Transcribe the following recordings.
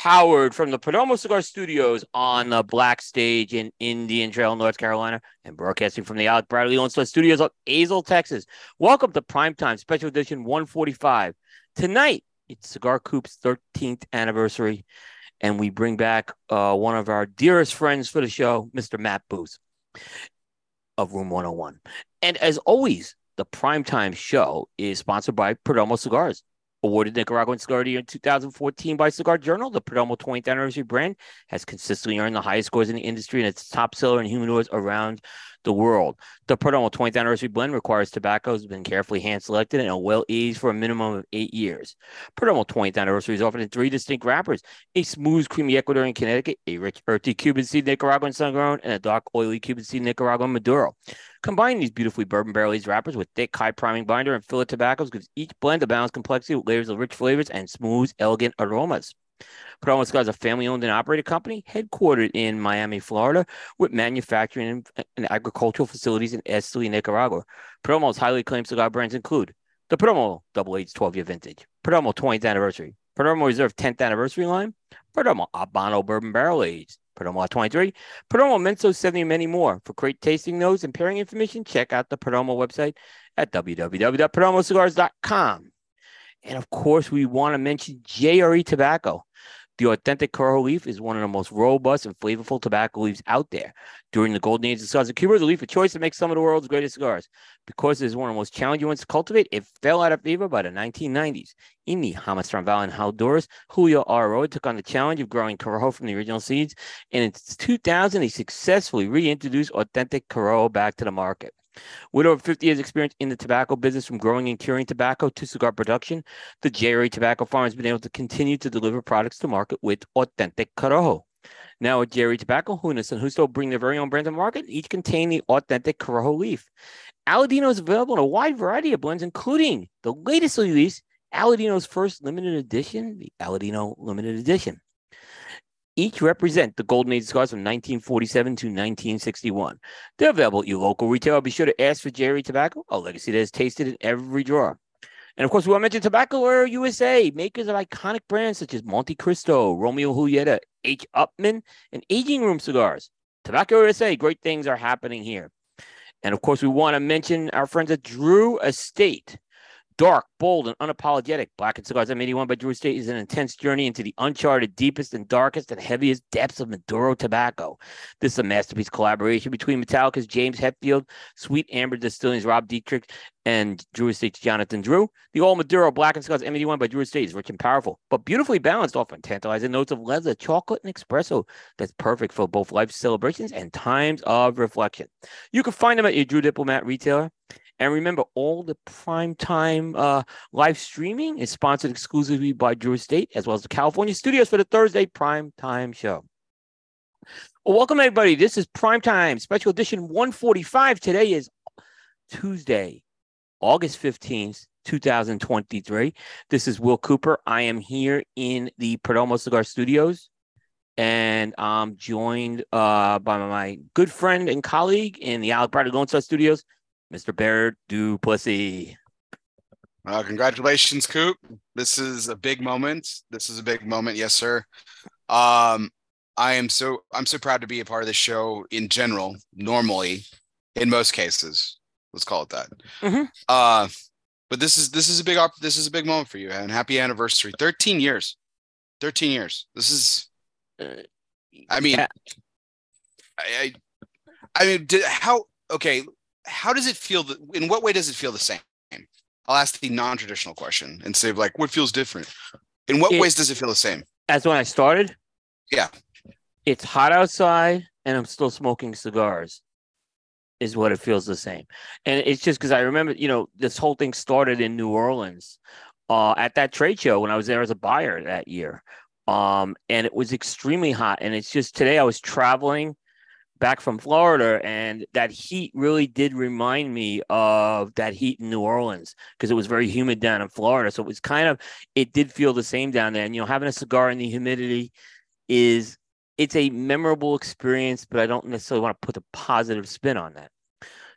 powered from the Perdomo Cigar Studios on the Black Stage in Indian Trail, North Carolina, and broadcasting from the Alec Bradley Lone Studios of Azle, Texas. Welcome to Primetime Special Edition 145. Tonight, it's Cigar Coop's 13th anniversary, and we bring back uh, one of our dearest friends for the show, Mr. Matt Booth of Room 101. And as always, the Primetime show is sponsored by Perdomo Cigars. Awarded Nicaraguan Cigar of the Year in 2014 by Cigar Journal, the Perdomo 20th anniversary brand has consistently earned the highest scores in the industry and it's top seller in humidors around the world. The Perdomo 20th anniversary blend requires tobacco has been carefully hand selected and well aged for a minimum of eight years. Perdomo 20th anniversary is offered in three distinct wrappers a smooth, creamy Ecuadorian Connecticut, a rich, earthy Cuban seed Nicaraguan sun grown, and a dark, oily Cuban seed Nicaraguan Maduro. Combine these beautifully bourbon barrel aged wrappers with thick, high priming binder and fillet tobaccos gives each blend a balanced complexity with layers of rich flavors and smooth, elegant aromas. Perdomo Cigars is a family owned and operated company headquartered in Miami, Florida, with manufacturing and, agricultural facilities in Esteli, Nicaragua. Perdomo's highly acclaimed cigar brands include the Perdomo Double Aged 12 year vintage, Perdomo 20th anniversary, Perdomo Reserve 10th anniversary line, Perdomo Habano Bourbon Barrel Aged, Perdomo 23, Perdomo Inmenso 70, and many more. For great tasting notes and pairing information, check out the Perdomo website at www.perdomocigars.com. And of course, we want to mention JRE Tobacco. The authentic Corojo leaf is one of the most robust and flavorful tobacco leaves out there. During the golden age of cigars in Cuba, the leaf of choice to make some of the world's greatest cigars. Because it is one of the most challenging ones to cultivate, it fell out of favor by the 1990s. In the Jamastran Valley in Honduras, Julio Eiroa took on the challenge of growing Corojo from the original seeds. And in 2000, he successfully reintroduced authentic Corojo back to the market. With over 50 years' experience in the tobacco business, from growing and curing tobacco to cigar production, the JRE Tobacco Farm has been able to continue to deliver products to market with authentic Corojo. Now JRE Tobacco, Junis and Justo bring their very own brand to market, each contain the authentic Corojo leaf. Aladino is available in a wide variety of blends, including the latest release, Aladino's first limited edition, the Aladino Limited Edition each represent the golden age cigars from 1947 to 1961. They're available at your local retailer. Be sure to ask for JRE Tobacco, a legacy that is tasted in every drawer. And of course, we want to mention Tabacalera USA, makers of iconic brands such as Montecristo, Romeo Julieta, H. Upmann, and Aging Room cigars. Tabacalera USA, great things are happening here. And of course, we want to mention our friends at Drew Estate. Dark, bold, and unapologetic, Blackened Cigars M81 by Drew Estate is an intense journey into the uncharted, deepest, and darkest and heaviest depths of Maduro tobacco. This is a masterpiece collaboration between Metallica's James Hetfield, Sweet Amber Distilling's Rob Dietrich, and Drew Estate's Jonathan Drew. The All Maduro Blackened Cigars M81 by Drew Estate is rich and powerful, but beautifully balanced, often tantalizing notes of leather, chocolate, and espresso that's perfect for both life celebrations and times of reflection. You can find them at your Drew Diplomat retailer. And remember, all the primetime uh, live streaming is sponsored exclusively by Drew Estate, as well as the California studios for the Thursday primetime show. Well, welcome, everybody. This is Primetime Special Edition 145. Today is Tuesday, August 15th, 2023. This is Will Cooper. I am here in the Perdomo Cigar Studios, and I'm joined uh, by my good friend and colleague in the Alec Bradley Lone Star Studios, Mr. Barrett Duplessis. Uh, congratulations, Coop. This is a big moment. This is a big moment, yes, sir. Um, I am so I'm so proud to be a part of the show in general. Normally, in most cases, let's call it that. Mm-hmm. Uh, but this is this is a big op- this is a big moment for you, and happy anniversary! Thirteen years, thirteen years. This is, uh, I mean, yeah. I, I, I mean, did, how okay? How does it feel? That, in what way does it feel the same? I'll ask the non-traditional question and say, like, what feels different? In what it, ways does it feel the same? As when I started? Yeah. It's hot outside and I'm still smoking cigars, is what it feels the same. And it's just because I remember, you know, this whole thing started in New Orleans uh, at that trade show when I was there as a buyer that year. Um, and it was extremely hot. And it's just today I was traveling back from Florida, and that heat really did remind me of that heat in New Orleans because it was very humid down in Florida. So it was kind of it did feel the same down there. And you know, having a cigar in the humidity is it's a memorable experience, but I don't necessarily want to put a positive spin on that.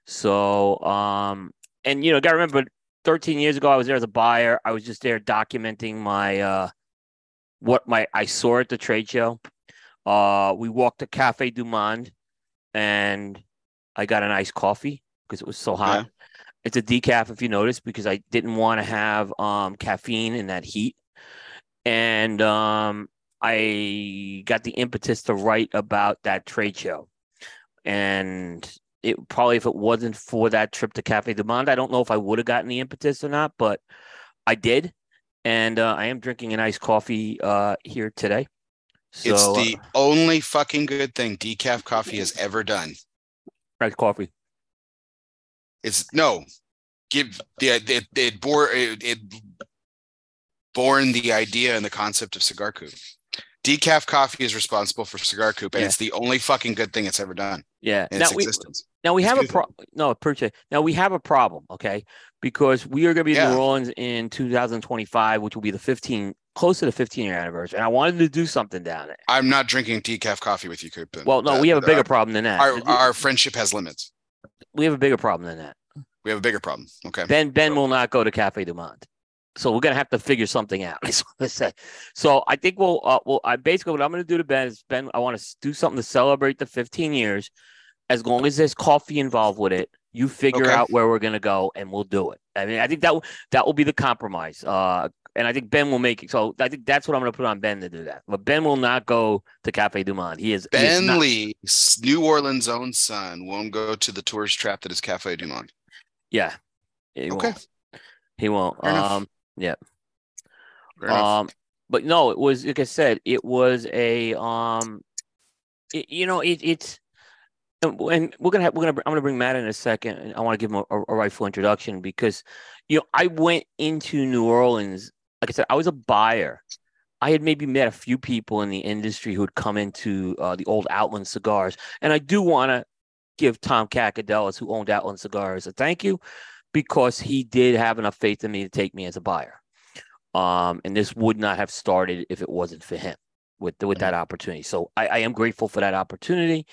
So, um, and you know, gotta remember, 13 years ago, I was there as a buyer. I was just there documenting my uh what my I saw at the trade show. Uh, we walked to Cafe Du Monde, and I got an iced coffee because it was so hot. Yeah. It's a decaf, if you notice, because I didn't want to have um, caffeine in that heat, and um, I got the impetus to write about that trade show, and it probably if it wasn't for that trip to Cafe Du Monde, I don't know if I would have gotten the impetus or not, but I did, and uh, I am drinking an iced coffee uh, here today. So, it's the uh, only fucking good thing decaf coffee has ever done. iced coffee. It's no, give the it it bore it, it born the idea and the concept of cigar coop. Decaf coffee is responsible for cigar coop, and Yeah. it's the only fucking good thing it's ever done Yeah. in Now its we, existence. now we It's have a problem. No, appreciate. Now we have a problem. Okay, because we are going to be in New Orleans in 2025, which will be the 15 close to the 15 year anniversary, and I wanted to do something down there. I'm not drinking decaf coffee with you, Coop. then. Well, no, That- we have a bigger uh, problem than that. Our our friendship has limits. we have a bigger problem than that. We have a bigger problem. Okay. Ben Ben will not go to Cafe Du Monde. So we're gonna have to figure something out. Is what I say. So I think we'll uh, well I basically what I'm gonna do to Ben is Ben I want to do something to celebrate the 15 years. As long as there's coffee involved with it, you figure Okay. out where we're gonna go and we'll do it. I mean I think that will- that will be the compromise. Uh, and I think Ben will make it. So I think that's what I'm gonna put on Ben to do that. But Ben will not go to Cafe Du Monde. He is he is Ben Lee, New Orleans' own son, won't go to the tourist trap that is Cafe Du Monde. Yeah. He Okay. won't. He won't. Fair. Um. Enough. Um, but no, it was like I said, it was a um, it, you know, it, it's and we're gonna have, we're gonna I'm gonna bring Matt in a second, and I want to give him a, a rightful introduction because you know I went into New Orleans, like I said, I was a buyer. I had maybe met a few people in the industry who had come into uh, the old Outland cigars, and I do want to give Tom Cacadelis, who owned Outland Cigars, a thank you because he did have enough faith in me to take me as a buyer. Um, and this would not have started if it wasn't for him with with that opportunity. So I, I am grateful for that opportunity.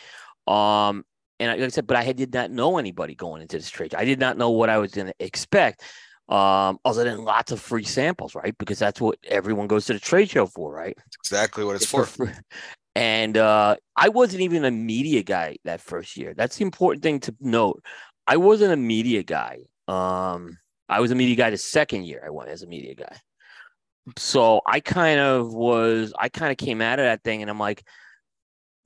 Um, and like I said, but I did not know anybody going into this trade. I did not know what I was going to expect. Um, other than lots of free samples, right? Because that's what everyone goes to the trade show for, right? exactly what it's for for. And uh, I wasn't even a media guy that first year. That's the important thing to note. I wasn't a media guy. Um, I was a media guy the second year I went as a media guy. So I kind of was, I kind of came out of that thing and I'm like,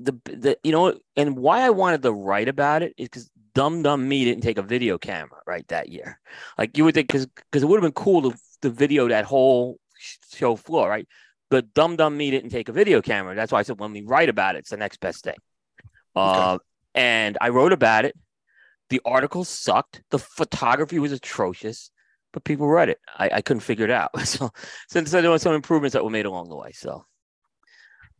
the, the, you know, and why I wanted to write about it is because dumb, dumb me didn't take a video camera right that year. Like you would think, because because it would have been cool to, to video that whole show floor, right? But dumb dumb me didn't take a video camera. That's why I said when we write about it, it's the next best thing. Uh, and I wrote about it. The article sucked. The photography was atrocious, but people read it. I, I couldn't figure it out. So since there were some improvements that were made along the way. So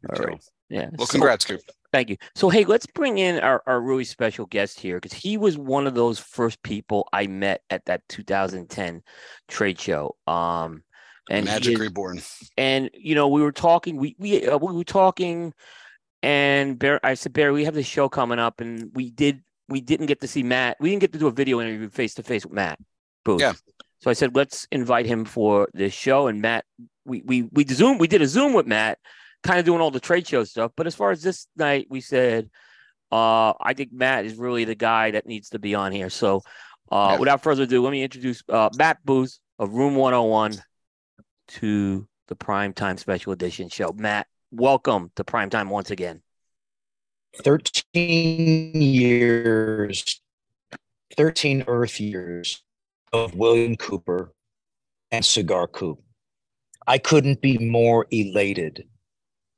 all Okay. right. Yeah. Well, So- congrats, Coop. Thank you. So, hey, let's bring in our, our really special guest here because he was one of those first people I met at that 2010 trade show. Um, and Magic is- Reborn. and you know, we were talking. We we uh, we were talking, and Bear, I said, Barry, we have this show coming up, and we did we didn't get to see Matt. We didn't get to do a video interview face to face with Matt Booth. Yeah. So I said, let's invite him for this show, and Matt, we we we Zoom, we did a Zoom with Matt, kind of doing all the trade show stuff. But as far as this night, we said, uh, I think Matt is really the guy that needs to be on here. So, uh, Yeah. without further ado, let me introduce uh, Matt Booth of Room 101 to the Primetime Special Edition show. Matt, welcome to Primetime once again. 13 years, 13 Earth years of William Cooper and Cigar Coop. I couldn't be more elated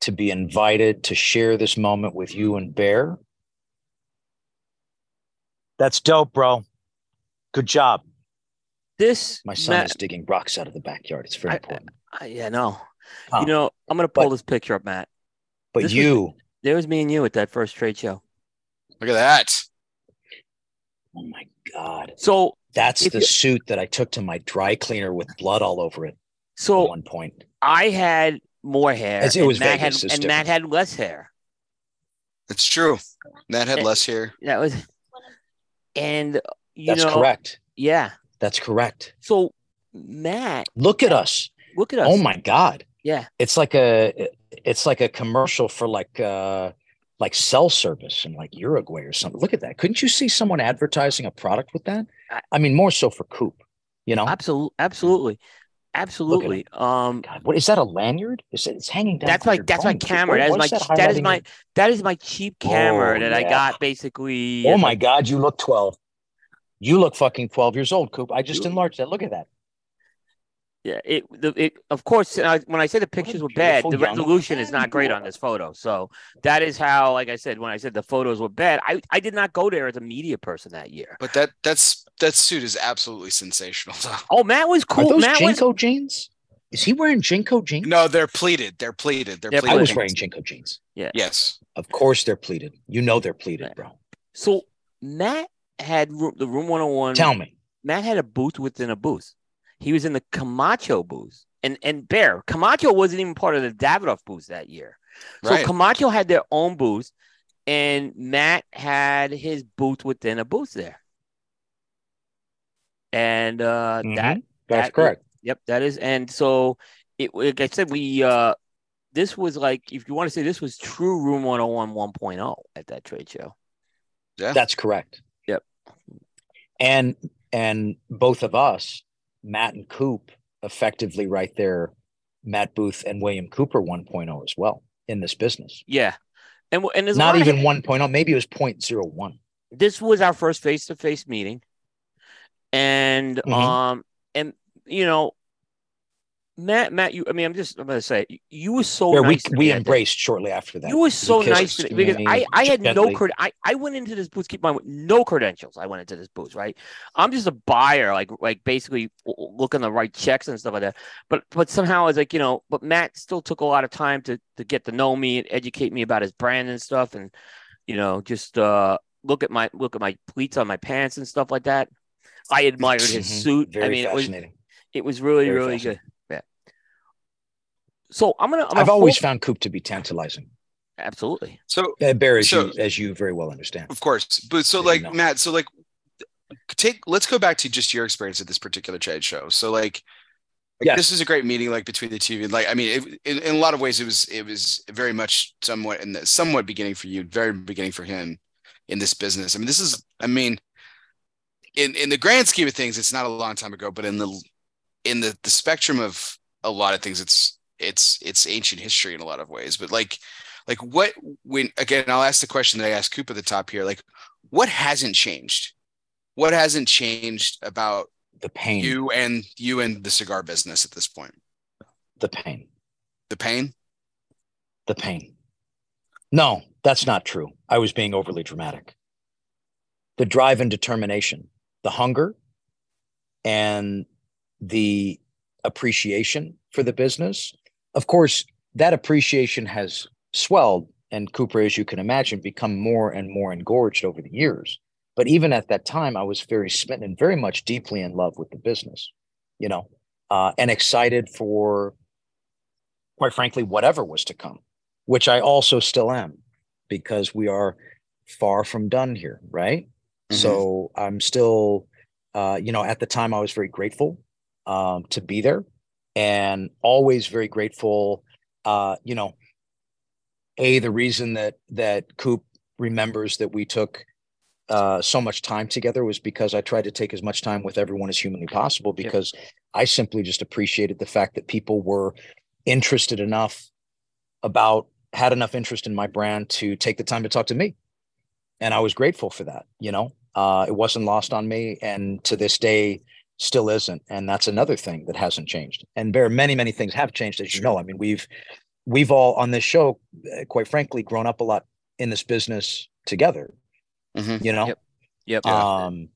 to be invited to share this moment with you and Bear. That's dope, bro. Good job. This My son Matt, is digging rocks out of the backyard. It's very I- important. I- yeah, no. Huh. You know, I'm gonna pull But- this picture up, Matt. But this was- you, There was me and you at that first trade show. Look at that. oh my God. So, That's the you- suit that I took to my dry cleaner with blood all over it So at so one point. I had more hair. It's- it and was Matt Vegas, had, and Matt had less hair. It's true. Matt had Eh, less hair. That was, and you That's know, correct. yeah. That's correct. So Matt, Look at us. look at us. Oh my God. Yeah. It's like a it's like a commercial for like uh like cell service in like Uruguay or something. Look at that. Couldn't you see someone advertising a product with that? I- I mean, more so for Coop, you know? Absolutely, absolutely, absolutely. Um, God, what is that a lanyard? Is it, it's hanging down. that's my your that's my camera. What- That is what my that is my that is my cheap camera Oh, that I got basically. Oh my God, you look 12. You look fucking 12 years old, Coop. I just You- enlarged that. Look at that. Yeah, it, the, it of course. I, when I say the pictures were bad, the resolution is not great on this photo. So that is how, like I said, when I said the photos were bad, I I did not go there as a media person that year. But that that's that suit is absolutely sensational. though. Oh, Matt was cool. Are cool. those Matt was JNCO jeans? Is he wearing JNCO jeans? No, they're pleated. They're pleated. They're Yeah, pleated. I was wearing JNCO jeans. Yeah. Yes. Of course they're pleated. You know they're pleated, bro. so Matt had room, the room 101. Tell me. Matt had a booth within a booth. He was in the Camacho booth. And and Bear, Camacho wasn't even part of the Davidoff booth that year. So Right. Camacho had their own booth, and Matt had his booth within a booth there. And uh Mhm. that That's that- correct. Yep, that is. And so it like I said, we uh this was like if you want to say this was true room 101 1.0 at that trade show. Yeah. That's correct. Yep. And and both of us, Matt and Coop, effectively right there, Matt Booth and William Cooper 1.0 as well in this business. Yeah. And and there's Not lot of- even 1.0, maybe it was 0.01. this was our first face-to-face meeting and Mhm. um and you know matt matt you i mean i'm just i'm gonna say you, were so Where we nice we day. embraced shortly after that. you were so kissed nice to me because I, I had no cred- I, I went into this booth keep in mind with no credentials i went into this booth right i'm just a buyer like like basically looking the right checks and stuff like that but but somehow i was like you know but matt still took a lot of time to to get to know me and educate me about his brand and stuff and you know just uh look at my look at my pleats on my pants and stuff like that i admired his Mhm. suit Very i mean it was it was really Very really good yeah so i'm gonna I'm gonna I've always found Coop to be tantalizing. absolutely So Uh, Bear, as So- you as you very well understand. of course, but so As you like know. Matt, so like take let's go back to just your experience at this particular trade show. So like, like, Yes. this is a great meeting like between the two of you. Like I mean, it, in, in a lot of ways, it was it was very much somewhat in the somewhat beginning for you, very beginning for him in this business. I mean, this is I mean, in in the grand scheme of things, it's not a long time ago, but in the in the the spectrum of a lot of things, it's it's it's ancient history in a lot of ways. But like like what when again, I'll ask the question that I asked Coop at the top here. Like, what hasn't changed? What hasn't changed about The pain. you and you and the cigar business at this point? the pain. The pain? The pain. No, that's not true. I was being overly dramatic. The drive and determination, the hunger, and the appreciation for the business. Of course, that appreciation has swelled, and Cooper, as you can imagine, become more and more engorged over the years. But even at that time, I was very smitten and very much deeply in love with the business, you know, uh, and excited for, quite frankly, whatever was to come, which I also still am, because we are far from done here, right? Mhm. So I'm still, uh, you know, at the time I was very grateful um, to be there, and always very grateful. Uh, you know, a the reason that that Coop remembers that we took uh, so much time together was because I tried to take as much time with everyone as humanly possible Yep. because I simply just appreciated the fact that people were interested enough about had enough interest in my brand to take the time to talk to me and i was grateful for that you know uh, it wasn't lost on me and to this day still isn't and that's another thing that hasn't changed and there are many many things have changed as you know i mean we've we've all on this show uh, quite frankly grown up a lot in this business together Mhm. you know Yep. Yep. Um,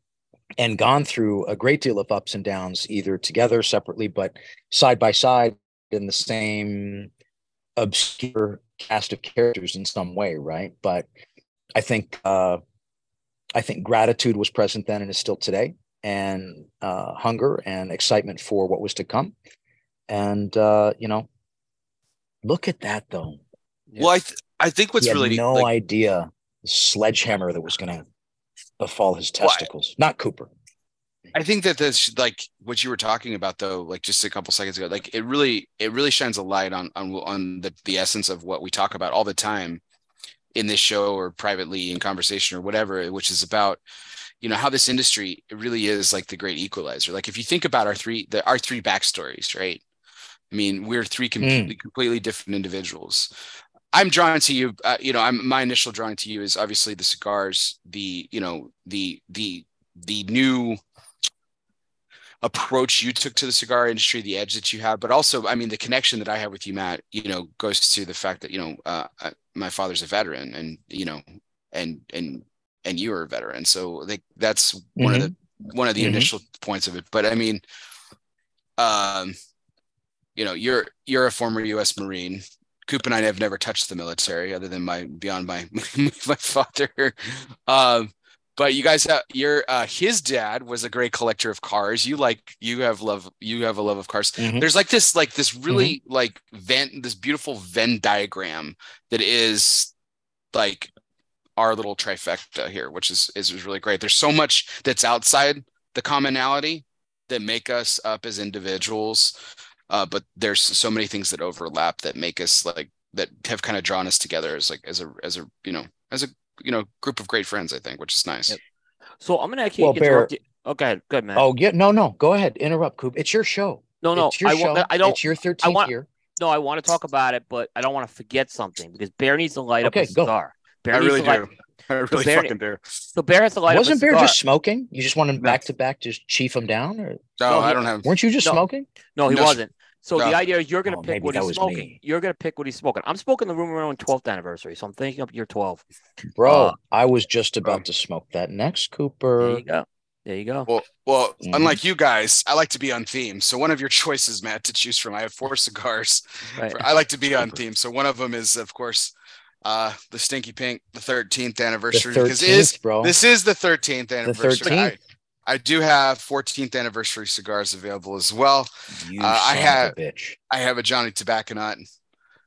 and gone through a great deal of ups and downs, either together, separately, but side by side in the same obscure cast of characters in some way, right? But I think uh, I think gratitude was present then and is still today, and uh, hunger and excitement for what was to come. And uh, you know, look at that though. Well, I th- I think what's really no like, idea the sledgehammer that was going to befall his Well, I- testicles. Not Cooper. I think that this like what you were talking about though, like just a couple seconds ago, like it really it really shines a light on on on the, the essence of what we talk about all the time in this show or privately in conversation or whatever, which is about you know how this industry it really is like the great equalizer. Like if you think about our three the our three backstories, right? I mean, we're three completely mm. completely different individuals. I'm drawn to you. Uh, you know, I'm my initial drawing to you is obviously the cigars, the you know the the the new approach you took to the cigar industry, the edge that you have, but also, I mean, the connection that I have with you, Matt, you know, goes to the fact that you know uh, my father's a veteran, and you know, and and and you are a veteran, so like that's mm-hmm. one of the mm-hmm. one of the mm-hmm. initial points of it. But I mean, um, you know, you're you're a former U.S. Marine. Coop and I have never touched the military, other than my beyond my my father. Um, but you guys have your uh his dad was a great collector of cars you like you have love you have a love of cars mm-hmm. there's like this like this really mm-hmm. like venn this beautiful venn diagram that is like our little trifecta here which is is really great there's so much that's outside the commonality that make us up as individuals uh, but there's so many things that overlap that make us like that have kind of drawn us together as like as a as a you know as a you know group of great friends. I think, which is nice. Yep. So I'm gonna actually well, interrupt Bear, you. Okay, good man. Oh yeah, no, no, go ahead, interrupt, Coop. It's your show. No, no, it's I, show. I don't. It's your 13th want, year. No, I want to talk about it, but I don't want to forget something because Bear needs to light okay, up a cigar. Bear I really do. Light, I really Bear, fucking do. So Bear has to light Wasn't up. Wasn't Bear just smoking? You just wanted him back to back, just chief him down? Or? No, no I don't have. Weren't you just no, smoking? No, he no. wasn't. So no. the idea is you're going to oh, pick what he's smoking. Me. You're going to pick what he's smoking. I'm smoking the Room Around 12th anniversary, so I'm thinking up year 12. Bro, uh, I was just about bro. to smoke that next Cooper. There you go. There you go. Well, well, mm-hmm. unlike you guys, I like to be on theme. So one of your choices, Matt, to choose from. I have four cigars. Right. I like to be on theme. So one of them is, of course, uh the Stinky Pink, the 13th anniversary. The 13th, because is bro. this is the 13th anniversary. The 13th. I do have 14th anniversary cigars available as well. Uh, I have I have a Johnny Tobacconaut.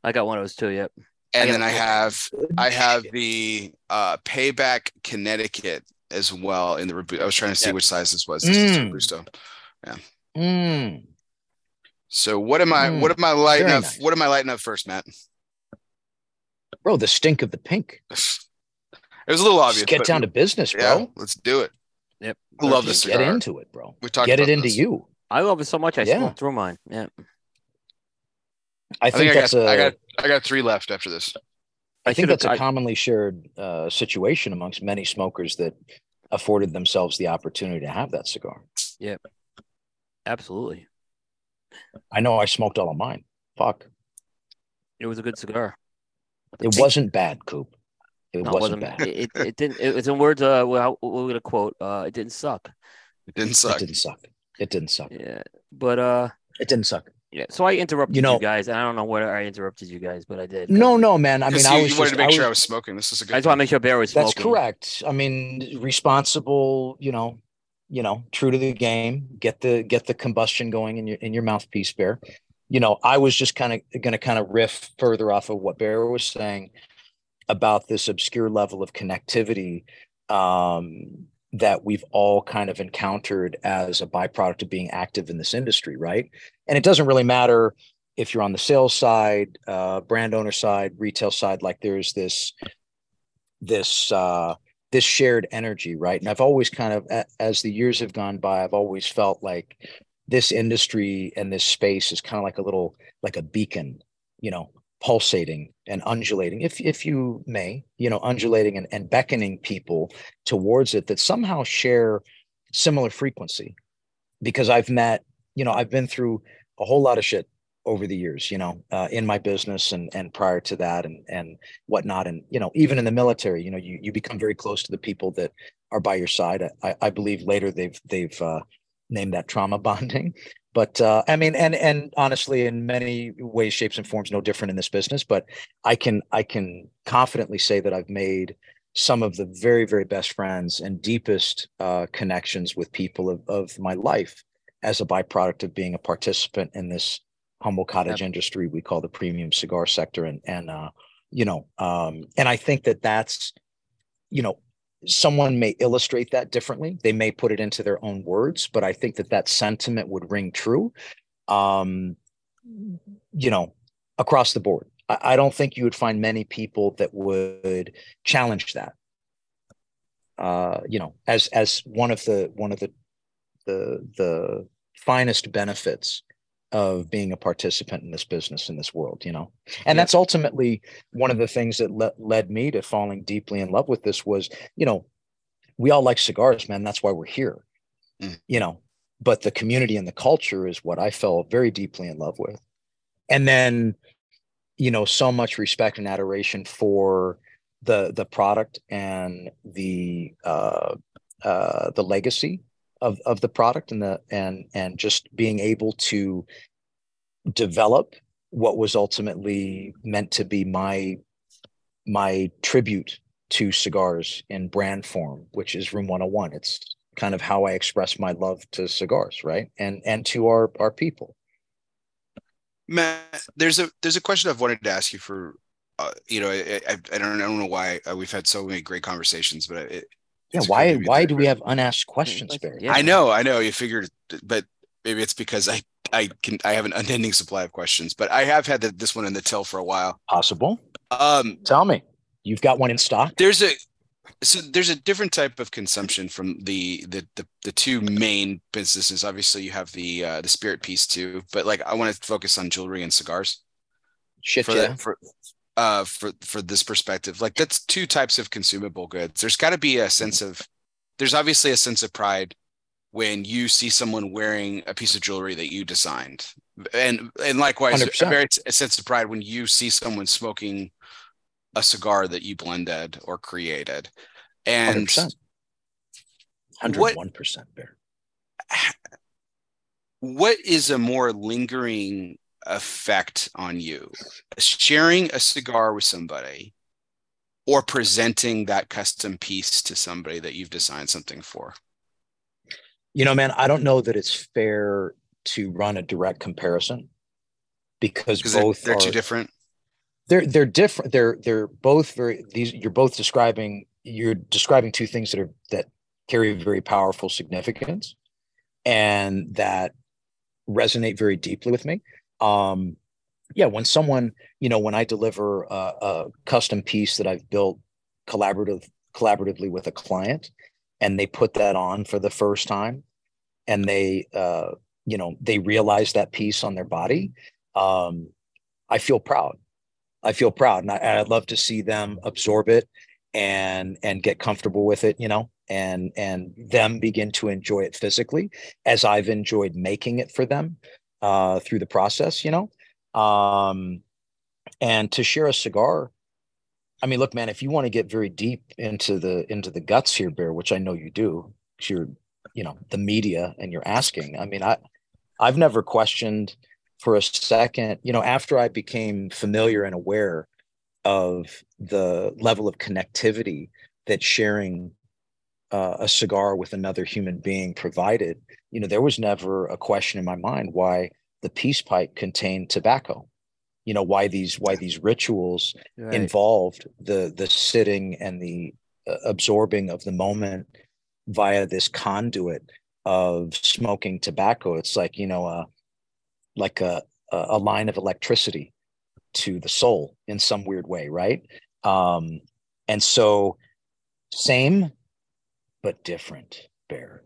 I got one of those too. Yep. And I then I have I have the uh, Payback Connecticut as well in the I was trying to see yep. which size this was. This mm. is Robusto. Yeah. Mm. So what am I? Mm. What am I lighting Very up? Nice. What am I lighting up first, Matt? Bro, the stink of the pink. It was a little obvious. Just get down to business, bro. Yeah, let's do it. Yep. I love this. Get into it, bro. We talked. Get it into this. you. I love it so much. I yeah. smoked through mine. Yeah. I think, I, think that's I got, a, I got I got three left after this. I, I think that's a commonly shared uh, situation amongst many smokers that afforded themselves the opportunity to have that cigar. Yeah, absolutely. I know I smoked all of mine. Fuck. It was a good cigar. It wasn't bad, Coop. It no, wasn't, wasn't, bad. It, it, didn't. It was in words. Uh, well, we're gonna quote. Uh, it didn't suck. It didn't suck. It didn't suck. It didn't suck. Yeah, but uh, it didn't suck. Yeah, so I interrupted you, know, you guys. I don't know where I interrupted you guys, but I did. No, no, man. I mean, I was you wanted just, to make I sure was, I was smoking. This is a good. I just want to make sure Bear was smoking. That's correct. I mean, responsible. You know, you know, true to the game. Get the get the combustion going in your in your mouthpiece, Bear. You know, I was just kind of going to kind of riff further off of what Bear was saying about this obscure level of connectivity um, that we've all kind of encountered as a byproduct of being active in this industry, right? And it doesn't really matter if you're on the sales side, uh, brand owner side, retail side. Like there's this this uh, this shared energy, right? And I've always kind of, as the years have gone by, I've always felt like this industry and this space is kind of like a little like a beacon, you know, pulsating and undulating, if if you may, you know, undulating and, and beckoning people towards it that somehow share similar frequency. Because I've met, you know, I've been through a whole lot of shit over the years, you know, uh, in my business and and prior to that and and whatnot, and you know, even in the military, you know, you you become very close to the people that are by your side. I, I believe later they've they've uh, named that trauma bonding, but uh, I mean, and and honestly, in many ways, shapes, and forms, no different in this business. But I can I can confidently say that I've made some of the very very best friends and deepest uh, connections with people of, of my life as a byproduct of being a participant in this humble cottage yep. industry we call the premium cigar sector and and uh, you know um, and I think that that's you know someone may illustrate that differently. They may put it into their own words, but I think that that sentiment would ring true. Um, you know, across the board. I, I don't think you would find many people that would challenge that. Uh, you know, as as one of the one of the the the finest benefits of being a participant in this business in this world you know and yeah. that's ultimately one of the things that le- led me to falling deeply in love with this was you know we all like cigars man that's why we're here mm. you know but the community and the culture is what i fell very deeply in love with and then you know so much respect and adoration for the the product and the uh uh the legacy of of the product and the and and just being able to develop what was ultimately meant to be my my tribute to cigars in brand form which is room 101 it's kind of how i express my love to cigars right? And and to our our people. Matt there's a there's a question i've wanted to ask you for uh, you know I, I, I don't I don't know why uh, we've had so many great conversations, but it, yeah why why do we have unasked questions Barry? Yeah. i know i know you figured but maybe it's because i i can i have an unending supply of questions but i have had the, this one in the till for a while possible um tell me you've got one in stock there's a so there's a different type of consumption from the the the, the two main businesses obviously you have the uh the spirit piece too but like i want to focus on jewelry and cigars Shit, for, yeah. for uh for for this perspective like that's two types of consumable goods. There's got to be a sense of there's obviously a sense of pride when you see someone wearing a piece of jewelry that you designed. And and likewise 100%. a very a sense of pride when you see someone smoking a cigar that you blended or created. And 100%. 101% bear. what is a more lingering effect on you. Sharing a cigar with somebody or presenting that custom piece to somebody that you've designed something for. You know man i don't know that it's fair to run a direct comparison because both they're, they're are, too different? They're they're different. They're they're both very these you're both describing you're describing two things that are that carry very powerful significance and that resonate very deeply with me um, yeah, when someone, you know, when I deliver a, a custom piece that I've built collaborative collaboratively with a client, and they put that on for the first time, and they, uh, you know, they realize that piece on their body, um, I feel proud. I feel proud, and I, I'd love to see them absorb it and and get comfortable with it, you know, and and them begin to enjoy it physically as I've enjoyed making it for them uh, through the process, you know. Um, and to share a cigar, I mean, look, man, if you want to get very deep into the into the guts here, Bear, which I know you do, you're, you know, the media and you're asking. I mean, I I've never questioned for a second, you know, after I became familiar and aware of the level of connectivity that sharing uh, a cigar with another human being provided, you know, there was never a question in my mind why the peace pipe contained tobacco. You know, why these why these rituals right. involved the the sitting and the uh, absorbing of the moment via this conduit of smoking tobacco. It's like you know, uh, like a a line of electricity to the soul in some weird way, right? Um, and so, same but different, Bear.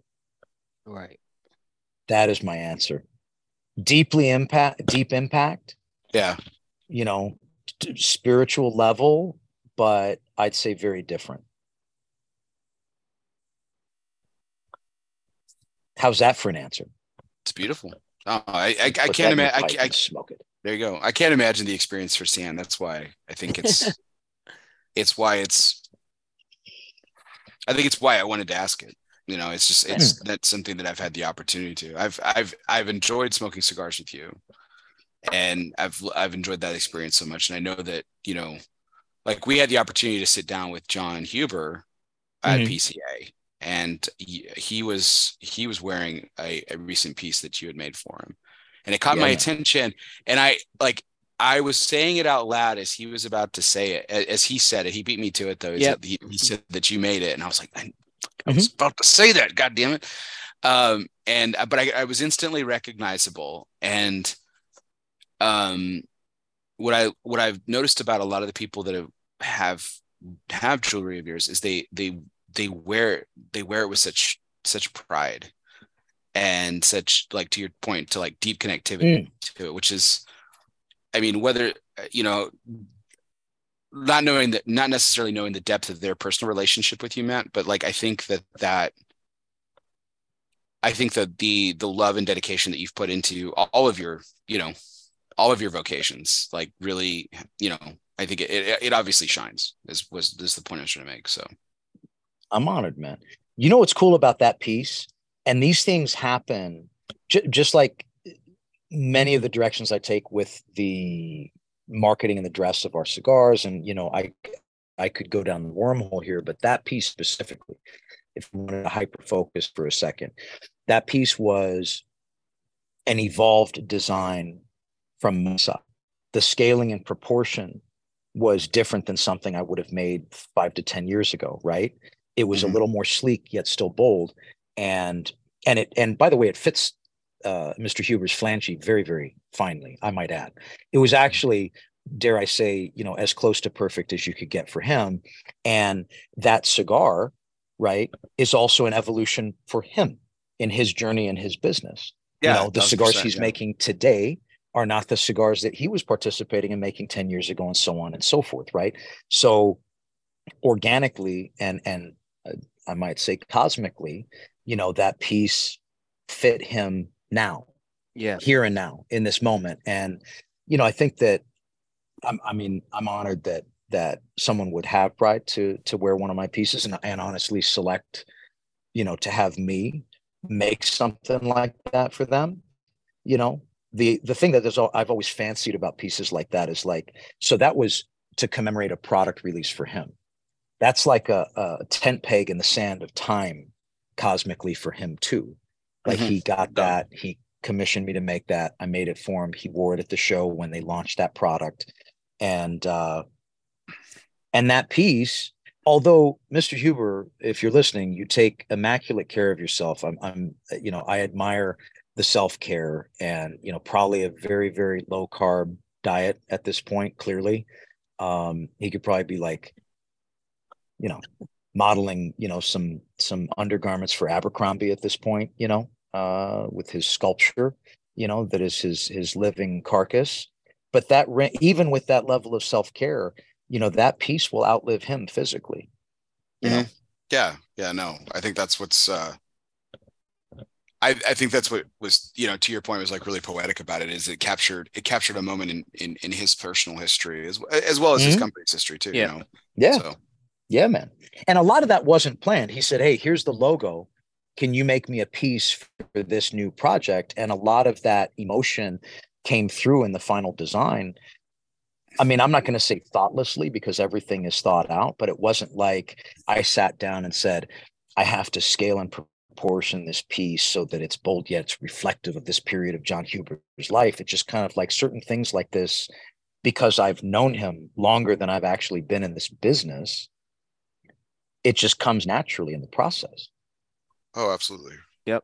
Right. That is my answer. Deeply impact, deep impact. Yeah. You know, t- spiritual level, but I'd say very different. How's that for an answer? It's beautiful. Oh, I, I, I can't imagine. I, I, smoke it. There you go. I can't imagine the experience for San. That's why I think it's, it's why it's I think it's why I wanted to ask it. You know, it's just it's that's something that I've had the opportunity to. I've I've I've enjoyed smoking cigars with you, and I've I've enjoyed that experience so much. And I know that you know, like we had the opportunity to sit down with Jon Huber at mm-hmm. PCA, and he, he, was he was wearing a, a recent piece that you had made for him, and it caught yeah, my attention. And I like I was saying it out loud as he was about to say it, as he said it. He beat me to it though. He, Yep. said, he, he said that you made it, and I was like, I, I was about to say that. God damn it! Um, and uh, but I, I was instantly recognizable, and um, what I what I've noticed about a lot of the people that have have, have jewelry of yours is they they they wear they wear it with such such pride and such like to your point to like deep connectivity to it which is i mean whether uh, you know not knowing that not necessarily knowing the depth of their personal relationship with you matt but like i think that that i think that the the love and dedication that you've put into all of your you know all of your vocations like really you know i think it it, it obviously shines is was is the point i was trying to make so I'm honored, man. You know what's cool about that piece? And these things happen j- just like many of the directions I take with the marketing and the dress of our cigars. And, you know, I, I could go down the wormhole here, but that piece specifically, if we wanted to hyper focus for a second, that piece was an evolved design from Musa. The scaling and proportion was different than something I would have made five to 10 years ago, right? It was Mhm. a little more sleek yet still bold. And and it and by the way, it fits uh, Mr. Huber's flangey very, very finely, I might add. It was actually, dare I say, you know, as close to perfect as you could get for him. And that cigar, right, is also an evolution for him in his journey and his business. you know, the cigars he's yeah. making today are not the cigars that he was participating in making 10 years ago and so on and so forth, right? So organically and and uh, I might say cosmically, you know, that piece fit him now Yeah. here and now in this moment. And you know i think that i'm i mean i'm honored that that someone would have pride to to wear one of my pieces and, and honestly select you know to have me make something like that for them. You know the the thing that is i've always fancied about pieces like that is like so that was to commemorate a product release for him. That's like a, a tent peg in the sand of time cosmically for him too like Mhm. he got that he commissioned me to make that. I made it for him. He wore it at the show when they launched that product. And uh and that piece although mr huber if you're listening you take immaculate care of yourself. I'm i'm you know i admire the self-care and you know probably a very very low carb diet at this point clearly. Um he could probably be like you know modeling you know some some undergarments for abercrombie at this point you know uh with his sculpture you know that is his his living carcass but that even with that level of self-care you know that piece will outlive him physically know Yeah, yeah, no. I think that's what's uh I, I think that's what was, you know, to your point was like really poetic about it is it captured it captured a moment in in, in his personal history as as well as his Mhm. company's history too, Yeah. you know. yeah So Yeah, man. And a lot of that wasn't planned. He said, Hey, here's the logo. Can you make me a piece for this new project? And a lot of that emotion came through in the final design. I mean, I'm not going to say thoughtlessly because everything is thought out, but it wasn't like I sat down and said, I have to scale and proportion this piece so that it's bold yet it's reflective of this period of Jon Huber's life. It's just kind of like certain things like this, because I've known him longer than I've actually been in this business it just comes naturally in the process. Oh absolutely. Yep.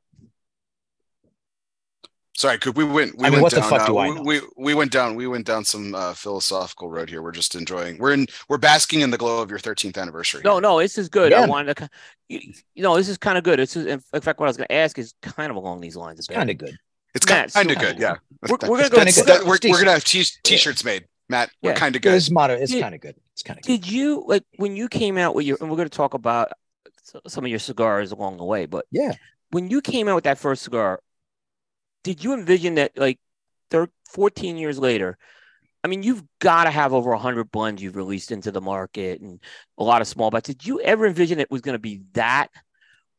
Sorry, Coop. We went. We I mean, went what the down, fuck uh, do I we- know? We, we went down. We went down some uh, philosophical road here. We're just enjoying. We're in. We're basking in the glow of your 13th anniversary. No, here. no, this is good. Yeah, I wanted to, you, you know, this is kind of good. This is, in in fact, what I was going to ask is kind of along these lines. It's kind of good. it's kind of so- good. Yeah, We're, we're going to go. That- we're, we're gonna have decent. t- t-shirts made, Matt. We're Yeah. kind of good. It's moderate. It's kind of good. It's kind of good. Did you like when you came out with your? And we're going to talk about s- some of your cigars along the way. But Yeah. when you came out with that first cigar, did you envision that like, thir 14 years later? I mean, you've got to have over 100 blends you've released into the market and a lot of small batches. Did you ever envision it was going to be that?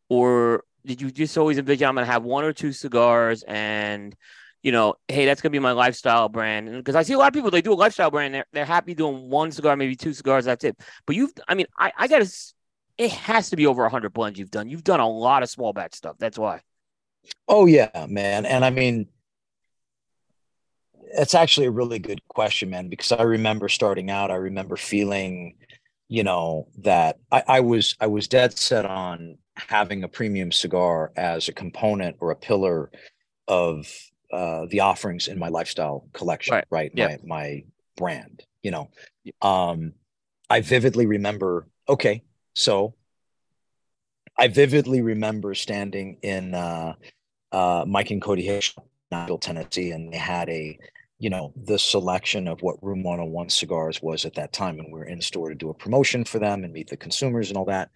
Or did you just always envision I'm going to have one or two cigars and, you know, hey, that's going to be my lifestyle brand? Because I see a lot of people, they do a lifestyle brand, they're, they're happy doing one cigar, maybe two cigars, that's it. But you've, I mean, I, I got to, it has to be over 100 blends you've done. You've done a lot of small batch stuff. That's why. Oh yeah, man. And I mean, that's actually a really good question, man, because I remember starting out, I remember feeling, you know, that I, I was I was dead set on having a premium cigar as a component or a pillar of uh, the offerings in my lifestyle collection, Right. right? Yeah. My my brand, you know. Um, I vividly remember. Okay, so I vividly remember standing in uh, uh, Mike and Cody Hicks, Nashville, Tennessee, and they had a, you know, the selection of what Room 101 cigars was at that time, and we were in store to do a promotion for them and meet the consumers and all that.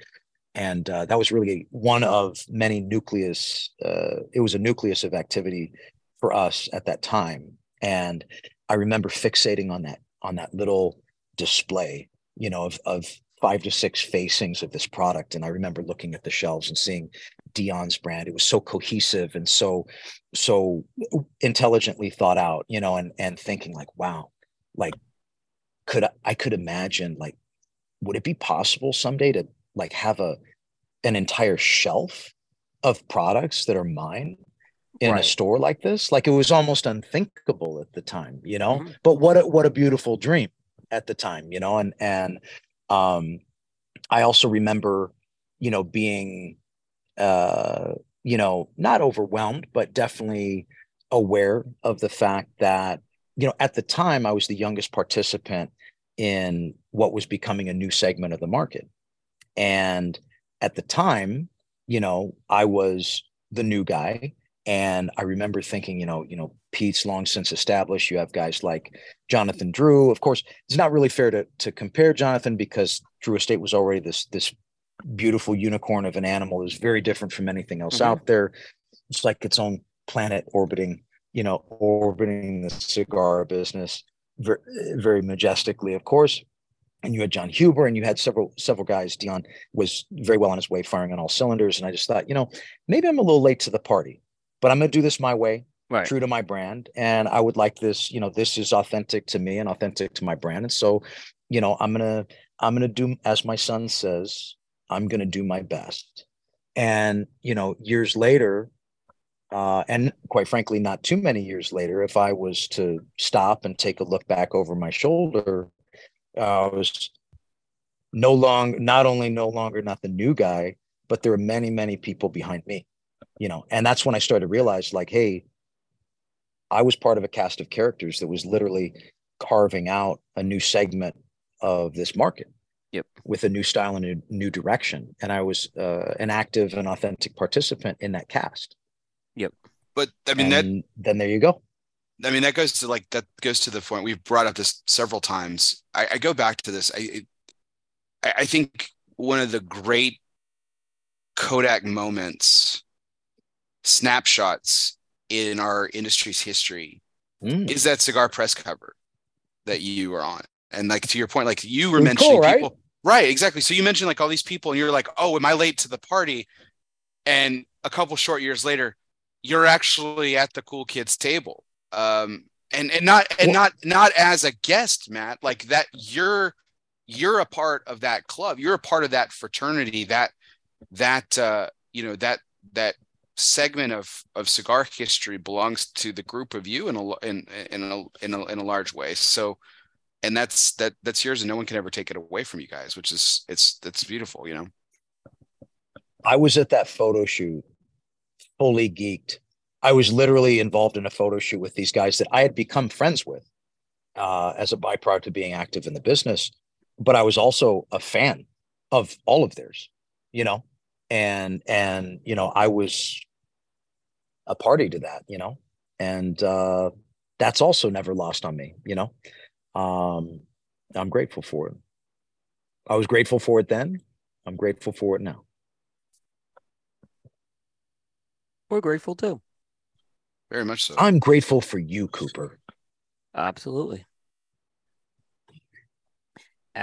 And uh, that was really one of many nucleus. Uh, it was a nucleus of activity for us at that time, and I remember fixating on that on that little display, you know, of of five to six facings of this product. And I remember looking at the shelves and seeing Dion's brand. It was so cohesive and so so intelligently thought out, you know, and and thinking like, wow, like could I, I could imagine like would it be possible someday to like have a an entire shelf of products that are mine in a store like this? Like it was almost unthinkable at the time, you know. Mhm. But what a what a beautiful dream at the time, you know, and and um I also remember, you know, being uh, you know, not overwhelmed, but definitely aware of the fact that, you know, at the time I was the youngest participant in what was becoming a new segment of the market. And at the time, you know, I was the new guy. And I remember thinking, you know, you know, Pete's long since established. You have guys like Jonathan Drew. Of course, it's not really fair to to compare Jonathan because Drew Estate was already this this beautiful unicorn of an animal. It was very different from anything else Mhm. out there. It's like its own planet orbiting, you know, orbiting the cigar business very, very majestically, of course. And you had Jon Huber, and you had several several guys. Dion was very well on his way, firing on all cylinders. And I just thought, you know, maybe I'm a little late to the party, but I'm going to do this my way Right. true to my brand. And i would like this you know this is authentic to me and authentic to my brand. And so you know i'm gonna i'm gonna do as my son says i'm gonna do my best. And you know years later uh, and quite frankly not too many years later if i was to stop and take a look back over my shoulder uh, i was no long not only no longer not the new guy but there are many many people behind me you know and that's when i started to realize like hey I was part of a cast of characters that was literally carving out a new segment of this market. Yep. With a new style and a new direction. And I was uh, an active and authentic participant in that cast. Yep but I mean that then there you go. I mean that goes to like that goes to the point we've brought up this several times. I, I go back to this. I I I think one of the great Kodak moments, snapshots in our industry's history Mm. is that cigar press cover that you were on. And like to your point, like you were It was mentioning cool, right? people. Right, exactly. So you mentioned like all these people, and you're like, oh, am I late to the party? And a couple short years later, you're actually at the cool kids table. Um, and and not and not not as a guest, Matt, like that you're you're a part of that club. You're a part of that fraternity, that that uh, you know, that that segment of of cigar history belongs to the group of you in a in in a in a, in a large way. So, and that's that that's yours, and no one can ever take it away from you guys, which is it's it's beautiful, you know. I was at that photo shoot fully geeked. I was literally involved in a photo shoot with these guys that I had become friends with uh, as a byproduct of being active in the business. But I was also a fan of all of theirs, you know, and and you know I was a party to that, you know, and uh, that's also never lost on me, you know. Um, I'm grateful for it. I was grateful for it then. I'm grateful for it now. We're grateful too. Very much so. I'm grateful for you, Cooper. Absolutely.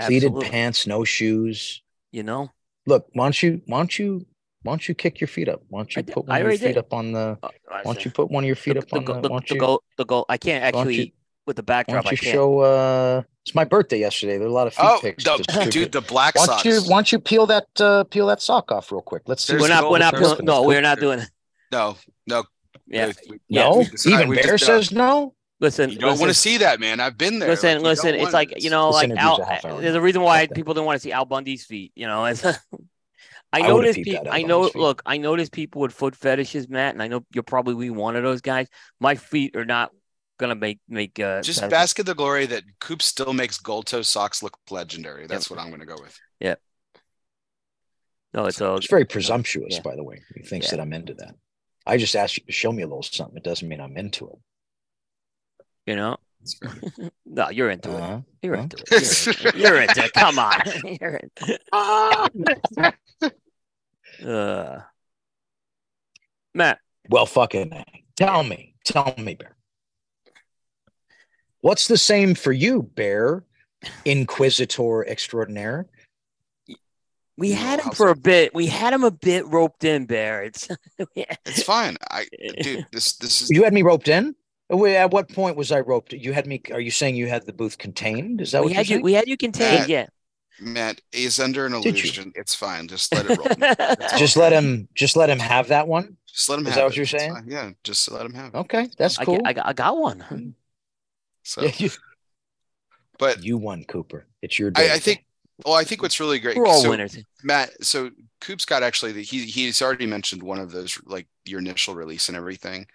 Pleated pants, no shoes. You know, Look, why don't you why don't you why don't you kick your feet up? Why don't you I did- put I one of your feet did. up on the Uh, why don't you put one of your feet the, up the, on the go- why don't the you goal? The goal. I can't actually you- with the why backdrop. don't I you can't. show uh it's my birthday yesterday. There are a lot of feet oh, pics the, dude, the black why socks. you why don't you peel that uh peel that sock off real quick? Let's see. There's we're not. We're not. there's. No, we're not doing it. no, no. Yeah. we- yeah, No, even we've Bear just, uh, says no. Listen, You don't want to see that, man. I've been there. listen, Like, listen. It's like you know, like Al. a half hour There's a reason why people didn't want to see Al Bundy's feet. You know, it's, I I noticed. peeped Pe- I know. Look, I noticed people with foot fetishes, Matt, and I know you're probably one of those guys. My feet are not gonna make make. Uh, Just sense. bask in the glory that Coop still makes gold toe socks look legendary. That's what I'm going to go with. Yeah. No, it's all. It's very presumptuous, Yeah. by the way. He thinks Yeah. that I'm into that. I just asked you to show me a little something. It doesn't mean I'm into it. You know. No, you're into it. Uh-huh. You're Huh? into it. You're into it. You're into it. Come on. You're in- uh, Matt, Well, fucking A. tell me, tell me, Bear. What's the same for you, Bear? Inquisitor extraordinaire. we had him for a bit. We had him a bit roped in, Bear. It's It's fine. I dude, this this is You had me roped in. At what point was I roped? You had me. Are you saying you had the booth contained? Is that we what had you're you. We had you contained. Matt, Yeah. Matt is under an illusion. It's fine. Just let it roll. Just let him. Just let him have that one. Just let him Is have that what it. you're saying? Yeah, just let him have it. Okay, that's I, cool. got- I, got, I got one. So, Yeah, you, but you won, Cooper. It's your day. I, I think. Well, I think what's really great. We're all so, winners. Matt, so Coop's got actually the, he he's already mentioned one of those like your initial release and everything,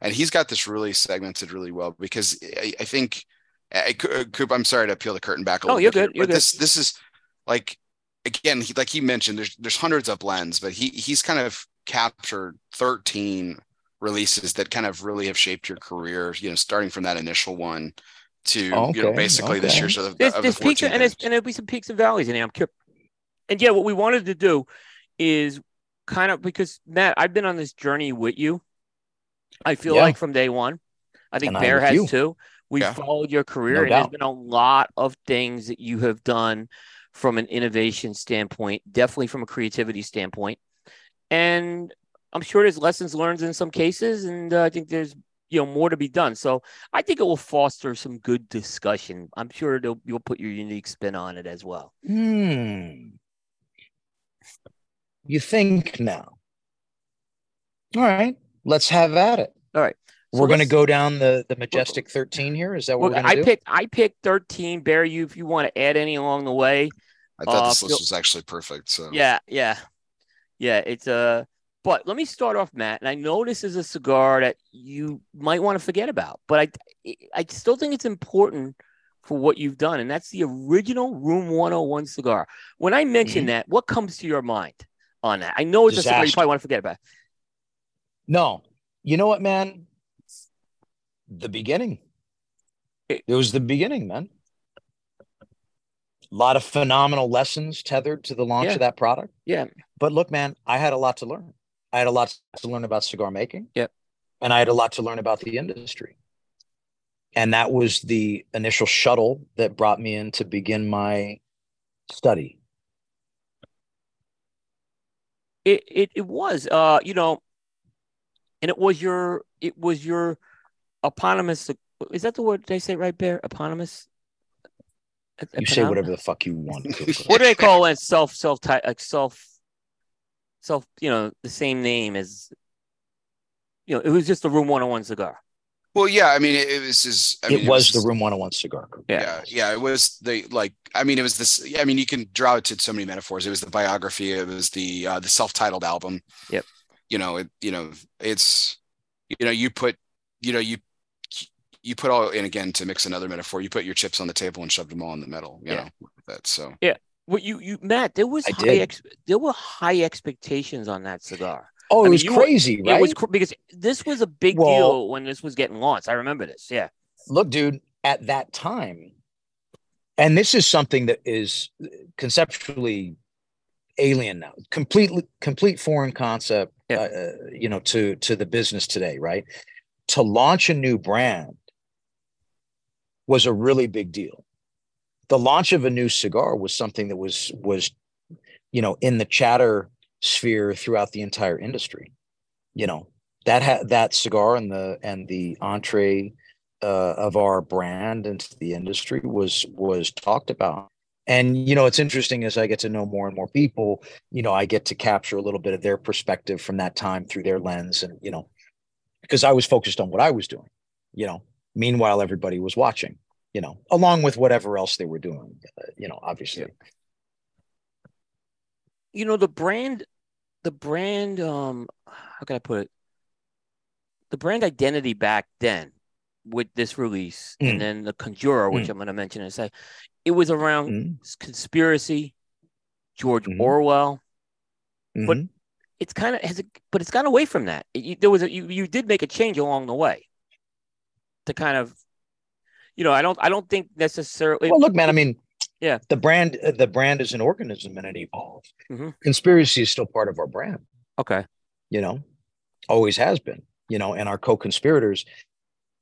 and he's got this really segmented really well because I, I think I, Coop. I'm sorry to peel the curtain back a little. Oh, little you're bit, here, good, you're but good. this this is like again he, like he mentioned there's there's hundreds of blends, but he he's kind of captured 13 releases that kind of really have shaped your career. You know, starting from that initial one to you know Okay, basically this okay. year's of, the- There's, of there's the peaks and there's, and there'll be some peaks and valleys in there. I'm curious. And yeah, what we wanted to do is kind of because Matt, I've been on this journey with you. I feel Yeah. like from day one. I think And Bear with has you. too. We Yeah. followed your career, No and there's doubt. been a lot of things that you have done from an innovation standpoint, definitely from a creativity standpoint. And I'm sure there's lessons learned in some cases, and uh, I think there's you know more to be done. So I think it will foster some good discussion. I'm sure you'll put your unique spin on it as well. Hmm. You think now? All right, let's have at it. All right. So we're going to go down the the majestic thirteen here. Is that what Well, we're going I to do? picked I picked 13. Bear you if you want to add any along the way. I thought uh, this Phil- list was actually perfect. So Yeah, yeah, yeah. It's a. but let me start off, Matt. And I know this is a cigar that you might want to forget about, but I I still think it's important for what you've done, and that's the original Room 101 cigar. When I mention Mhm. that, what comes to your mind on that? I know it's a cigar you probably want to forget about. No, you know what, man? The beginning. It- was the beginning, man. A lot of phenomenal lessons tethered to the launch Yeah. of that product. Yeah, But look, man, I had a lot to learn. I had a lot to learn about cigar making. Yep. And I had a lot to learn about the industry. And that was the initial shuttle that brought me in to begin my study. it it, it was uh you know, and it was your it was your eponymous. Is that the word they say right, Bear? Eponymous. You say whatever the fuck you want. What do they call it? Self, self, type, like self, self. You know, the same name as. You know, it was just a Room 101 cigar. Well, yeah, I mean, it, it was just. I mean, it was the Room 101 cigar. Cooper. Yeah. Yeah, yeah, it was the like. I mean, it was this. I mean, you can draw it to so many metaphors. It was the biography. It was the uh, the self-titled album. Yep. You know, it. You know, it's. You know, you put. You know, you. You put all, and again, to mix another metaphor, you put your chips on the table and shoved them all in the middle. You Yeah. know, that so. Yeah what you, you, Matt? There was I high, did. ex, there were high expectations on that cigar. Oh, I it mean, was you were- crazy, right? It was cr- because this was a big Well- deal when this was getting launched. I remember this. Yeah. Look, dude, at that time, and this is something that is conceptually alien now, completely complete foreign concept, Yeah. uh, uh, you know, to to the business today, right? To launch a new brand was a really big deal. The launch of a new cigar was something that was was, you know, in the chatter sphere throughout the entire industry. You know, that had that cigar and the and the entree uh, of our brand into the industry was was talked about. And you know, it's interesting as I get to know more and more people. You know, I get to capture a little bit of their perspective from that time through their lens, and you know, because I was focused on what I was doing. You know, Meanwhile, everybody was watching, you know, along with whatever else they were doing, uh, you know, obviously. You know, the brand, the brand, um, how can I put it? The brand identity back then with this release Mm. and then the Conjurer, which Mm. I'm going to mention in a second, it was around Mhm, conspiracy, George Mhm. Orwell. But- mhm. It's kind of has, it, but it's gone away from that. It- you, there was a, you, you did make a change along the way to kind of, you know, I don't, I don't think necessarily. well, look, man. I mean, Yeah. the brand, uh, the brand is an organism and it evolves. Mhm. Conspiracy is still part of our brand. okay, you know, always has been, you know, and our co-conspirators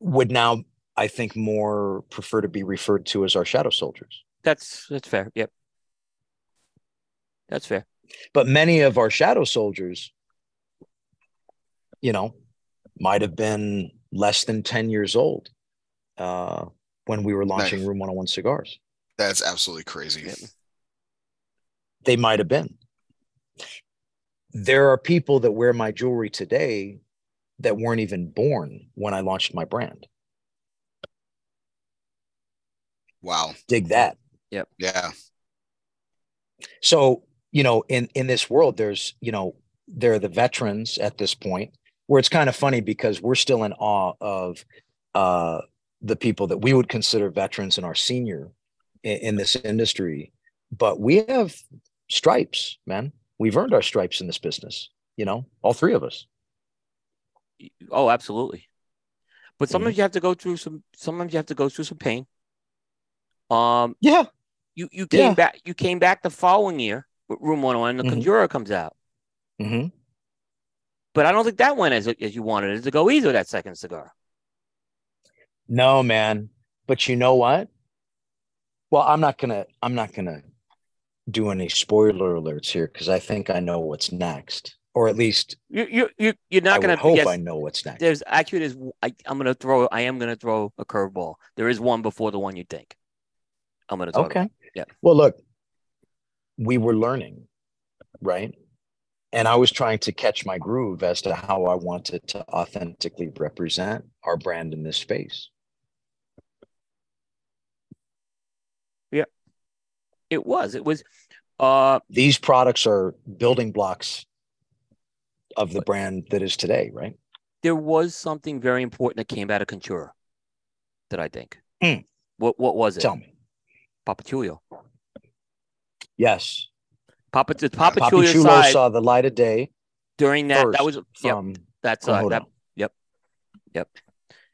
would now, I think, more prefer to be referred to as our shadow soldiers. that's that's fair. Yep, that's fair. But many of our shadow soldiers, you know, might have been less than 10 years old uh, when we were launching Nice. Room 101 cigars. That's absolutely crazy. Yep. They might have been. There are people that wear my jewelry today that weren't even born when I launched my brand. Wow. Dig that. Yep. Yeah. so you know in in this world there's you know there are the veterans at this point where it's kind of funny because we're still in awe of uh the people that we would consider veterans and our senior in, in this industry but we have stripes man we've earned our stripes in this business you know all three of us Oh, absolutely. But Mm-hmm. sometimes you have to go through some. Sometimes you have to go through some pain. Um, yeah you you came Yeah. back. You came back the following year. with Room One One. The. Conjurer comes out, hmm but I don't think that went as as you wanted it to go either. That second cigar. no man but you know what well i'm not gonna i'm not gonna do any spoiler alerts here because i think i know what's next or at least You you you you're not would gonna. hope yes, I know what's next. there's actually there's. I, I'm gonna throw. I am gonna throw a curveball. There is one before the one you think. I'm gonna talk. Okay. about. Yeah. Well, look, we were learning, right? And I was trying to catch my groove as to how I wanted to authentically represent our brand in this space. Yeah, it was. It was. Uh, These products are building blocks of the brand that is today, right? there was something very important that came out of Contura. That I think. Hmm. What what was it? Tell me. Papi Chulo. Yes. Papa the Papi Papachullo Chulo side saw the light of day during that. That was yep. from That's uh, Cohono. that, yep, yep.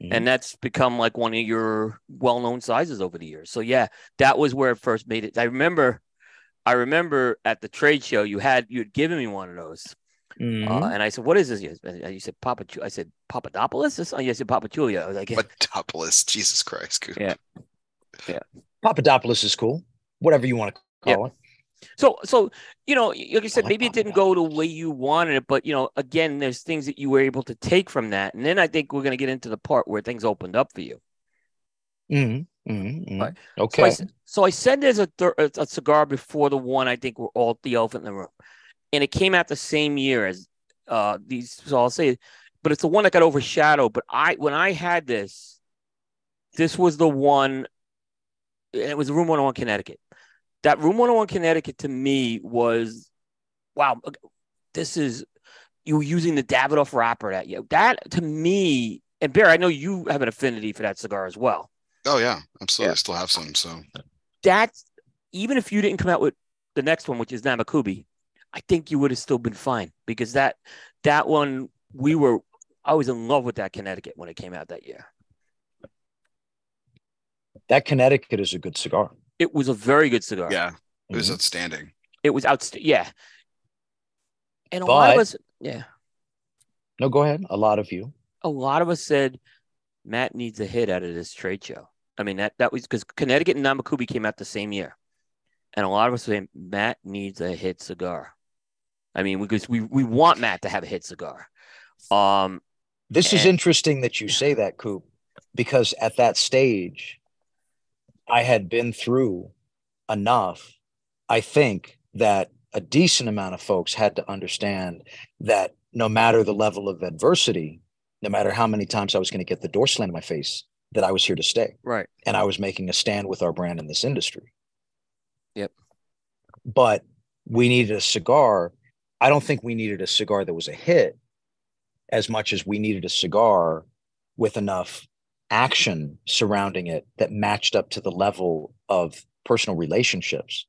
Mhm. And that's become like one of your well-known sizes over the years. So yeah, that was where it first made it. I remember, I remember at the trade show you had you had given me one of those, Mhm. uh, and I said, "What is this?" You- And you said, "Papa." I said, "Papadopoulos." I you said Papi Chulo. I was like, But topless. Jesus Christ. Coop. Yeah. Papadopoulos is cool. Whatever you want to Yeah. call it. So, so you know, like I said, maybe it didn't go the way you wanted it, but you know, again, there's things that you were able to take from that, and then I think we're going to get into the part where things opened up for you. Mhm, mhm, mhm. Right. Okay. So I, so I said there's a, thir- a a cigar before the one I think we're all the elephant in the room, and it came out the same year as uh these. So I'll say, but it's the one that got overshadowed. But I when I had this, this was the one, and it was Room 101 Connecticut. That Room 101 Connecticut to me was, wow, this is you were using the Davidoff wrapper that you that to me. And Bear, I know you have an affinity for that cigar as well Oh yeah, absolutely. Yeah. I still have some. So that's even if you didn't come out with the next one, which is Namakubi, I think you would have still been fine because that that one we were I was in love with that Connecticut when it came out that year. that Connecticut is a good cigar. It was a very good cigar. yeah, it was Mhm. outstanding. It was outstanding. Yeah. And a lot of us, yeah, No, go ahead. A lot of you. a lot of us said Matt needs a hit out of this trade show. I mean that that was because Connecticut and Namakubi came out the same year, and a lot of us saying Matt needs a hit cigar. I mean, because we we want Matt to have a hit cigar. Um, This is interesting that you say that, Coop, because at that stage, I had been through enough. I think that a decent amount of folks had to understand that no matter the level of adversity, no matter how many times I was going to get the door slammed in my face, that I was here to stay Right. and I was making a stand with our brand in this industry. Yep. But we needed a cigar. I don't think we needed a cigar that was a hit as much as we needed a cigar with enough action surrounding it that matched up to the level of personal relationships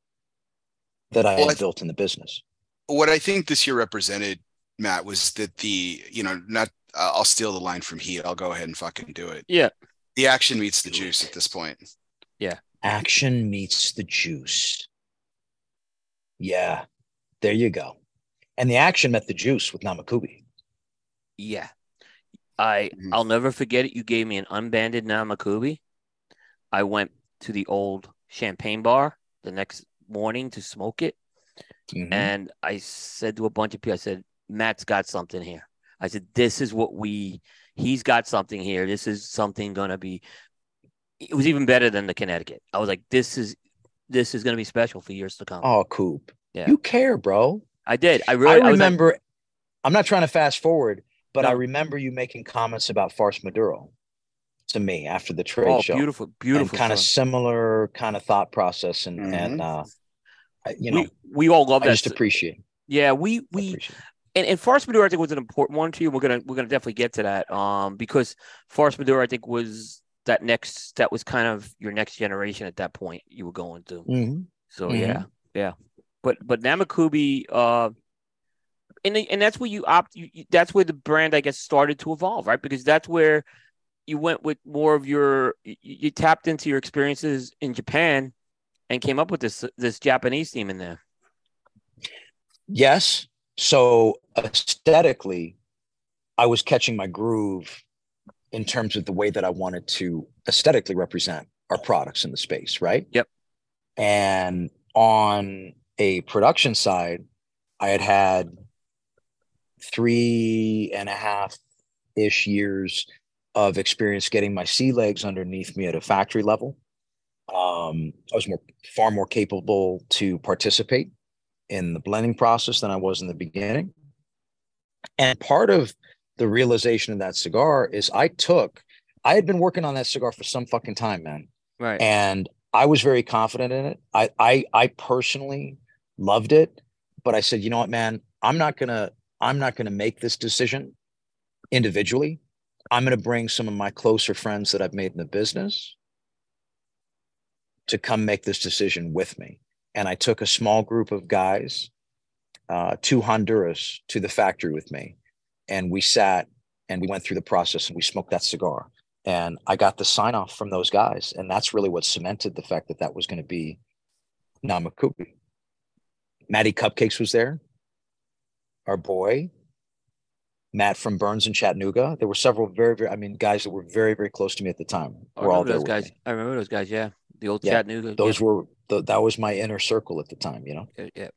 that I Well, had I- built in the business. what I think this year represented, Matt, was that the you know not uh, I'll steal the line from Heat. I'll go ahead and fucking do it. Yeah. The action meets the juice at this point. Yeah. Action meets the juice. Yeah, there you go. And the action met the juice with Namakubi. Yeah. I Mhm. I'll never forget it. You gave me an unbanded Namakubi. I went to the old champagne bar the next morning to smoke it. Mhm. And I said to a bunch of people, I said, Matt's got something here. I said, this is what we, he's got something here. This is something going to be, it was even better than the Connecticut. I was like, this is, this is going to be special for years to come. Oh, Coop. Yeah. You care, bro. I did. I really, I I like, remember, I'm not trying to fast forward, but I remember you making comments about Farce Maduro to me after the trade oh, show. beautiful, and beautiful. kind of similar kind of thought process. And, Mhm. and, uh, you know, we, we all love I that. just appreciate, yeah. We, we, appreciate it. and, and Farce Maduro, I think, was an important one to you. We're gonna we're gonna definitely get to that. Um, because Farce Maduro, I think, was that next that was kind of your next generation at that point you were going to. Mhm. So Mhm. yeah, yeah. But but Namakubi, uh, and the- and that's where you opt. You, you- that's where the brand, I guess, started to evolve, right? Because that's where you went with more of your. You, you tapped into your experiences in Japan, and came up with this this Japanese theme in there. Yes. So aesthetically, I was catching my groove in terms of the way that I wanted to aesthetically represent our products in the space, right? Yep. And on a production side, I had had three and a half ish years of experience getting my sea legs underneath me at a factory level. Um, I was more far more capable to participate in the blending process than I was in the beginning. And part of the realization of that cigar is I took, I had been working on that cigar for some fucking time, man. Right. And I was very confident in it. I I I personally loved it, but I said, you know what, man, I'm not gonna, I'm not gonna make this decision individually. I'm gonna bring some of my closer friends that I've made in the business to come make this decision with me. And I took a small group of guys uh, to Honduras to the factory with me, and we sat and we went through the process and we smoked that cigar, and I got the sign off from those guys, and that's really what cemented the fact that that was going to be Namakubi. Matty Cupcakes was there, our boy. Matt from Burns and Chattanooga. There were several very, very, I mean, guys that were very, very close to me at the time. I Were all those guys. I remember those guys. Yeah, the old Yeah, Chattanooga. Those were th- that was my inner circle at the time. You know, yeah, yeah.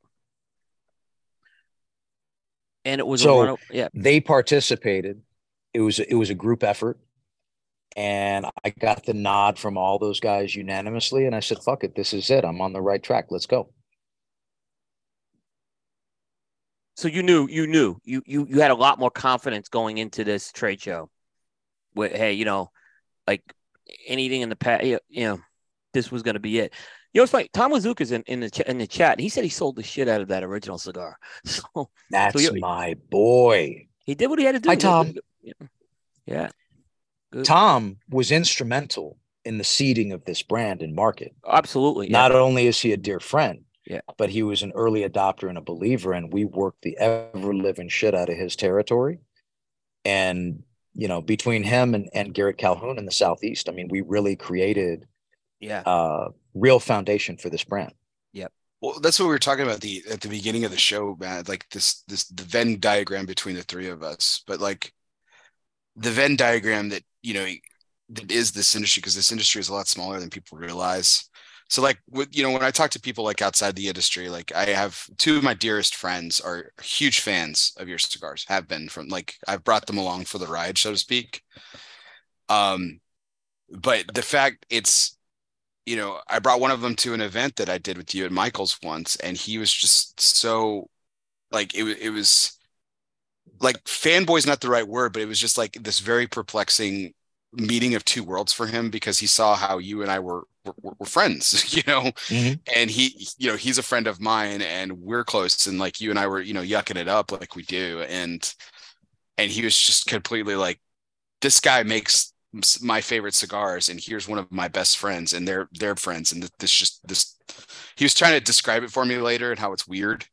And it was So- a run. Yeah, they participated. It was it was a group effort, and I got the nod from all those guys unanimously. And I said, "Fuck it, this is it. I'm on the right track. Let's go." So you knew, you knew, you you you had a lot more confidence going into this trade show. With hey, you know, like anything in the past, you know, this was going to be it. You know, it's funny. Tom Lazuka's in in the ch- in the chat. He said he sold the shit out of that original cigar. So That's you- my boy. he did what he had to do. Hi, Tom. Yeah. yeah. Good. Tom was instrumental in the seeding of this brand and market. Absolutely. Yeah. Not only is he a dear friend, Yeah. but he was an early adopter and a believer, and we worked the ever living shit out of his territory. And you know, between him and, and Garrett Calhoun in the southeast, I mean, we really created yeah. uh real foundation for this brand. Yep. Well, that's what we were talking about the at the beginning of the show, man. Like this this the Venn diagram between the three of us, but like the Venn diagram that you know that is this industry because this industry is a lot smaller than people realize. So like you know when I talk to people like outside the industry, like I have two of my dearest friends are huge fans of your cigars, have been from like I've brought them along for the ride, so to speak. Um, but the fact it's you know, I brought one of them to an event that I did with you and Michael's once, and he was just so like it, it was like fanboy's not the right word, but it was just like this very perplexing meeting of two worlds for him because he saw how you and I were were, were friends, you know, Mhm. and he, you know, he's a friend of mine, and we're close, and like you and I were, you know, yucking it up like we do, and and he was just completely like, this guy makes my favorite cigars, and here's one of my best friends, and they're they're friends, and this just this, he was trying to describe it for me later and how it's weird.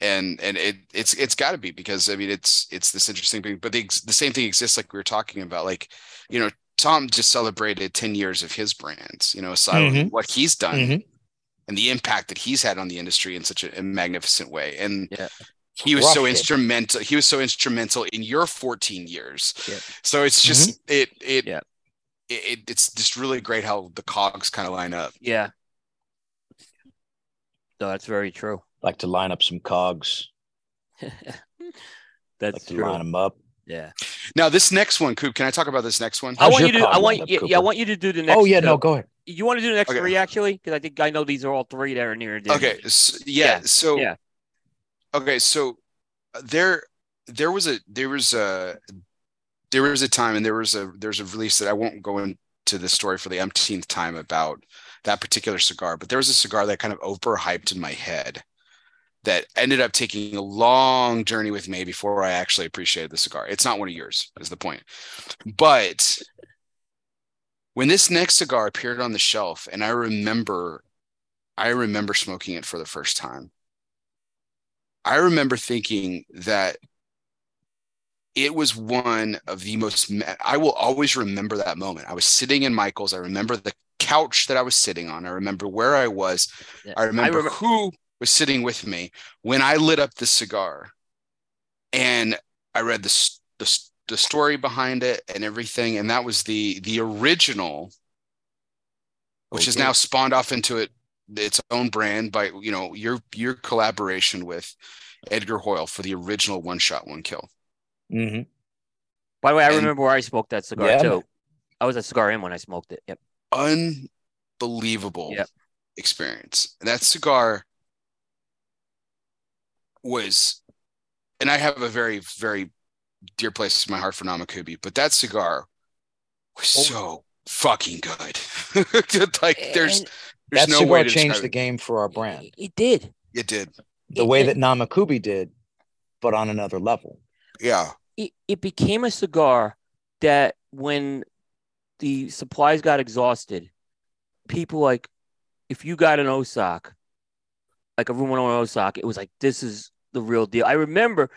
And and it it's it's got to be because I mean it's it's this interesting thing, but the the same thing exists like we were talking about, like you know Tom just celebrated 10 years of his brands, you know, aside Mhm. what he's done Mhm. and the impact that he's had on the industry in such a, a magnificent way. And Yeah. he was so it. instrumental. He was so instrumental in your 14 years. Yeah. So it's just it it, Yeah. it it it's just really great how the cogs kind of line up. Yeah. No, that's very true. Like to line up some cogs. that's Like to true. line them up. Yeah. Now this next one, Coop, can I talk about this next one? I want you to. I want. up, Yeah, yeah, I want you to do the next. oh yeah, no, go ahead. You want to do the next Okay. three actually? Because I think I know these are all three that are near. and. Okay, s yeah, Yeah, So yeah. okay, so uh, there there was a there was a there was a time and there was a there's a release that I won't go into the story for the umpteenth time about that particular cigar, but there was a cigar that kind of overhyped in my head that ended up taking a long journey with me before I actually appreciated the cigar. It's not one of yours, is the point. But when this next cigar appeared on the shelf, and I remember I remember smoking it for the first time. I remember thinking that it was one of the most, I will always remember that moment. I was sitting in Michael's. I remember the couch that I was sitting on. I remember where I was. Yeah. I remember remem- who was sitting with me when I lit up the cigar. And I read the, the, the story behind it and everything. And that was the, the original, which has now spawned off into it its own brand by you know your your collaboration with Edgar Hoill for the original one shot one kill. hmm By the way, I And- remember where I smoked that cigar Yeah, too. I was at Cigar Inn when I smoked it. Yep. Unbelievable Yep. experience. That cigar was, and I have a very very dear place in my heart for Namakubi, but that cigar was Oh. so fucking good. like there's And there's That no cigar way to changed describe the game for our brand. It did. It did. The It- way it- that Namakubi did, but on another level. Yeah. it, it became a cigar that when the supplies got exhausted, people like if you got an OSOK, like a room one OSOK, it was like this is the real deal. I remember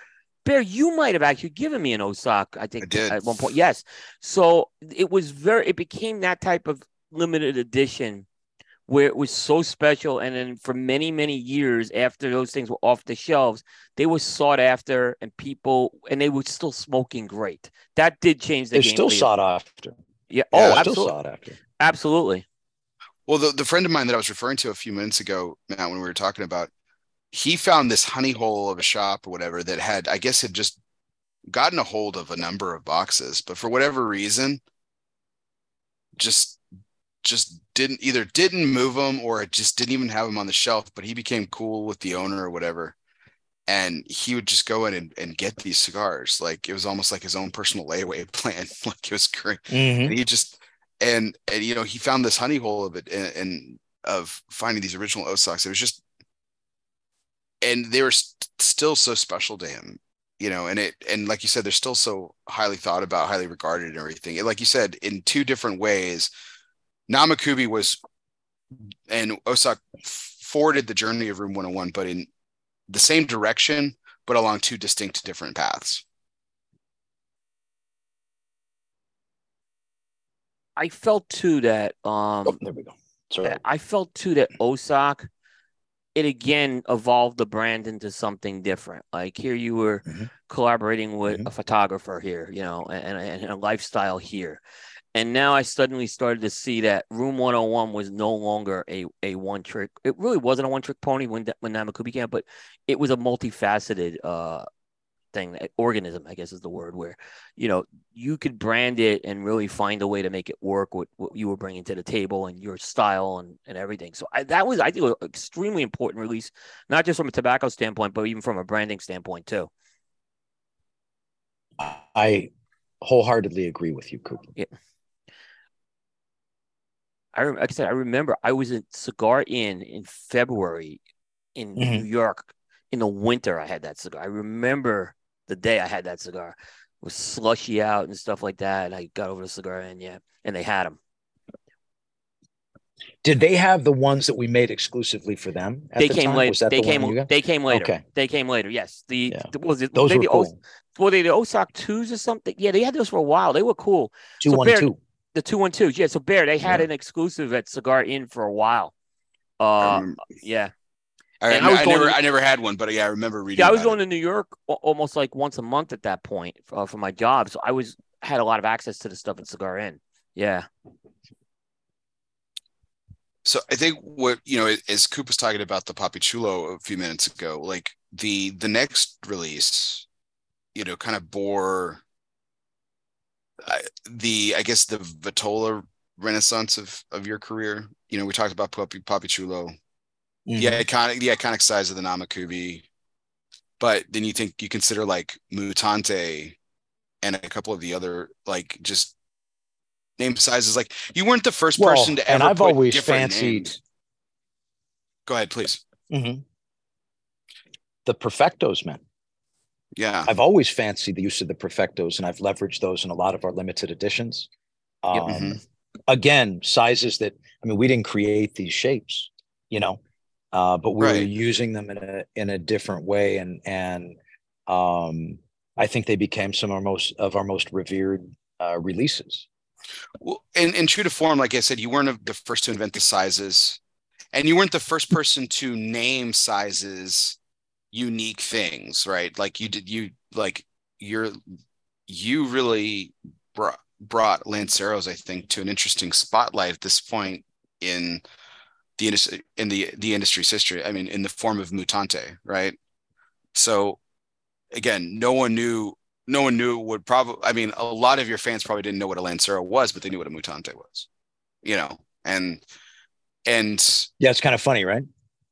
Bear, you might have actually given me an OSOK, I think I did. at one point. Yes. So it was very it became that type of limited edition where it was so special. And then for many, many years after those things were off the shelves, they were sought after and people and they were still smoking great. That did change the They're game. still for you. sought after. Yeah. Yeah, Oh, Still absolutely. sought after. Absolutely. Well, the, the friend of mine that I was referring to a few minutes ago, Matt, when we were talking about, he found this honey hole of a shop or whatever that had, I guess, had just gotten a hold of a number of boxes, but for whatever reason, just just didn't either didn't move them or it just didn't even have them on the shelf. But he became cool with the owner or whatever, and he would just go in and, and get these cigars. Like it was almost like his own personal layaway plan. like it was great Mhm. and he just and and you know he found this honey hole of it and, and of finding these original OSOKs. It was just and they were st- still so special to him, you know. And it and like you said, they're still so highly thought about, highly regarded, and everything. And like you said, in two different ways, Namakubi was and OSOK forwarded the journey of Room 101, but in the same direction, but along two distinct different paths. I felt too that um Oh, there we go. Sorry. I felt too that OSOK, it again evolved the brand into something different. Like here you were Mhm. collaborating with Mhm. a photographer here, you know, and, and, and a lifestyle here. And now I suddenly started to see that Room 101 was no longer a, a one trick. It really wasn't a one trick pony when when Namakubi came, but it was a multifaceted uh thing, organism, I guess is the word, where you know you could brand it and really find a way to make it work with what you were bringing to the table and your style and, and everything. So I, that was, I think, an extremely important release, not just from a tobacco standpoint, but even from a branding standpoint too. I wholeheartedly agree with you, Cooper. Yeah. I like I said, I remember I was in Cigar Inn in February in Mhm. New York in the winter. I had that cigar. I remember the day I had that cigar. It was slushy out and stuff like that. And I got over to Cigar Inn, yeah, and they had them. Did they have the ones that we made exclusively for them? At They the came later. They the came. They came later. Okay. They came later. Yes. The, Yeah. the was it Those they were the O- cool. were they the Osaka twos or something? Yeah, they had those for a while. They were cool. Two so one Bear- two. The two one twos. Yeah. So Bear, they had Yeah. an exclusive at Cigar Inn for a while. I, Uh, remember- yeah. I, I I never to- I never had one, but yeah, I remember reading. Yeah, I was going to New York almost like once a month at that point uh, for my job, so I was had a lot of access to the stuff at Cigar Inn. Yeah, So I think what you know, as Coop was talking about the Papi Chulo a few minutes ago, like the the next release, you know, kind of bore the I guess the Vitola renaissance of of your career. You know, we talked about Papi Papi Chulo, Mhm. the iconic the iconic size of the Namakubi, but then you think you consider like Mutante and a couple of the other like just name sizes. Like you weren't the first Well, person to ever. and I've always fancied names. Go ahead, please. Mhm. the perfectos, man. Yeah. I've always fancied the use of the perfectos, and I've leveraged those in a lot of our limited editions. Um. Mhm. Again, sizes that I mean, we didn't create these shapes, you know, uh, but we were using them in a in a different way, and and um, I think they became some of our most of our most revered uh, releases. Well, and, and true to form, like I said, you weren't the first to invent the sizes, and you weren't the first person to name sizes unique things, right? Like you did, you like you're you really brought brought Lanceros, I think, to an interesting spotlight at this point in the industry in the the industry's history. I mean, in the form of Mutante, right? So again, no one knew no one knew would probably i mean a lot of your fans probably didn't know what a lancero was but they knew what a mutante was you know and and Yeah, it's kind of funny, right?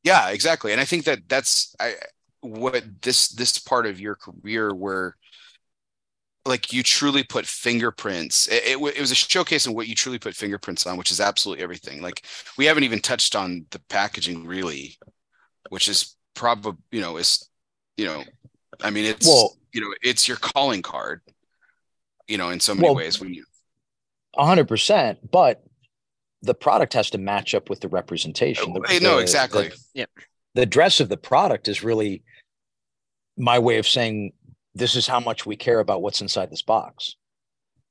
yeah exactly and i think that that's i what this this part of your career where like you truly put fingerprints it, it, it was a showcase in what you truly put fingerprints on which is absolutely everything. Like we haven't even touched on the packaging really which is probably you know is you know i mean it's Well- you know it's your calling card you know in so many Well, ways when you A hundred percent, but the product has to match up with the representation. The- Hey, no the- exactly. The- the dress of the product is really my way of saying this is how much we care about what's inside this box.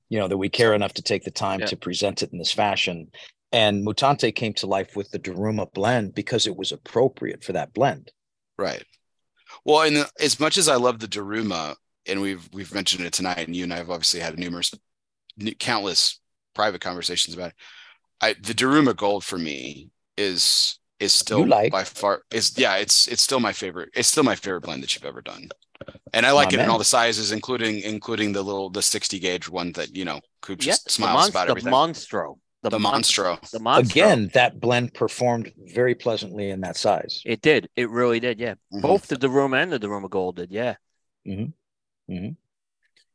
You know, that we care enough to take the time Yeah. to present it in this fashion. And Mutante came to life with the Daruma blend because it was appropriate for that blend. Right. Well, and uh, as much as I love the Daruma, and we've we've mentioned it tonight, and you and I have obviously had numerous, countless private conversations about it. I the Daruma Gold for me is is still like. by far is yeah it's it's still my favorite. It's still my favorite blend that you've ever done, and I like My it in all the sizes, including including the little the sixty gauge one that you know Coop yeah. just The, smiles mon- about the monstro. The, the mon- Monstro. The monstro. Again, that blend performed very pleasantly in that size. it did. It really did. Yeah, Mhm. both the Daruma and the Daruma Gold did. Yeah. Mhm. Mhm.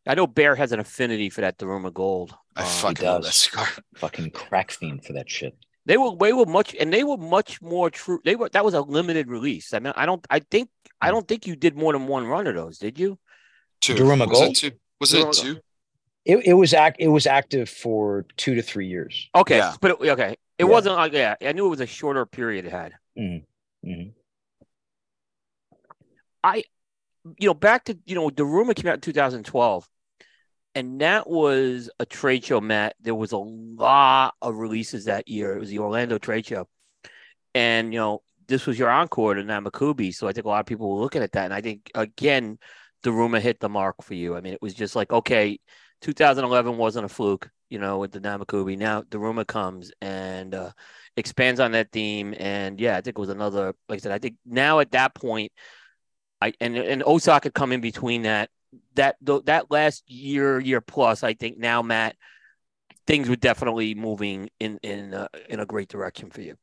I know Bear has an affinity for that Daruma Gold. I Uh, fucking love that does. cigar. Fucking crack fiend for that shit. They were they were much and they were much more true. They were that was a limited release. I mean, I don't I think I Hmm. don't think you did more than one run of those, did you? Two. Daruma was Gold? it two? Was it two? It, it was act it was active for two to three years. Okay, Yeah. but it, okay, it Yeah. wasn't like yeah. I knew it was a shorter period it had. Mhm. You know, back to you know, the rumor came out in 2012, and that was a trade show. Matt, there was a lot of releases that year. It was the Orlando trade show, and you know, this was your encore to Namakubi. So I think a lot of people were looking at that, and I think again, Daruma hit the mark for you. I mean, it was just like okay, 2011 wasn't a fluke, you know, with the Namakubi. Now Daruma comes and uh, expands on that theme, and yeah, I think it was another. Like I said, I think now at that point, I and and Osaka come in between that. That th- that last year, year plus, I think now Matt, things were definitely moving in in uh, in a great direction for you.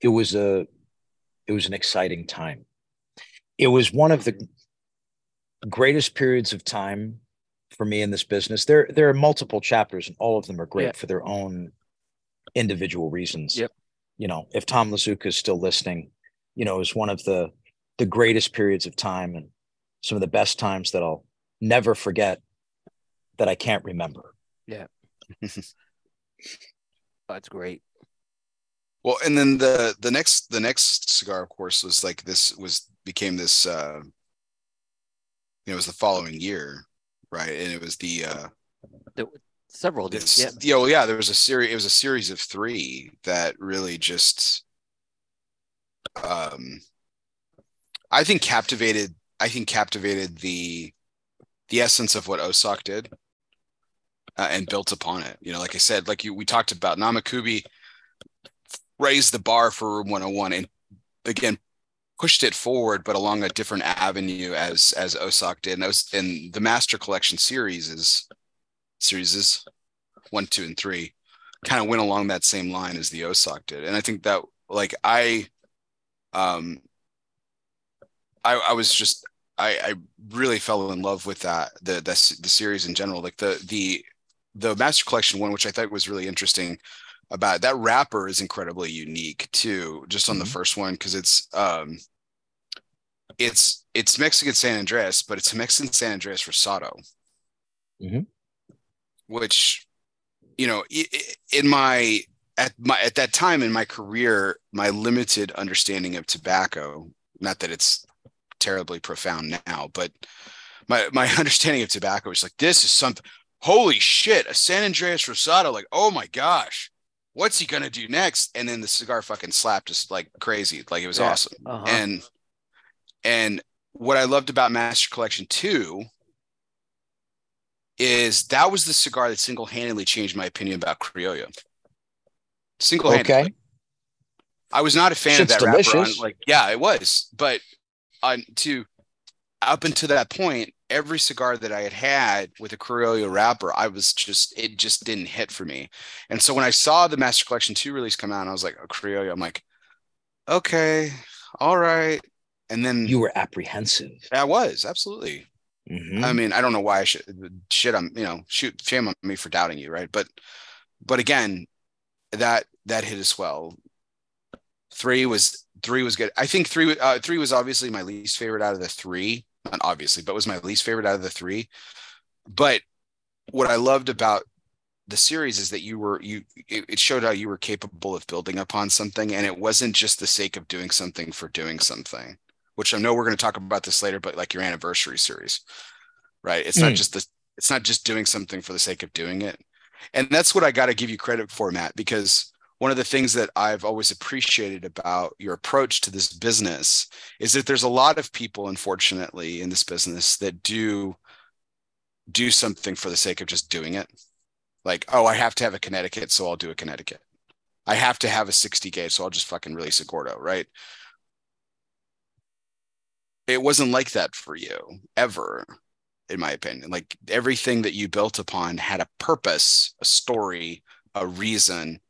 it was a it was an exciting time it was one of the greatest periods of time for me in this business. There there are multiple chapters and all of them are great Yeah. for their own individual reasons. Yep. You know, if Tom Lazuka is still listening, you know, is one of the the greatest periods of time and some of the best times that I'll never forget that I can't remember. Yeah. That's great. Well, and then the the next the next cigar, of course, was like this was became this. uh It was the following year, right? And it was the uh Several of this. these. Yeah. Yeah, well, yeah. There was a series. It was a series of three that really just, um, I think captivated. I think captivated the, the essence of what OSOK did, uh, and built upon it. You know, like I said, like you we talked about Namakubi raised the bar for Room 101 and again pushed it forward, but along a different avenue as as OSOK did. And, and the Master Collection series is series is one, two, and three kind of went along that same line as the OSOK did. And I think that like I um I I was just I I really fell in love with that the the, the series in general. Like the the the Master Collection one, which I thought was really interesting about it, that wrapper is incredibly unique too, just on the Mhm. first one, because it's um it's it's Mexican San Andreas, but it's a Mexican San Andreas Rosado. Mhm. Which, you know, in my at my at that time in my career, my limited understanding of tobacco, not that it's terribly profound now, but my my understanding of tobacco was like this is something holy shit, a San Andreas Rosado, like, oh my gosh, what's he gonna do next? And then the cigar fucking slapped us like crazy. Like it was Yeah. awesome. Uh-huh. And and what I loved about Master Collection 2 is that was the cigar that single-handedly changed my opinion about Criollo. Single-handedly. Okay. I was not a fan Shit's of that delicious. like, yeah, it was. But on to up until that point, every cigar that I had had with a Criollo wrapper, I was just it just didn't hit for me. And so when I saw the Master Collection 2 release come out, I was like, a Criollo, I'm like, okay, all right. And then You were apprehensive. I was absolutely. Mhm. I mean, I don't know why I should shit. I'm you know shoot shame on me for doubting you, right? But but again, that that hit as well. Three was three was good. I think three uh, three was obviously my least favorite out of the three. Not obviously, but was my least favorite out of the three. But what I loved about the series is that you were you it, showed how you were capable of building upon something, and it wasn't just the sake of doing something for doing something. Which I know we're going to talk about this later, but like your anniversary series, right? It's not Mm. just the it's not just doing something for the sake of doing it. And that's what I got to give you credit for, Matt, because one of the things that I've always appreciated about your approach to this business is that there's a lot of people, unfortunately, in this business that do do something for the sake of just doing it. Like, oh, I have to have a Connecticut, so I'll do a Connecticut. I have to have a 60 gauge, so I'll just fucking release a Gordo, right? It wasn't like that for you ever in my opinion. Like everything that you built upon had a purpose, a story, a reason,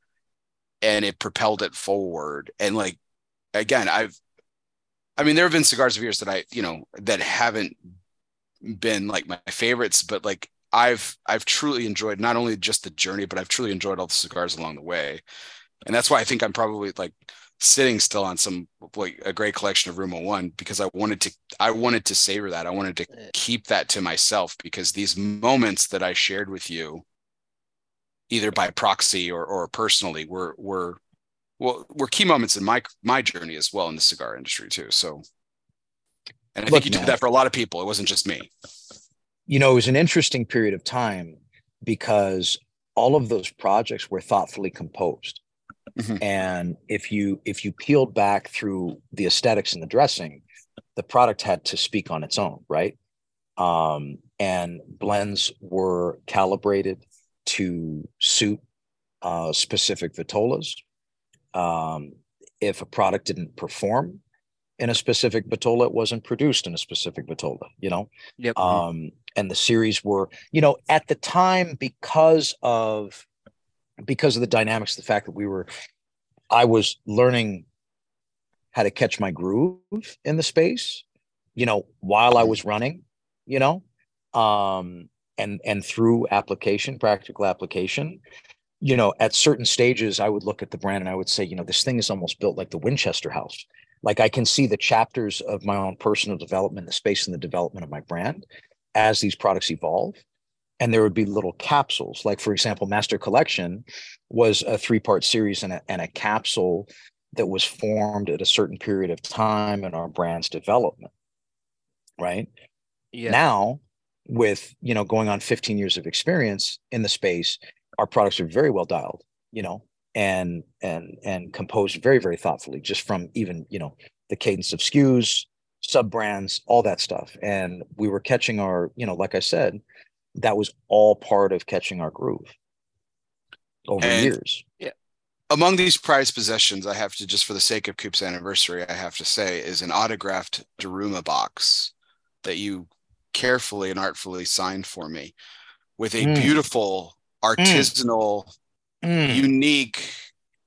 and it propelled it forward. And like again, I've I mean, there have been cigars of yours that I, you know, that haven't been like my favorites, but like I've I've truly enjoyed not only just the journey, but I've truly enjoyed all the cigars along the way. And that's why I think I'm probably like sitting still on some like a great collection of Room One because I wanted to I wanted to savor that. I wanted to keep that to myself because these moments that I shared with you, either by proxy or or personally, were were well were key moments in my my journey as well in the cigar industry too. So, and I Look, think you did that for a lot of people. It wasn't just me. you know, it was an interesting period of time because all of those projects were thoughtfully composed. Mhm. And if you if you peeled back through the aesthetics and the dressing, the product had to speak on its own, right? Um, and blends were calibrated to suit uh, specific vitolas. Um, if a product didn't perform in a specific vitola, it wasn't produced in a specific vitola, you know? Yep. um and the series were you know at the time because of because of the dynamics the fact that we were i was learning how to catch my groove in the space you know while i was running you know um and and through application, practical application, you know, at certain stages, I would look at the brand and I would say, you know, this thing is almost built like the Winchester House. Like I can see the chapters of my own personal development, the space in the development of my brand as these products evolve. And there would be little capsules. Like, for example, Master Collection was a three part series and a, and a capsule that was formed at a certain period of time in our brand's development. Right. Yeah. Now, with you know going on 15 years of experience in the space, our products are very well dialed, you know, and and and composed very very thoughtfully, just from even you know the cadence of SKUs, sub brands, all that stuff. And we were catching our, you know, like I said, that was all part of catching our groove over And- years. Yeah. Among these prized possessions, I have to just for the sake of Coop's anniversary, I have to say is an autographed Daruma box that you carefully and artfully signed for me with a Mm. beautiful artisanal, Mm, unique,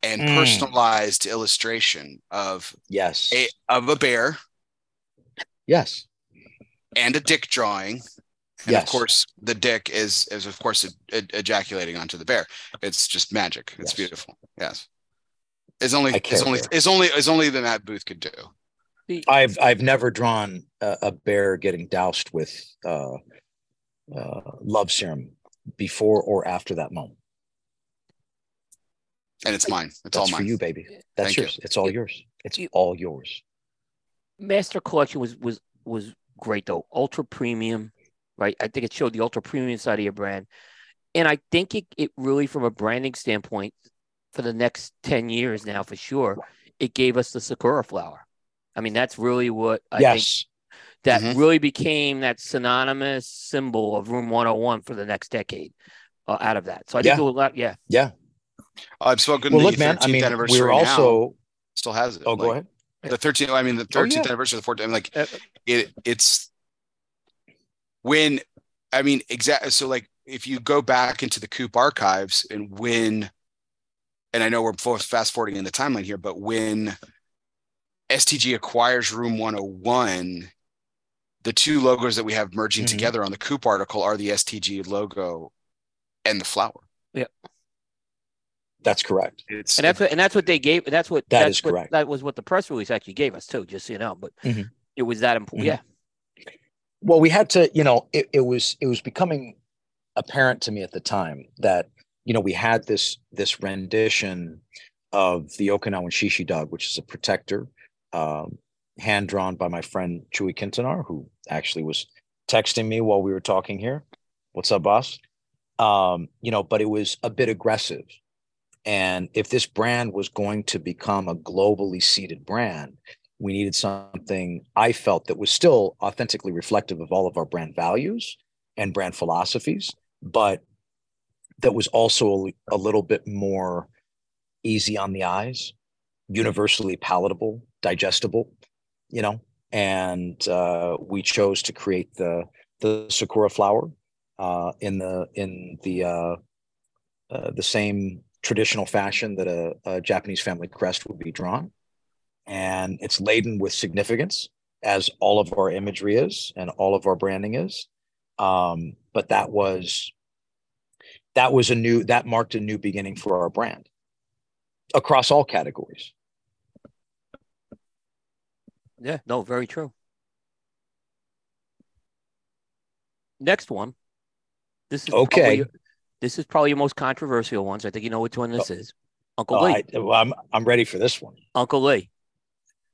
and Mm. personalized illustration of yes. a of a bear yes. and a dick drawing. And yes. of course, the dick is is of course ejaculating onto the bear. It's just magic. It's Yes. beautiful. Yes. It's only I it's only there. it's only it's only the Matt Booth could do. The- I've I've never drawn a, a bear getting doused with uh, uh, love serum before or after that moment. And it's mine. It's That's all for mine. you, baby. That's Thank you. yours. It's all yours. It's You- all yours. Master Collection was was was great though. Ultra premium, right? I think it showed the ultra premium side of your brand, and I think it it really, from a branding standpoint, for the next ten years now for sure, it gave us the Sakura flower. I mean, that's really what I think yes. that Mhm. really became that synonymous symbol of Room 101 for the next decade. Uh, out of that, so I think Yeah. there was a lot. Yeah, Yeah. I've spoken Well, the look, man. 13th I mean, anniversary we were now, also. still has it. Oh, go ahead. The 13th, I mean, the Oh, 13th yeah. anniversary of the 14th. Like Uh, it, it's when, I mean, exactly. So, like, if you go back into the Coop archives and when, and I know we're fast forwarding in the timeline here, but when STG acquires Room 101, the two logos that we have merging Mhm. together on the Coop article are the STG logo and the flower. Yeah. That's correct. It's and that's what and that's what they gave. That's what That that's is what- correct. That was what the press release actually gave us too. Just so you know, but Mhm. it was that important. Mhm. Yeah, Well, we had to, you know, it, it was it was becoming apparent to me at the time that you know we had this this rendition of the Okinawan shishi dog, which is a protector, um, hand drawn by my friend Chewy Quintanar, who actually was texting me while we were talking here. What's up, boss? Um, you know, but it was a bit aggressive. And if this brand was going to become a globally seeded brand, we needed something I felt that was still authentically reflective of all of our brand values and brand philosophies, but that was also a, a little bit more easy on the eyes, universally palatable, digestible, you know. And uh, we chose to create the the sakura flower uh, in the in the uh, uh, the same traditional fashion that a, a Japanese family crest would be drawn and it's laden with significance as all of our imagery is and all of our branding is um, but that was that was a new that marked a new beginning for our brand across all categories yeah. No, very true. Next one. This is Okay. probably- this is probably your most controversial one. So I think you know which one this is. Uncle Oh, Lee. I, well, I'm, I'm ready for this one. Uncle Lee.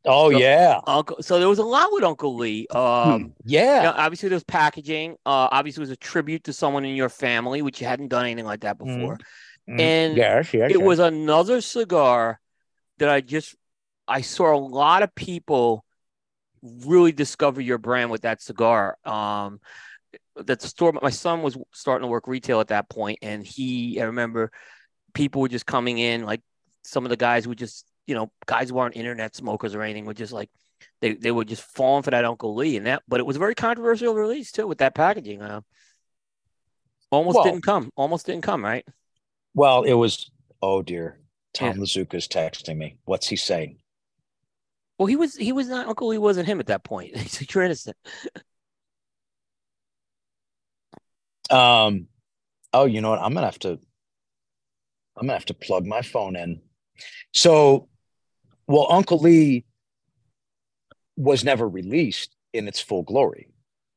Oh So- yeah Uncle. So there was a lot with Uncle Lee. Um, yeah you know, obviously there's packaging. Uh, obviously it was a tribute to someone in your family, which you hadn't done anything like that Mhm. before. Mm, and yes, yes, it yes. was another cigar that I just I saw a lot of people really discover your brand with that cigar. Um, that store my son was starting to work retail at that point, and he I remember people were just coming in like some of the guys who just you know guys who aren't internet smokers or anything were just like they they were just falling for that Uncle Lee and that, but it was a very controversial release too with that packaging. Uh, almost Well- didn't come, almost didn't come, right? well it was oh dear tom Yeah. lazuka's texting me what's he saying Well, he was he was not Uncle Lee wasn't him at that point. He's you're innocent. Um, oh, you know what? I'm gonna have to. I'm gonna have to plug my phone in. So, well, Uncle Lee was never released in its full glory,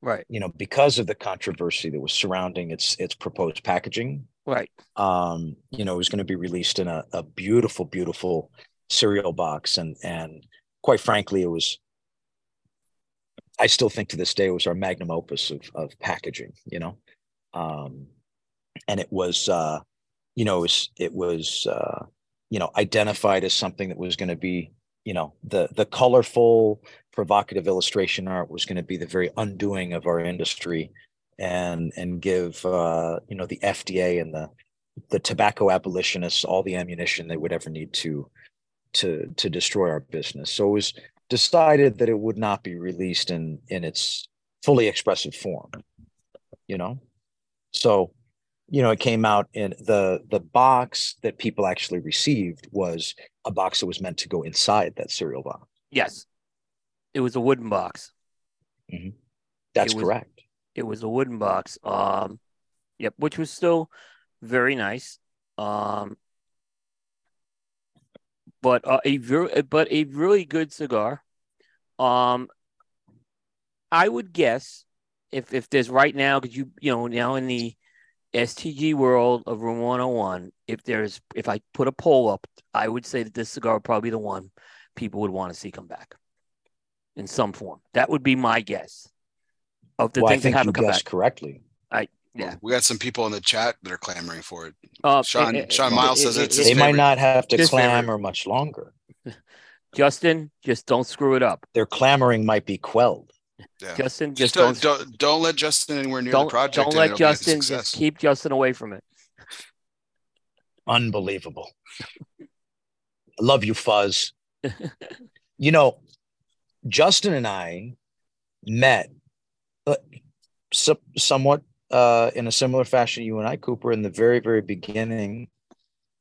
Right. you know, because of the controversy that was surrounding its its proposed packaging. Right. Um, you know, it was going to be released in a, a beautiful, beautiful cereal box, and and quite frankly, it was. I still think to this day it was our magnum opus of of packaging. You know, um, and it was uh, you know it was it was uh, you know identified as something that was going to be you know the the colorful provocative illustration art was going to be the very undoing of our industry and and give uh, you know the FDA and the the tobacco abolitionists all the ammunition they would ever need to to to destroy our business. So it was decided that it would not be released in in its fully expressive form. You know, so you know it came out in the the box that people actually received was a box that was meant to go inside that cereal box. Yes. It was a wooden box. That's It was- correct. It was a wooden box. Um, yep, which was still very nice. Um, but uh, a very, but a really good cigar. Um, I would guess if if there's right now, because you you know now in the STG world of Room 101, if there's if I put a poll up, I would say that this cigar would probably be the one people would want to see come back in some form. That would be my guess of the well, things that haven't come back. correctly. Yeah. We got some people in the chat that are clamoring for it. Uh, Sean- Sean Miles eh, says it's his They might not have to His favorite. clamor much longer. Justin, just don't screw it up. Their clamoring might be quelled. Yeah. Justin, Just just, don't, don't don't don't let Justin anywhere near don't, the project. don't let it'll be a Justin just keep Justin away from it. Unbelievable. I love you, Fuzz. you know, Justin and I met uh, so, somewhat uh, in a similar fashion, you and I, Cooper, in the very, very beginning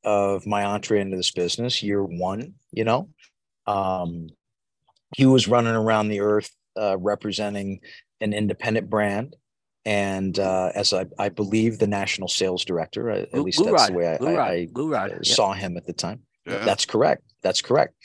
of my entree into this business, year one, you know. Um, he was running around the earth uh, representing an independent brand. And uh, as I, I believe the national sales director, uh, at Glue- least Glue that's Rod, the way I, Glue I, Rod, I Glue Rod, uh, yeah. saw him at the time. Yeah. That's correct. That's correct.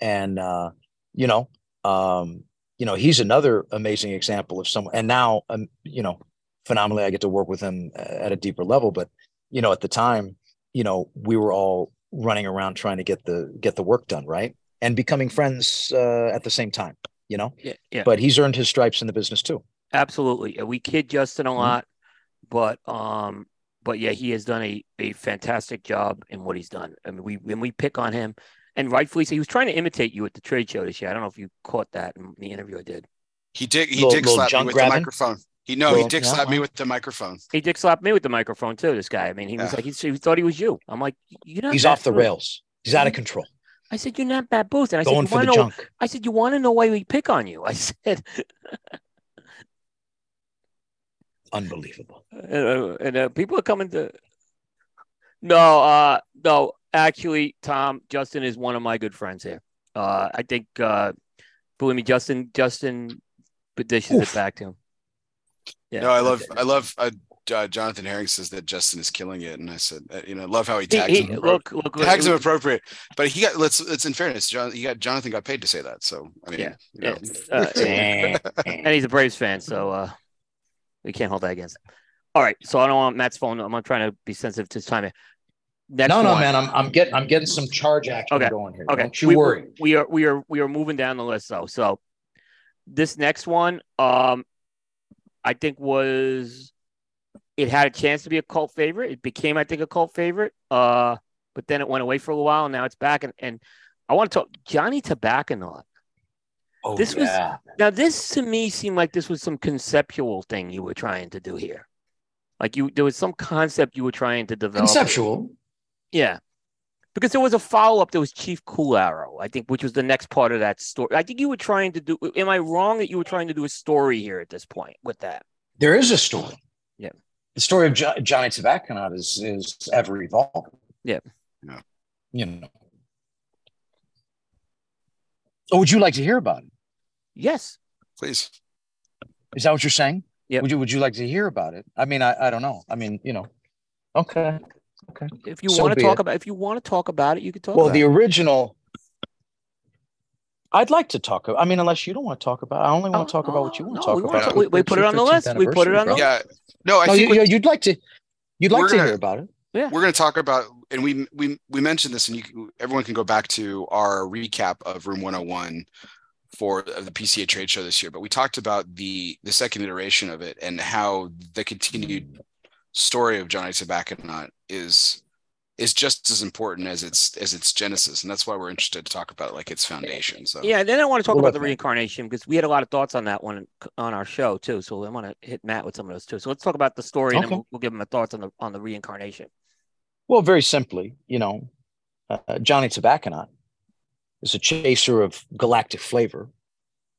And uh, you know, um, you know, he's another amazing example of someone. And now, um, you know, phenomenally, I get to work with him uh, at a deeper level. But you know, at the time, you know, we were all running around trying to get the get the work done, right, and becoming friends uh, at the same time. You know, Yeah, yeah, but he's earned his stripes in the business too. absolutely. We kid Justin a Mhm. lot, but um, but yeah, he has done a, a fantastic job in what he's done. I mean, we when we pick on him, and rightfully so, he was trying to imitate you at the trade show this year. I don't know if you caught that in the interview I did. He did he Little- dick little slapped me with grabbing? the microphone. He no, he dick slapped me with the microphone. He dick slapped me with the microphone too. This guy. I mean, he was Yeah. like, he, he thought he was you. I'm like, you know. He's off the booth." rails. He's out of control. I said, you're not that booth. And I Going said, you want to know? junk. I said, you want to know why we pick on you? I said, Unbelievable. uh, and uh, people are coming to. No, uh, no. Actually, Tom Justin is one of my good friends here. Uh, I think, uh, believe me, Justin, Justin, dishes Oof. it back to him. Yeah. No, I love I love uh, uh, Jonathan Herring says that Justin is killing it, and I said, uh, you know, I love how he He, tags he, him. look, look, tags him appropriate, but he got let's it's in fairness, John. He got Jonathan got paid to say that, so I mean, Yeah, you know. yeah, uh, and he's a Braves fan, so uh, we can't hold that against him. All right, so I don't want Matt's phone. I'm not trying to be sensitive to his time. Next no, no, one. man. I'm, I'm getting I'm getting some charge action Okay, going here. Okay, Don't you we, worry. We are we are we are moving down the list though. So this next one, um, I think was it had a chance to be a cult favorite. It became, I think, a cult favorite. Uh, but then it went away for a while, and now it's back. And, and I want to talk Johnny Tobacconaut. Oh, this was- yeah. Now, this to me seemed like this was some conceptual thing you were trying to do here. Like you, there was some concept you were trying to develop. conceptual. Yeah. Because there was a follow up. There was Chief Cool Arrow, I think, which was the next part of that story. I think you were trying to do. Am I wrong that you were trying to do a story here at this point with that? There is a story. Yeah. The story of jo- Johnny Tobacconaut is is ever evolving. Yeah. Yeah. You know. Oh, would you like to hear about it? Yes. Please. Is that what you're saying? Yeah. Would you Would you like to hear about it? I mean, I I don't know. I mean, you know. Okay. Okay. If you So want to talk it. about, if you want to talk about it, you could talk. About. Well, the it. original. I'd like to talk. About I mean, unless you don't want to talk about. I only want Oh, to talk about what you oh, want no, to talk we wanna about. talk- we- we put it on the list. We put it on the bro. Yeah. No, I No, think you, what- you- you'd like to. You'd like to gonna- hear about it. Yeah. We're going to talk about and we we we mentioned this and you everyone can go back to our recap of room 101 for the PCA trade show this year but we talked about the the second iteration of it and how the continued story of Johnny Tobacconaut is is just as important as its as its genesis and that's why we're interested to talk about like its foundation so Yeah, then I want to talk Well, about the reincarnation because we had a lot of thoughts on that one on our show too. So I want to hit Matt with some of those too. So let's talk about the story and Okay. then we'll, we'll give him a thoughts on the on the reincarnation. Well, very simply, you know, uh, Johnny Tobacconaut is a chaser of galactic flavor,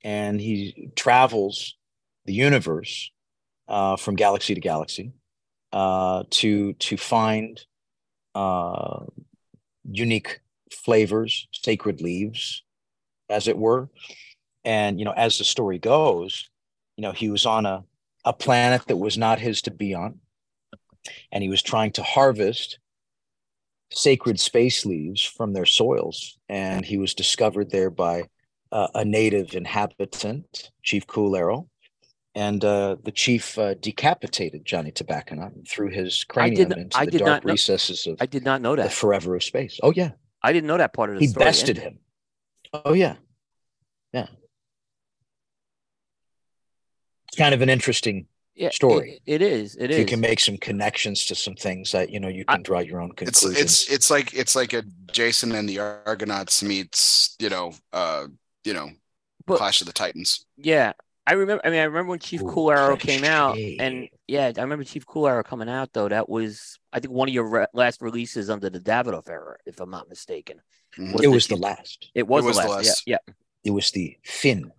and he travels the universe uh, from galaxy to galaxy uh, to to find uh, unique flavors, sacred leaves, as it were. And you know, as the story goes, you know, he was on a a planet that was not his to be on, and he was trying to harvest sacred space leaves from their soils. And he was discovered there by uh, a native inhabitant, Chief Cool Arrow. And uh, the chief uh, decapitated Johnny Tobacconaut and threw his cranium not- into I the did dark not know- recesses of I did not know the that. forever of space. Oh, yeah. I didn't know that part of the He story. bested him. Oh, yeah. Yeah. It's kind of an interesting Yeah, story. it- it is. It if is. you can make some connections to some things that you know you I- can draw your own it's conclusions. it's it's like it's like a Jason and the Argonauts meets you know uh you know But- Clash of the Titans Yeah, I remember. I mean, I remember when Chief Ooh, Cool Arrow came out, and yeah, I remember Chief Cool Arrow coming out though. That was, I think, one of your re- last releases under the Davidoff era, if I'm not mistaken. Mhm. Was it the was the Chief- last. It was, was the the last. last. Yeah, yeah, It was the fin.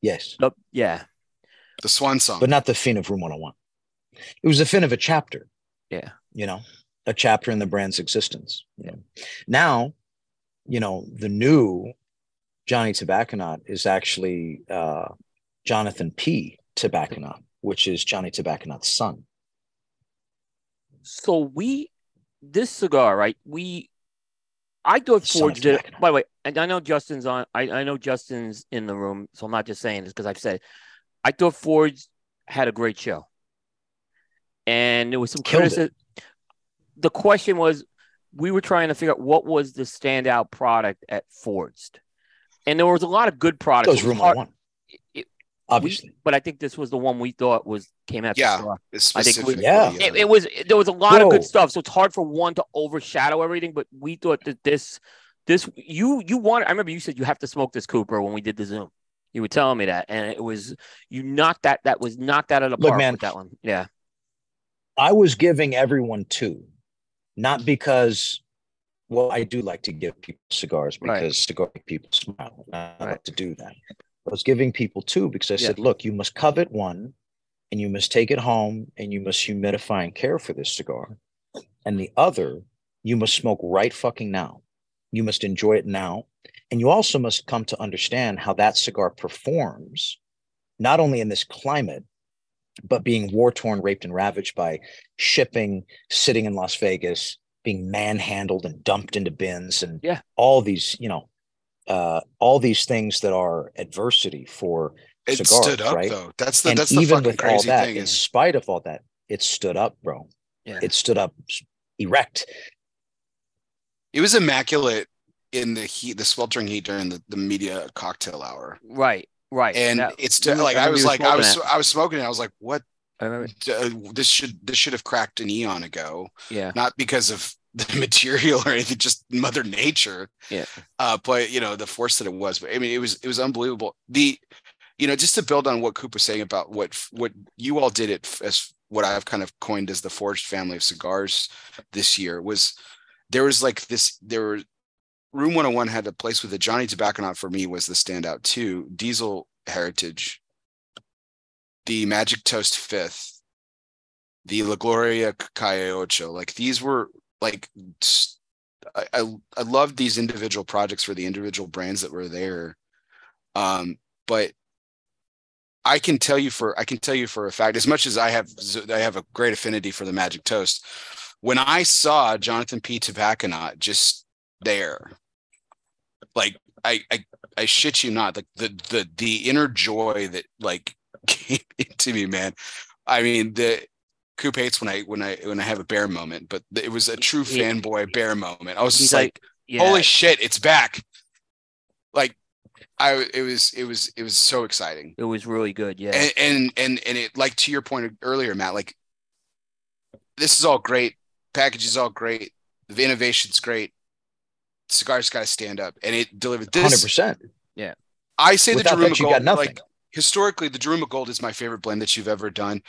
Yes. Nope, yeah. the Swan Song but not the fin of room 101 it was the fin of a chapter Yeah. you know a chapter in the brand's existence you know. now you know the new johnny tobacconaut is actually uh jonathan p tobacconaut which is johnny tobacconaut's son So we, this cigar, right? We, I thought Son of Forge did. By the way, and I know Justin's on. I, I know Justin's in the room, so I'm not just saying this because I've said. It. I thought Forge had a great show, and there was some criticism. The question was, we were trying to figure out what was the standout product at Forged, and there was a lot of good products. that was room hard- 101 it- obviously but I think this was the one we thought was came out. Yeah. I think we- specifically, Yeah. it, it was there was a lot of good stuff, so it's hard for one to overshadow everything. But we thought that this this you you want. I remember you said you have to smoke this Cooper when we did the Zoom. You were telling me that, and it was you knocked that that was knocked out of the Look, park man. with that one. Yeah, I was giving everyone two, not because, well, I do like to give people cigars Right. because cigar people smile. I Right. like to do that. I was giving people two because I Yeah. said, look, you must covet one and you must take it home and you must humidify and care for this cigar. And the other, you must smoke right fucking now. You must enjoy it now. And you also must come to understand how that cigar performs, not only in this climate, but being war torn, raped, and ravaged by shipping, sitting in Las Vegas, being manhandled and dumped into bins, and Yeah. all these, you know, uh, all these things that are adversity for it cigars, stood up right? though that's the and that's the even fucking with all crazy that, thing in is spite of all that, it stood up, bro. yeah. It stood up erect. it was immaculate in the heat the sweltering heat during the, the media cocktail hour right, right. and That- it's you- like i remember was like i was that. i was smoking it i was like what I remember. uh, this should this should have cracked an eon ago Yeah, not because of the material or anything, just Mother Nature. Yeah. Uh, but you know the force that it was. But I mean, it was it was unbelievable. The, you know, just to build on what Coop was saying about what what you all did it as what I've kind of coined as the Forged family of cigars this year was there was like this there were Room 101 had a place with the Johnny Tobacconaut for me was the standout too. Diesel Heritage, the Magic Toast Fifth, the La Gloria Calle Ocho. Like these were like I I loved these individual projects for the individual brands that were there. Um, but I can tell you for I can tell you for a fact, as much as I have I have a great affinity for the Magic Toast. When I saw Jonathan P. Tobacconaut just there, like I I I shit you not, like the the the inner joy that like came into me, man. I mean, the Coop hates when I when I when I have a bear moment, but it was a true He- fanboy bear moment. I was just like, Yeah, holy shit, it's back. Like I it was it was it was so exciting. it was really good. Yeah, And and and and it like to your point earlier, Matt, like this is all great. Package is all great. The innovation's great. Cigars got to stand up, and it delivered Hundred this. percent. Yeah. I say Without the Daruma that, you Gold, got nothing. like historically, the Daruma Gold is my favorite blend that you've ever done.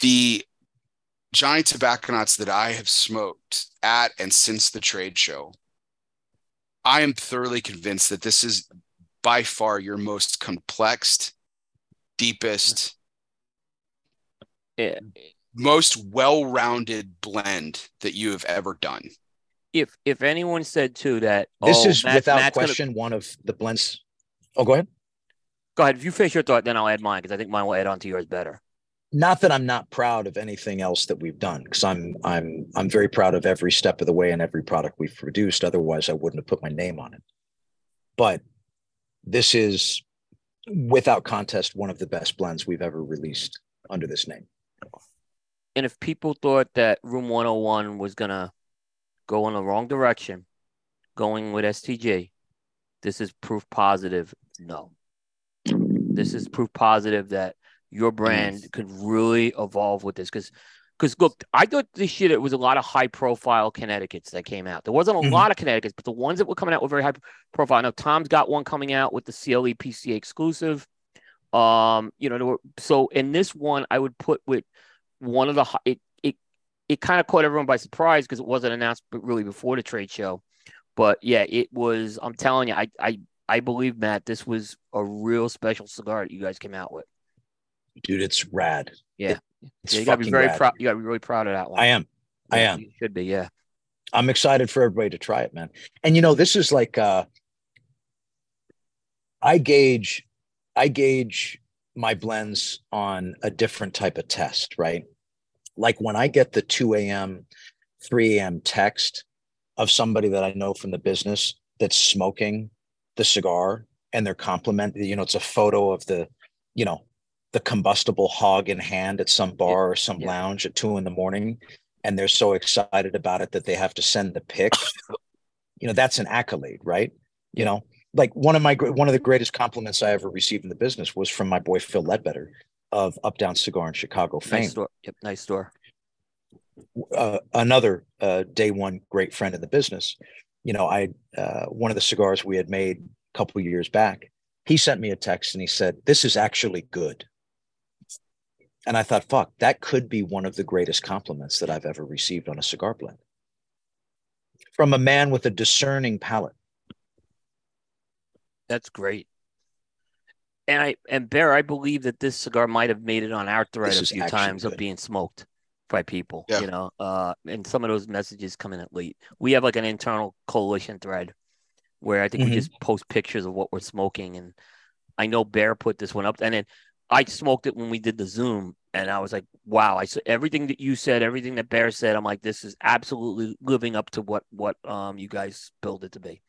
The Johnny Tobacconauts that I have smoked at and since the trade show, I am thoroughly convinced that this is by far your most complex, deepest, Yeah. most well-rounded blend that you have ever done. if if anyone said too that This oh, is Matt- without Matt's gonna- question one of the blends. Oh, go ahead. go ahead. If you finish your thought, then I'll add mine because I think mine will add on to yours better. Not that I'm not proud of anything else that we've done, because I'm I'm I'm very proud of every step of the way and every product we've produced. Otherwise, I wouldn't have put my name on it. But this is, without contest, one of the best blends we've ever released under this name. And if people thought that Room 101 was gonna go in the wrong direction, going with STG, this is proof positive. No, this is proof positive that your brand could really evolve with this. Because, because look, I thought this year it was a lot of high profile Connecticut's that came out. There wasn't a Mhm. lot of Connecticut's, but the ones that were coming out were very high profile. I know Tom's got one coming out with the CLE PCA exclusive. Um, you know, there were, so in this one, I would put with one of the it it it kind of caught everyone by surprise because it wasn't announced but really before the trade show. But yeah, it was. I'm telling you, I I I believe Matt, this was a real special cigar that you guys came out with. Dude, it's rad. Yeah. It- it's Yeah, you gotta be very rad. proud. You gotta be really proud of that one. I am. I am. You should be. Yeah. I'm excited for everybody to try it, man. And you know, this is like uh I gauge I gauge my blends on a different type of test, right? Like when I get the 2 a.m., 3 a.m. text of somebody that I know from the business that's smoking the cigar and they're compliment, you know, it's a photo of the, you know, the combustible hog in hand at some bar or some yeah. lounge at two in the morning and they're so excited about it that they have to send the pic you know that's an accolade right you know like one of my one of the greatest compliments i ever received in the business was from my boy phil ledbetter of up down cigar in chicago fame Nice store. Yep. Nice store. uh, another uh, day one great friend in the business you know i uh, one of the cigars we had made a couple of years back he sent me a text and he said this is actually good and i thought fuck that could be one of the greatest compliments that i've ever received on a cigar blend from a man with a discerning palate That's great. And I and Bear, I believe that this cigar might have made it on our thread This a few actually times of being smoked by people. Yeah. You know, uh, and some of those messages come in at late. We have like an internal coalition thread where I think Mhm. we just post pictures of what we're smoking, and I know Bear put this one up, and then I smoked it when we did the Zoom, and I was like, wow! I said everything that you said, everything that Bear said. I'm like, this is absolutely living up to what what um you guys build it to be.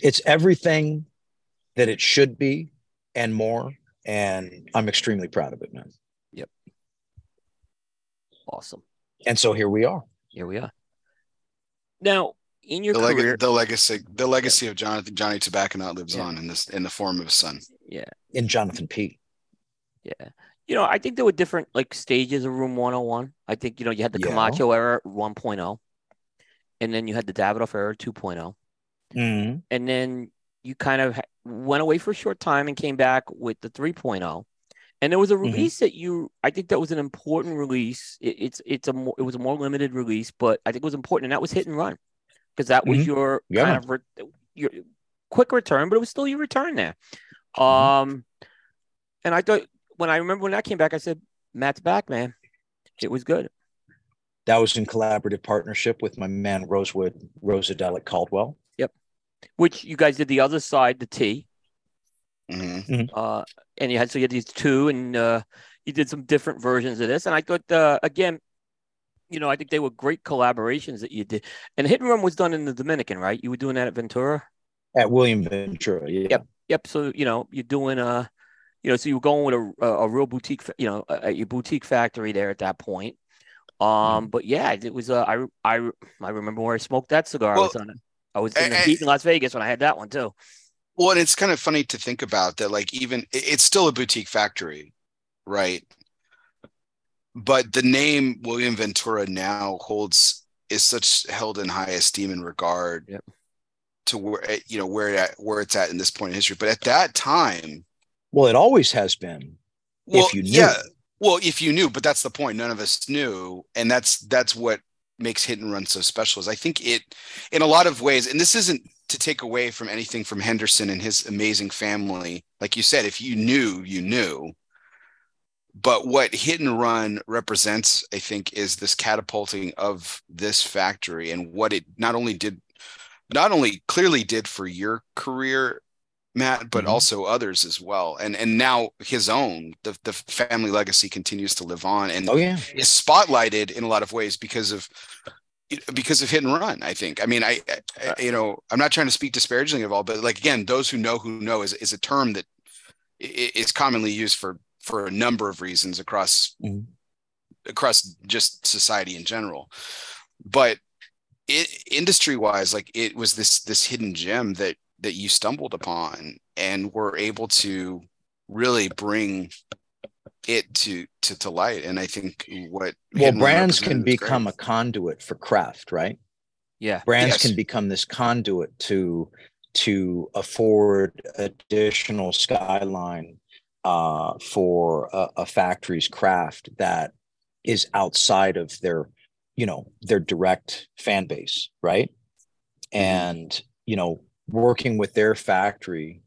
it's everything that it should be and more and i'm extremely proud of it man Yep. Awesome. and so here we are Here we are. Now, in your The, career, leg- the legacy, the legacy of Jonathan Johnny Tobacconaut lives Yeah. on in this in the form of his son. yeah, in jonathan p yeah. You know, I think there were different like stages of Room 101. I think you know you had the Yeah. Camacho era 1.0, and then you had the Davidoff era 2.0, Mhm. and then you kind of went away for a short time and came back with the 3.0. And there was a Mhm. release that you, I think that was an important release. It, it's it's a more, it was a more limited release, but I think it was important, and that was Hit and Run, because that was Mhm. your Yeah, kind of re- your quick return, but it was still your return there. Mm-hmm. Um, and I thought when I remember when I came back, I said, "Matt's back, man. It was good." that was in collaborative partnership with my man rosewood rosadelic caldwell Yep. Which you guys did the other side, the T. Mm-hmm. Uh, and you had so you had these two, and uh, you did some different versions of this. And I thought, uh, again, you know, I think they were great collaborations that you did. And Hit and Run was done in the Dominican, right? You were doing that at Ventura. At William Ventura. Yeah. Yep. Yep. So you know, you're doing uh, you know, so you were going with a a, a real boutique, you know, a, your boutique factory there at that point. Um, but yeah, it was. Uh, I I I remember where I smoked that cigar. I Well, was on it. I was in the heat in Las Vegas when I had that one too. Well, and it's kind of funny to think about that. Like, even it's still a boutique factory, right? But the name William Ventura now holds is such held in high esteem and regard Yep. to where eh, you know where it at, where it's at in this point in history. But at that time, Well, it always has been. well, you knew. yeah, well, if you knew, but that's the point. None of us knew, and that's that's what makes Hit and Run so special. Is I think it, in a lot of ways, and this isn't to take away from anything from Henderson and his amazing family. Like you said, if you knew, you knew. But what Hit and Run represents, I think, is this catapulting of this factory and what it not only did, not only clearly did for your career Matt, but Mhm. also others as well. And and now his own, the the family legacy continues to live on and Oh yeah. is spotlighted in a lot of ways because of because of hit and run. I think. I mean, I, I you know, I'm not trying to speak disparagingly of all, but like again, those who know who know is is a term that is commonly used for for a number of reasons across Mhm. across just society in general. But it industry wise, like it was this this hidden gem that that you stumbled upon and were able to really bring it to to, to light. And I think what Well, brands can represented was great. become a conduit for craft, right? Yeah. brands Yes. can become this conduit to to afford additional skyline uh, for a, a factory's craft that is outside of their you know their direct fan base right and you know working with their factory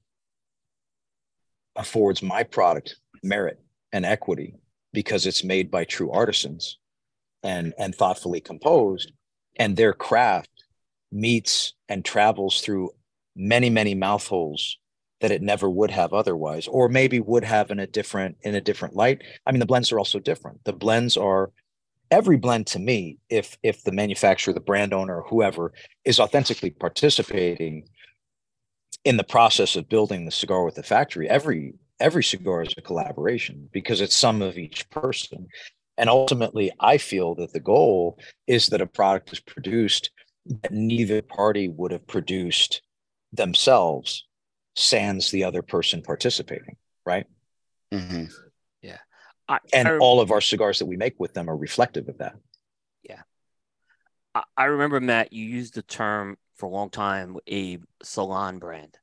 affords my product merit and equity because it's made by true artisans and and thoughtfully composed. And their craft meets and travels through many many mouth holes that it never would have otherwise or maybe would have in a different in a different light. I mean the blends are also different. The blends are every blend to me if if the manufacturer the brand owner whoever is authentically participating in the process of building the cigar with the factory every every cigar is a collaboration because it's some of each person. And ultimately i feel that the goal is that a product is produced that neither party would have produced themselves sans the other person participating right? Mm-hmm. I, and I, all of our cigars that we make with them are reflective of that. I- I remember Matt, you used the term for a long time, a salon brand.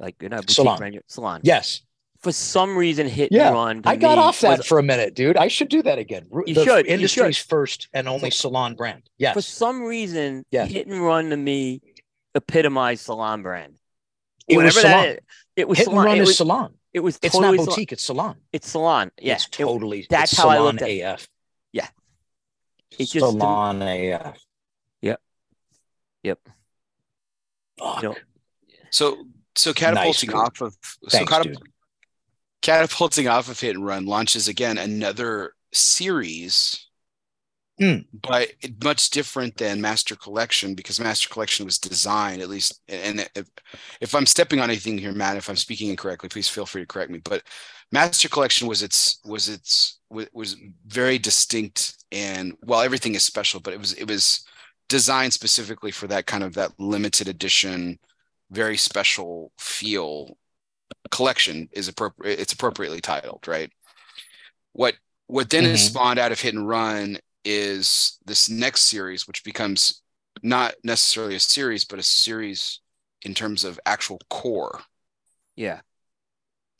Like a boutique Salon. brand, salon. yes For some reason, hit Yeah, and run. i got off that was- for a minute dude i should do that again You the should, you industry's should. first and only salon brand yes for some reason, Yes. hit and run to me epitomized salon brand. it was Whatever that salon is, it was hit and salon. run it is was, salon it was it's totally not salon. boutique it's salon It's salon. Yeah, it's it- totally that's it's how I salon looked at it. af Yeah. It just salon af. Yep. Fuck. You know, So so catapulting Coop. off of so Thanks, catap- catapulting off of hit and run launches again another series Hmm. but much different than master collection because master collection was designed at least and if, if i'm stepping on anything here matt if i'm speaking incorrectly please feel free to correct me but master collection was its was its was, was very distinct and well everything is special but it was it was designed specifically for that kind of that limited edition very special feel collection is appropriate it's appropriately titled right what what then is Mhm. spawned out of hit and run is this next series which becomes not necessarily a series but a series in terms of actual core yeah.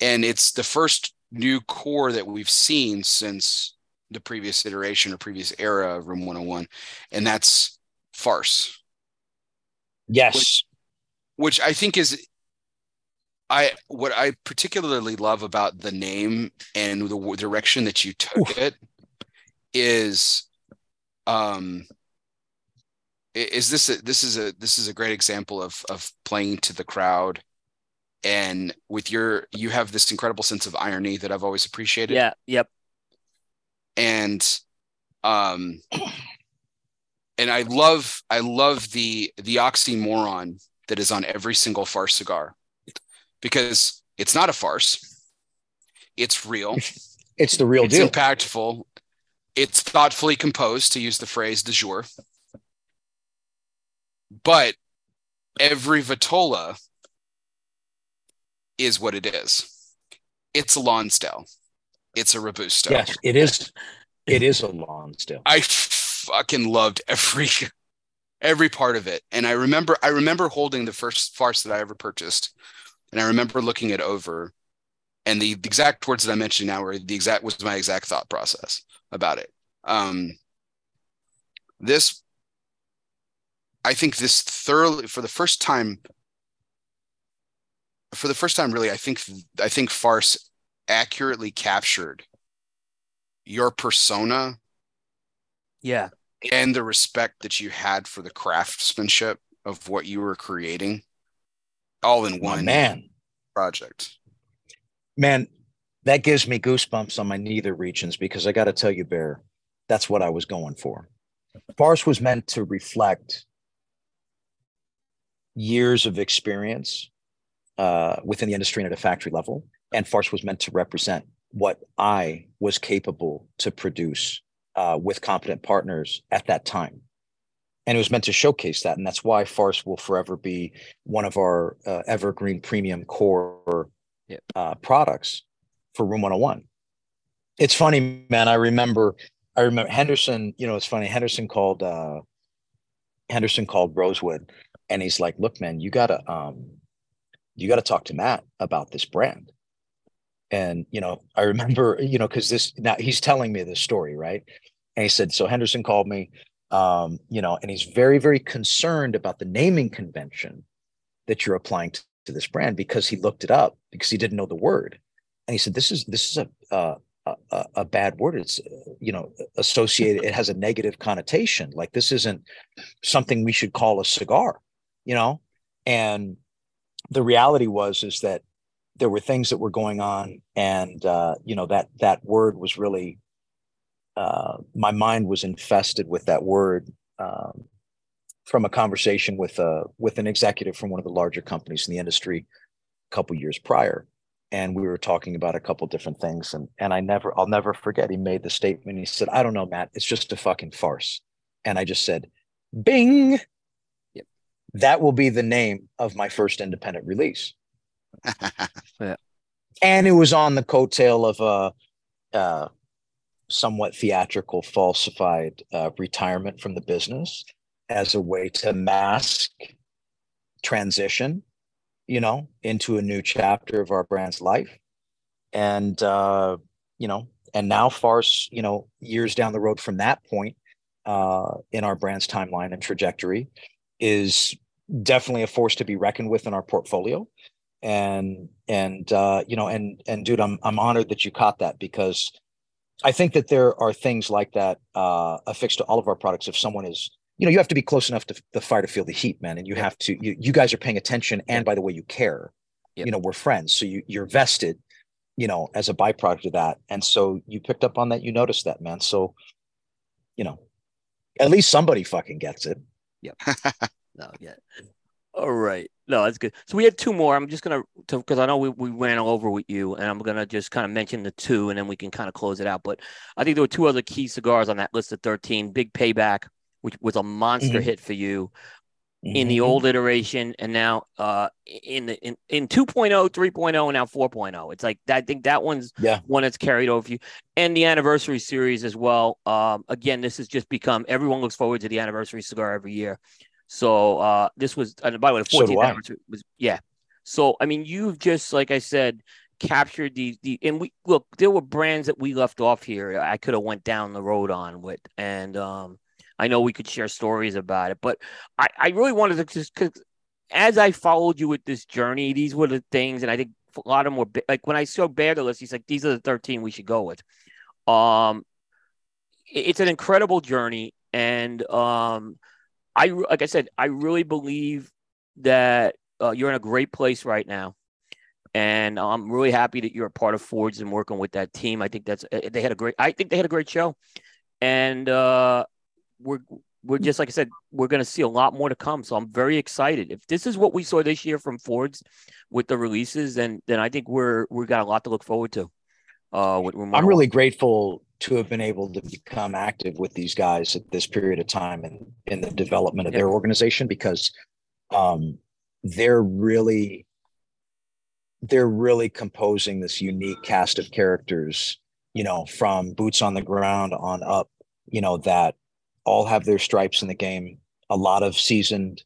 and it's the first new core that we've seen since the previous iteration or previous era of room 101 and that's farce yes which I think is I what I particularly love about the name and the direction that you took it is um is this a, this is a this is a great example of of playing to the crowd and with your you have this incredible sense of irony that I've always appreciated. Yeah. Yep. and um and i love i love the the oxymoron that is on every single farce cigar because it's not a farce it's real It's the real it's deal. impactful it's thoughtfully composed to use the phrase de jour but every vitola is what it is it's a Lonsdale. it's a robusto yes, it is. It is a still. I fucking loved every every part of it. And I remember I remember holding the first farce that I ever purchased. And I remember looking it over. And the, the exact words that I mentioned now were the exact was my exact thought process about it. Um this I think this thoroughly for the first time for the first time really I think I think farce accurately captured your persona Yeah. And the respect that you had for the craftsmanship of what you were creating all in one man, project. man, that gives me goosebumps on my neither regions because I got to tell you, Bear, that's what I was going for. Farce was meant to reflect years of experience uh, within the industry and at a factory level, and Farce was meant to represent what I was capable to produce uh, with competent partners at that time. And it was meant to showcase that. And that's why Farce will forever be one of our uh, evergreen premium core Yep. uh, products for Room 101. It's funny, man. I remember, I remember Henderson, you know, it's funny. Henderson called, uh, Henderson called Rosewood and he's like, look, man, you gotta, um, you gotta talk to Matt about this brand. And, you know, I remember, you know, cause this, now he's telling me this story, right? And he said, so Henderson called me, um, you know, and he's very, very concerned about the naming convention that you're applying to, to this brand because he looked it up because he didn't know the word. And he said, this is, this is a, uh, a, a, bad word. It's, you know, associated, it has a negative connotation. Like this isn't something we should call a cigar, you know? And the reality was, is that there were things that were going on and, uh, you know, that, that word was really, uh, my mind was infested with that word, um, from a conversation with a with an executive from one of the larger companies in the industry a couple years prior. And we were talking about a couple different things and and I never I'll never forget he made the statement. He said I don't know Matt it's just a fucking farce. And I just said bing. Yep. that will be the name of my first independent release. And it was on the coattail of a uh, somewhat theatrical falsified uh, retirement from the business as a way to mask transition you know into a new chapter of our brand's life. And uh you know and now farce you know years down the road from that point uh in our brand's timeline and trajectory is definitely a force to be reckoned with in our portfolio. And and uh you know and and dude i'm i'm honored that you caught that because i think that there are things like that uh affixed to all of our products if someone is you know you have to be close enough to the fire to feel the heat man and you have to you, you guys are paying attention and by the way you care. Yep. you know we're friends so you you're vested you know as a byproduct of that and so you picked up on that you noticed that man so you know at least somebody fucking gets it. No, yeah. All right. No, that's good. So we had two more. I'm just gonna because I know we, we ran over with you, and I'm gonna just kind of mention the two, and then we can kind of close it out. But I think there were two other key cigars on that list of 13. Big Payback, which was a monster Mhm. hit for you in the Mhm. old iteration, and now uh in the in in 2.0, 3.0, and now 4.0. It's like I think that one's Yeah. one that's carried over for you, and the anniversary series as well. Um, again, this has just become everyone looks forward to the anniversary cigar every year. So uh, this was, and by the way, the So do 14th I. anniversary was, yeah. So I mean, you've just like I said, captured the the, and we look, there were brands that we left off here. I could have went down the road on with, and um, I know we could share stories about it, but I I really wanted to just because as I followed you with this journey, these were the things, and I think a lot of them were like when I saw Bear the list, he's like, these are the 13 we should go with. Um, it- it's an incredible journey, and um, I like I said, I really believe that uh, you're in a great place right now. And I'm really happy that you're a part of Forged and working with that team. I think that's eh, they had a great. I think they had a great show, and uh, we're we're just like I said, we're going to see a lot more to come. So I'm very excited. If this is what we saw this year from Forged with the releases, then then I think we're we've got a lot to look forward to. Uh, with I'm really grateful to have been able to become active with these guys at this period of time and in, in the development of their organization because um, they're really they're really composing this unique cast of characters you know from boots on the ground on up you know that all have their stripes in the game. A lot of seasoned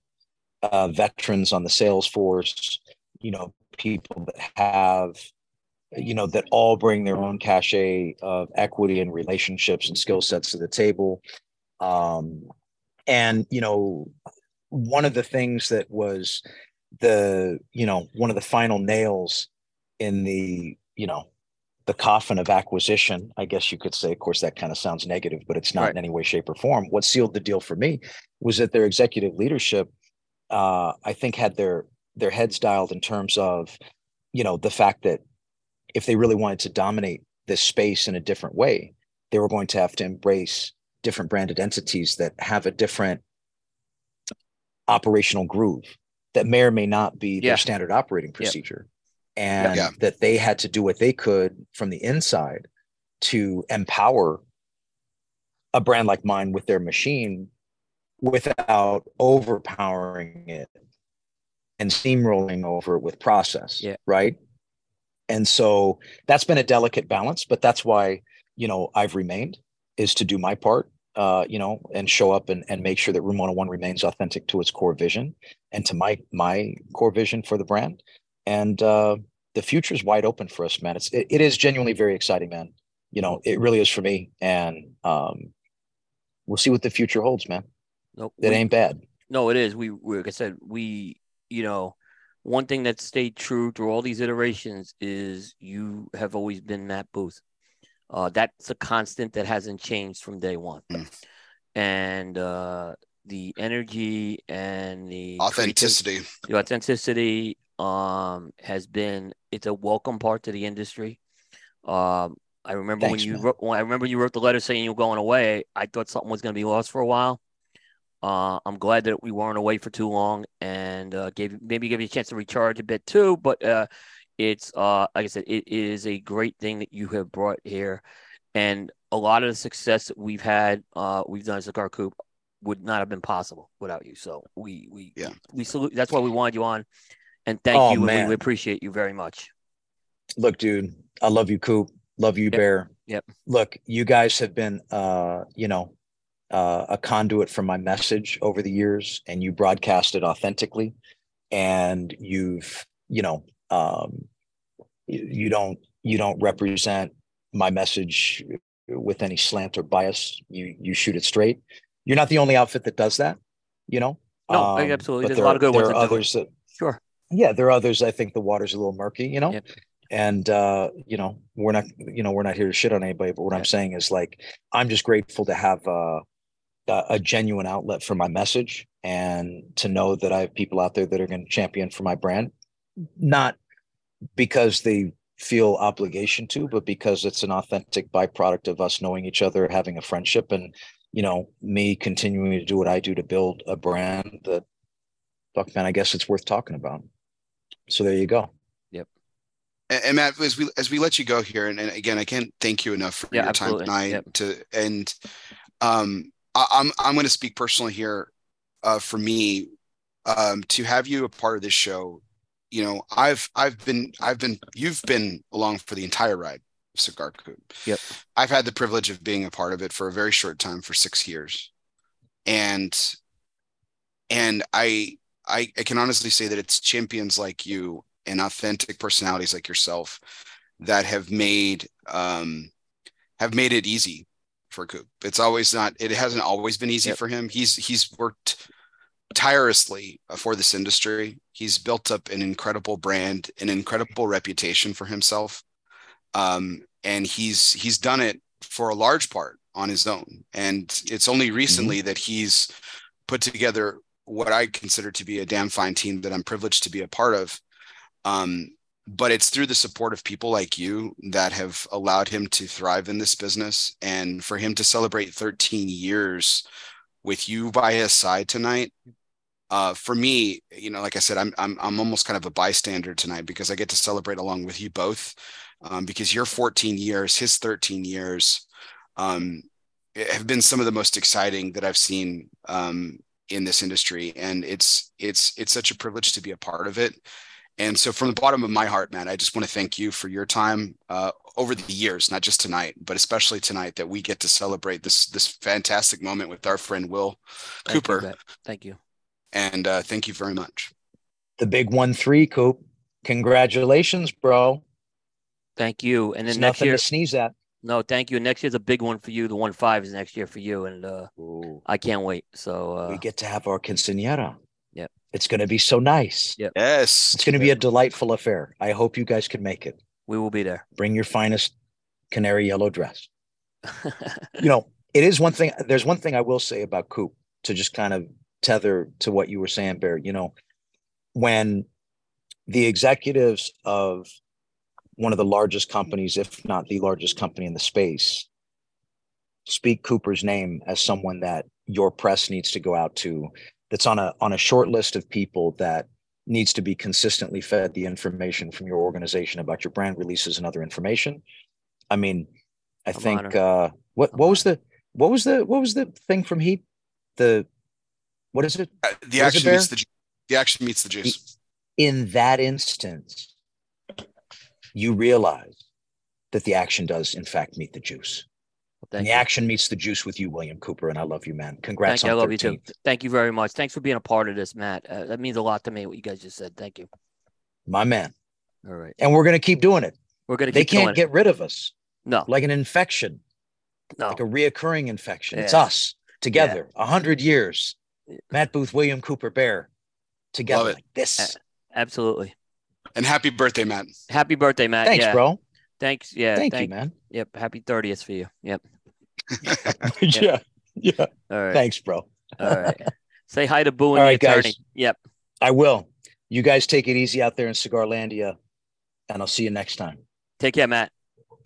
uh, veterans on the sales force you know people that have you know that all bring their own cachet of equity and relationships and skill sets to the table um, and you know one of the things that was the you know one of the final nails in the you know the coffin of acquisition i guess you could say of course that kind of sounds negative but it's not right. in any way shape or form what sealed the deal for me was that their executive leadership uh, i think had their their heads dialed in terms of you know the fact that if they really wanted to dominate this space in a different way they were going to have to embrace different branded entities that have a different operational groove that may or may not be yeah. their standard operating procedure. And yeah. that they had to do what they could from the inside to empower a brand like mine with their machine without overpowering it and steamrolling over it with process. Yeah. Right. And so that's been a delicate balance, but that's why, you know, I've remained is to do my part uh, you know, and show up and, and make sure that Room 101 remains authentic to its core vision and to my my core vision for the brand. And uh, the future is wide open for us, man. It's it, it is genuinely very exciting, man. You know, it really is for me. And um, we'll see what the future holds, man. Nope, it ain't bad. No, it is. We, we like I said, we you know, one thing that stayed true through all these iterations is you have always been Matt Booth. Uh, that's a constant that hasn't changed from day one. Mm. And uh, the energy and the authenticity, the authenticity um, has been it's a welcome part to the industry. Um, I remember Thanks, when you wrote, when I remember you wrote the letter saying you were going away. I thought something was going to be lost for a while. Uh, I'm glad that we weren't away for too long and uh, gave maybe give you a chance to recharge a bit too. But uh, it's uh like I said, it is a great thing that you have brought here, and a lot of the success that we've had, uh, we've done as Cigar Coop would not have been possible without you. So we we yeah we salute. That's why we wanted you on, and thank oh, you. Man. we appreciate you very much. Look, dude, I love you, Coop. Love you, yep. Bear. Yep. Look, you guys have been, uh, you know, uh, a conduit for my message over the years, and you broadcast it authentically, and you've, you know, um, you, you don't you don't represent my message with any slant or bias. You you shoot it straight. You're not the only outfit that does that. You know. No, um, absolutely. There's there, a lot of good there ones. There are others that. Sure. Yeah, there are others. I think the water's a little murky. You know. Yep. And uh, you know, we're not, you know, we're not here to shit on anybody. But what I'm saying is, like, I'm just grateful to have uh, a genuine outlet for my message, and to know that I have people out there that are going to champion for my brand. Not because they feel obligation to, but because it's an authentic byproduct of us knowing each other, having a friendship, and you know, me continuing to do what I do to build a brand that, fuck man, I guess it's worth talking about. So there you go. Yep. And, and Matt, as we as we let you go here, and, and again, I can't thank you enough for yeah, your absolutely. time tonight. Yep. To and um, I, I'm I'm going to speak personally here. Uh, for me, um, to have you a part of this show you know, I've I've been I've been you've been along for the entire ride of Cigar Coop. Yep. I've had the privilege of being a part of it for a very short time for six years. And and I I, I can honestly say that it's champions like you and authentic personalities like yourself that have made um have made it easy for Coop. It's always not it hasn't always been easy yep. for him. He's he's worked tirelessly for this industry. He's built up an incredible brand, an incredible reputation for himself, um, and he's he's done it for a large part on his own. And it's only recently mm-hmm. that he's put together what I consider to be a damn fine team that I'm privileged to be a part of. Um, but it's through the support of people like you that have allowed him to thrive in this business and for him to celebrate 13 years with you by his side tonight. Uh, for me you know like i said I'm, I'm i'm almost kind of a bystander tonight because i get to celebrate along with you both um, because your 14 years his 13 years um, have been some of the most exciting that i've seen um, in this industry. And it's it's it's such a privilege to be a part of it and so, from the bottom of my heart, man, I just want to thank you for your time uh, over the years, not just tonight, but especially tonight that we get to celebrate this this fantastic moment with our friend Will Thank Cooper. You, thank you. And uh, thank you very much. The big one three, Coop. Congratulations, bro. Thank you. And then It's next nothing year, to sneeze at. no, thank you. Next year's a big one for you. The one five is next year for you, and uh, I can't wait. So uh, we get to have our quinceanera. Yep. It's going to be so nice. Yep. Yes. It's going to be a delightful affair. I hope you guys can make it. we will be there. Bring your finest canary yellow dress. You know, it is one thing. There's one thing I will say about Coop to just kind of tether to what you were saying, Bear. You know, when the executives of one of the largest companies, if not the largest company in the space, speak Cooper's name as someone that your press needs to go out to, that's on a on a short list of people that needs to be consistently fed the information from your organization about your brand releases and other information. I mean, I I'm think uh what what was the what was the what was the thing from Heat? The what is it? Uh, the Was action Bear? meets the the action meets the juice. In that instance, you realize that the action does in fact meet the juice. Thank and the you. action meets the juice with you, William Cooper, and I love you, man. Congrats Thank you. I on love you too. Thank you very much. Thanks for being a part of this, Matt. Uh, that means a lot to me. What you guys just said. Thank you. My man. All right, And we're gonna keep doing it. we're gonna They keep can't it. get rid of us No, like an infection, no. like a reoccurring infection. It's us together, a hundred years. Yeah. Matt Booth, William Cooper, Bear, together Love it. like this. Absolutely. And happy birthday, Matt. Happy birthday, Matt. Thanks, yeah. bro. Thanks. Yeah. Thank thank, you, man. Yep. Happy thirtieth for you. Yep. yeah. Yeah. All right. Thanks, bro. All right. Say hi to Boo and All the right, guys. attorney. Yep. I will. You guys take it easy out there in Cigarlandia, and I'll see you next time. Take care, Matt.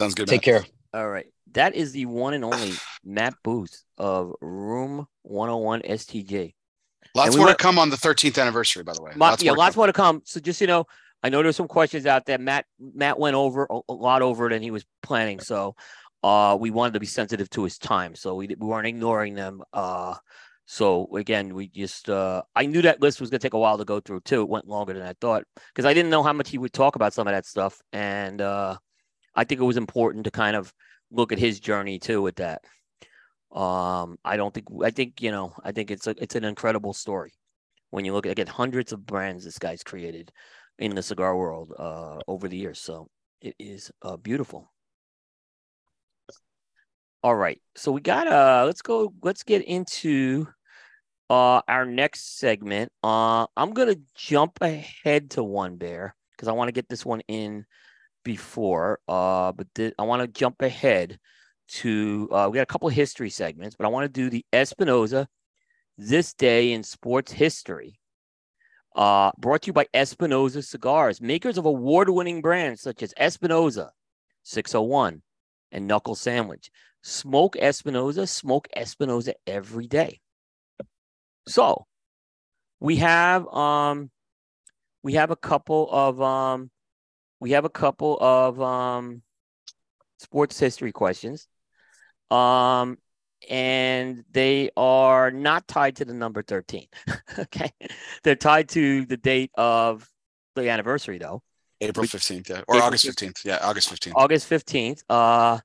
Sounds good. Take care. All right. That is the one and only Matt Booth of Room 101 STG. Lots And we more went- to come on the 13th anniversary, by the way. Lots, yeah, more to lots come. more to come. So just you know, I know there's some questions out there. Matt Matt went over a, a lot over than he was planning. So uh we wanted to be sensitive to his time. So we, we weren't ignoring them. Uh so again, we just uh I knew that list was gonna take a while to go through too. It went longer than I thought because I didn't know how much he would talk about some of that stuff. And uh I think it was important to kind of look at his journey too with that. Um, I don't think I think you know I think it's a it's an incredible story when you look at again hundreds of brands this guy's created in the cigar world uh over the years. So it is uh beautiful. All right. So we got uh let's go let's get into uh our next segment. Uh I'm gonna jump ahead to one bear because I want to get this one in before. Uh but thi- I want to jump ahead to uh we got a couple history segments, but I want to do the Espinosa this day in sports history. Uh, brought to you by Espinosa Cigars, makers of award winning brands such as Espinosa, 601, and Knuckle Sandwich. Smoke Espinosa, smoke Espinosa every day. So we have um we have a couple of um we have a couple of um sports history questions. Um and they are not tied to the number 13. okay. They're tied to the date of the anniversary though. April 15th, yeah. Or April August 15th. 15th. Yeah, August 15th. August 15th. Uh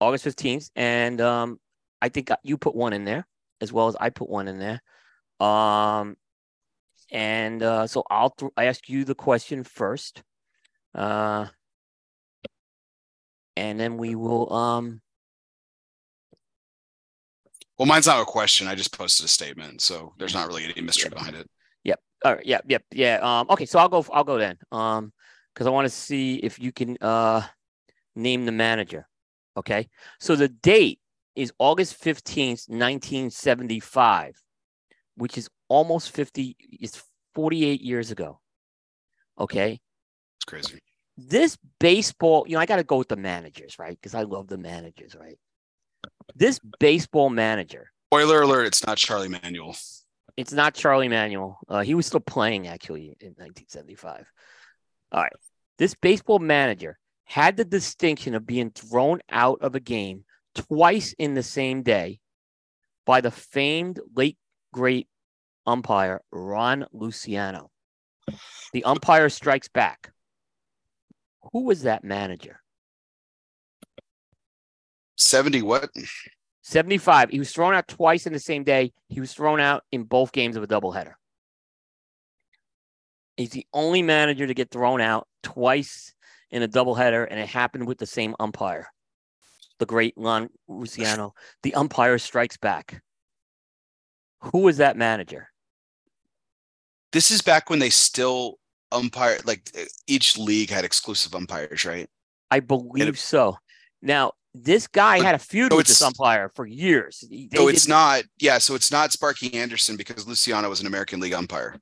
August 15th. And um I think you put one in there as well as I put one in there. Um and uh so I'll th- I ask you the question first. Uh and then we will um Well, mine's not a question. I just posted a statement. So there's not really any mystery behind it. Yep. All right. Yep. Yep. Yeah. Um. Okay. So I'll go. I'll go then. Um. Because I want to see if you can uh name the manager. Okay. So the date is August fifteenth, nineteen seventy five, which is almost fifty. It's forty eight years ago. Okay. It's crazy. This baseball, you know, I got to go with the managers, right? Because I love the managers, right? This baseball manager, Spoiler alert: It's not Charlie Manuel. it's not Charlie Manuel. Uh, he was still playing actually in 1975. All right. This baseball manager had the distinction of being thrown out of a game twice in the same day by the famed late great umpire Ron Luciano. The umpire strikes back. Who was that manager? Seventy what? 75. He was thrown out twice in the same day. He was thrown out in both games of a doubleheader. He's the only manager to get thrown out twice in a doubleheader, and it happened with the same umpire, the great Ron Luciano. The umpire strikes back. Who was that manager? This is back when they still umpire like each league had exclusive umpires, right? I believe so. Now, this guy But- had a feud so with this umpire for years. They So it's didn't- yeah. So it's not Sparky Anderson because Luciano was an American League umpire.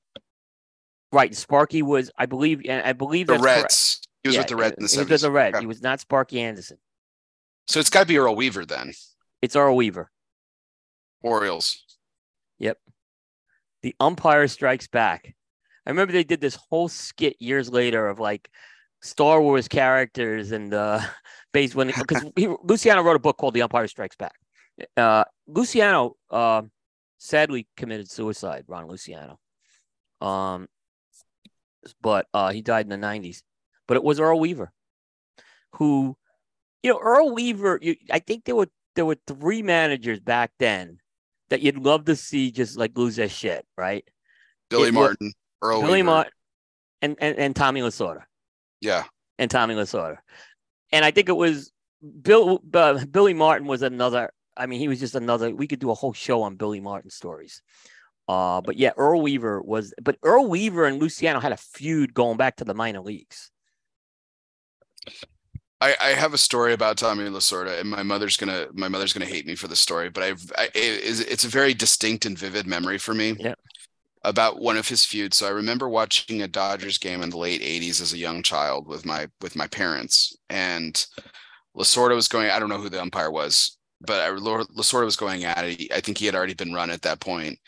right. Sparky was, I believe, and I believe The that's correct. Reds. He was Yeah, with the Reds in the 70s. He was the Red. Okay. He was not Sparky Anderson. So it's got to be Earl Weaver then. It's Earl Weaver. Orioles. Yep. The umpire strikes back. I remember they did this whole skit years later of like Star Wars characters and uh based when because Luciano wrote a book called The Umpire Strikes Back. Uh Luciano uh, sadly committed suicide, Ron Luciano. Um but uh he died in the 90s. But it was Earl Weaver who you know Earl Weaver you, I think there were there were three managers back then that you'd love to see just like lose their shit, right? Billy It Martin. Earl Billy Weaver. Martin and, and and Tommy Lasorda Yeah. and Tommy Lasorda, and I think it was Bill uh, Billy Martin was another. I mean, he was just another. We could do a whole show on Billy Martin stories. Uh, but yeah, Earl Weaver was. But Earl Weaver and Luciano had a feud going back to the minor leagues. I, I have a story about Tommy Lasorda, and my mother's gonna my mother's gonna hate me for the story, but I've I, it it's a very distinct and vivid memory for me. Yeah. About one of his feuds. So I remember watching a Dodgers game in the late '80s as a young child with my with my parents, and Lasorda was going. I don't know who the umpire was, but I, Lasorda was going at it. I think he had already been run at that point,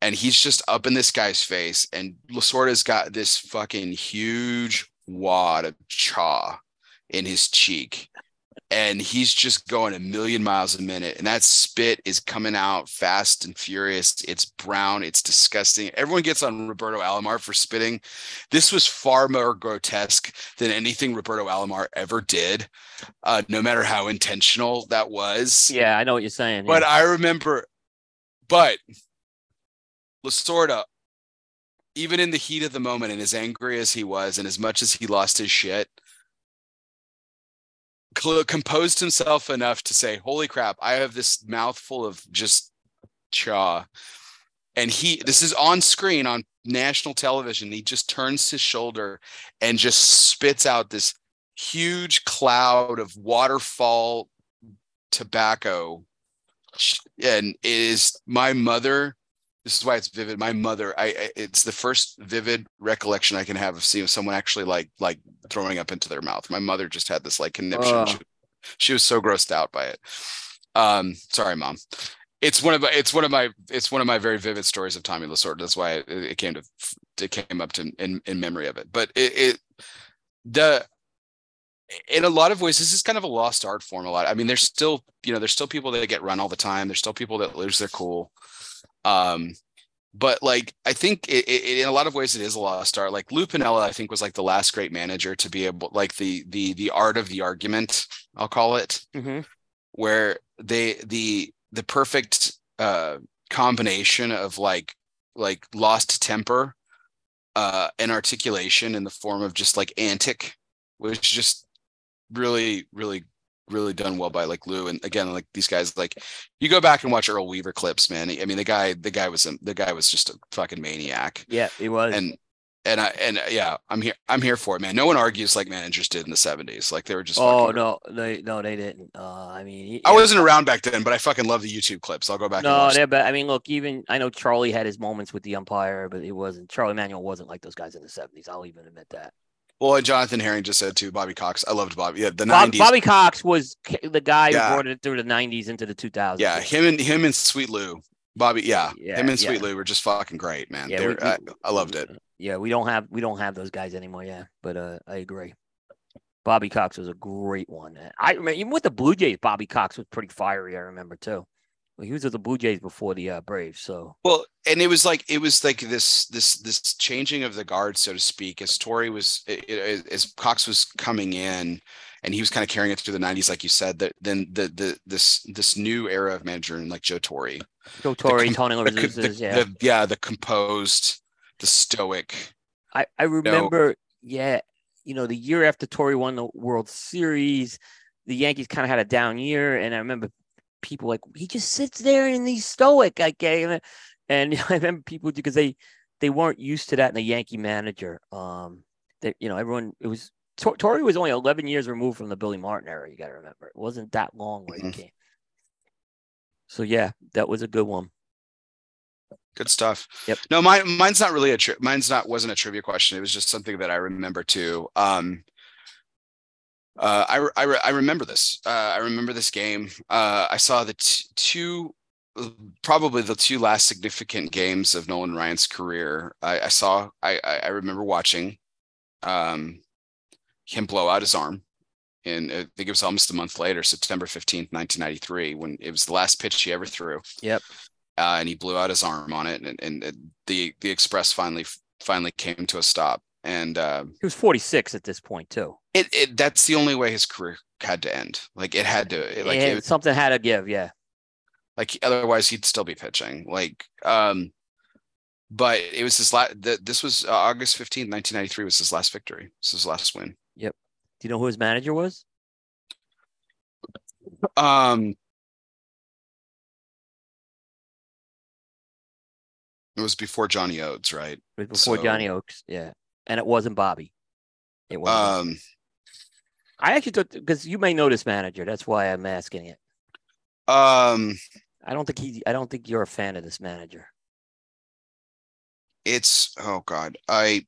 and he's just up in this guy's face, and Lasorda's got this fucking huge wad of chaw in his cheek. And he's just going a million miles a minute. And that spit is coming out fast and furious. It's brown. It's disgusting. Everyone gets on roberto alomar for spitting. This was far more grotesque than anything roberto alomar ever did uh, no matter how intentional that was. Yeah, I know what you're saying. but yeah. I remember, but Lasorda, even in the heat of the moment and as angry as he was, and as much as he lost his shit, cl- composed himself enough to say, Holy crap, I have this mouthful of just chaw. And he, this is on screen on national television. He just turns his shoulder and just spits out this huge cloud of waterfall tobacco and is my mother this is why it's vivid. My mother I, I it's the first vivid recollection i can have of seeing someone actually like like throwing up into their mouth. My mother just had this like conniption. Ugh. she, she was so grossed out by it. Um sorry mom. It's one of my it's one of my it's one of my very vivid stories of tommy lasorda. That's why it, it came to it came up to in, in memory of it. But it, it the in a lot of ways this is kind of a lost art form a lot. I mean there's still you know there's still people that get run all the time. There's still people that lose their cool um but like i think it, it, in a lot of ways it is a lost art like lou piniella i think was like the last great manager to be able like the the the art of the argument i'll call it Mhm. where they the the perfect uh combination of like like lost temper uh and articulation in the form of just like antic was just really really really done well by like Lou and again like these guys like you go back and watch Earl Weaver clips man I mean the guy the guy was the guy was just a fucking maniac Yeah, he was. and and I and uh, yeah I'm here I'm here for it man no one argues like managers did in the 70s like they were just oh no, they no, they didn't. Uh, I mean, I wasn't around back then but I fucking love the YouTube clips I'll go back and No, watch they're. I mean, look, even I know Charlie had his moments with the umpire, but it wasn't Charlie Manuel wasn't like those guys in the seventies. I'll even admit that. Well, Jonathan Herring just said too. Bobby Cox. I loved Bobby. Yeah, the Bob, nineties. Bobby Cox was the guy Yeah. who brought it through the '90s into the 2000s. yeah, him and him and Sweet Lou. Bobby, yeah, Yeah, him and. Sweet Lou were just fucking great, man. Yeah, we- I, I loved it. Yeah, we don't have we don't have those guys anymore. Yeah, but uh, I agree. Bobby Cox was a great one. I remember even with the Blue Jays, Bobby Cox was pretty fiery. I remember too. Well, he was with the Blue Jays before the uh, Braves, so Well, and it was like it was like this this this changing of the guard, so to speak, as Torre was i- i- as Cox was coming in, and he was kind of carrying it through the '90s, like you said. That then the the this this new era of manager and like Joe Torre, Joe Torre, com- Tony the, yeah. the yeah the composed, the stoic. I, I remember, yeah, you know, the year after Torre won the World Series, the Yankees kind of had a down year, and I remember people like he just sits there and he's stoic, like, eh, and I remember people because they they weren't used to that in the Yankee manager. Um, that you know, everyone it was Tor- Torre was only 11 years removed from the Billy Martin era. You got to remember, it wasn't that long when Mhm. he came. So yeah, that was a good one. Good stuff. Yep. No, mine mine's not really a tri- mine's not wasn't a trivia question. It was just something that I remember too. Um uh I I, re- I remember this. Uh I remember this game. Uh I saw the t- two probably the two last significant games of Nolan Ryan's career. I, I saw I, I remember watching um him blow out his arm and I think it was almost a month later, September 15th, 1993, when it was the last pitch he ever threw Yep. uh, and he blew out his arm on it, and, and and the the express finally finally came to a stop. And uh, He was 46 at this point too. it, it that's the only way his career had to end. Like it had to, it- like Yeah, it, something had to give. Yeah. like otherwise he'd still be pitching. Like um, but it was his last. This was uh, August fifteenth, nineteen ninety three. Was his last victory. This is his last win. Yep. Do you know who his manager was? Um, it was before Johnny Oates, right? Before So- Johnny Oates, Yeah. And it wasn't Bobby. It wasn't. Um, I actually thought because you may know this manager. That's why I'm asking it. um, I don't think he. I don't think you're a fan of this manager. it's oh god, I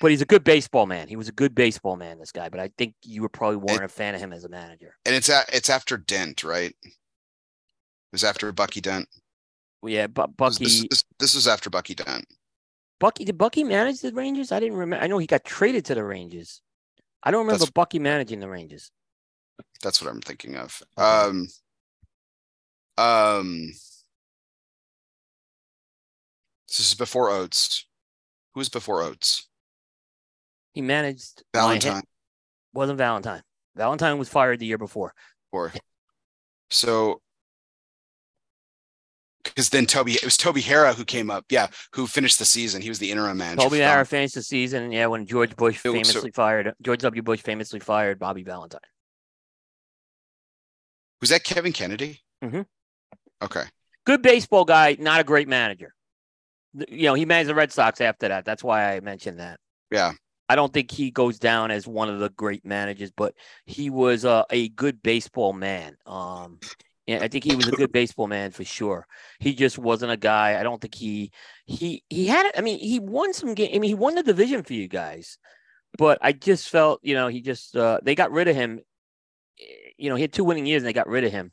But he's a good baseball man. He was a good baseball man. This guy. But I think you were probably weren't a fan of him as a manager. and it's a, it's after Dent, right? It was after Bucky Dent. Well, yeah, but Bucky. this, this, this was after Bucky Dent. Bucky did Bucky manage the Rangers? I didn't remember. I know he got traded to the Rangers. I don't remember That's- Bucky managing the Rangers. That's what I'm thinking of. Um, um, this is before Oates. Who was before Oates? He managed Valentine. Wasn't Valentine. Valentine was fired the year before. Or so because then Toby it was Toby Harrah who came up, yeah, who finished the season. He was the interim manager. Toby Harrah finished the season. Yeah, when George Bush was so- famously fired George W. Bush famously fired Bobby Valentine. Was that Kevin Kennedy? Mhm. Okay. Good baseball guy, not a great manager. You know, he managed the Red Sox after that. That's why I mentioned that. Yeah. I don't think he goes down as one of the great managers, but he was uh, a good baseball man. Um, yeah, I think he was a good baseball man for sure. He just wasn't a guy. I don't think he he he had. It I mean, he won some game. I mean, he won the division for you guys, but I just felt you know he just uh, they got rid of him. You know, he had two winning years and they got rid of him.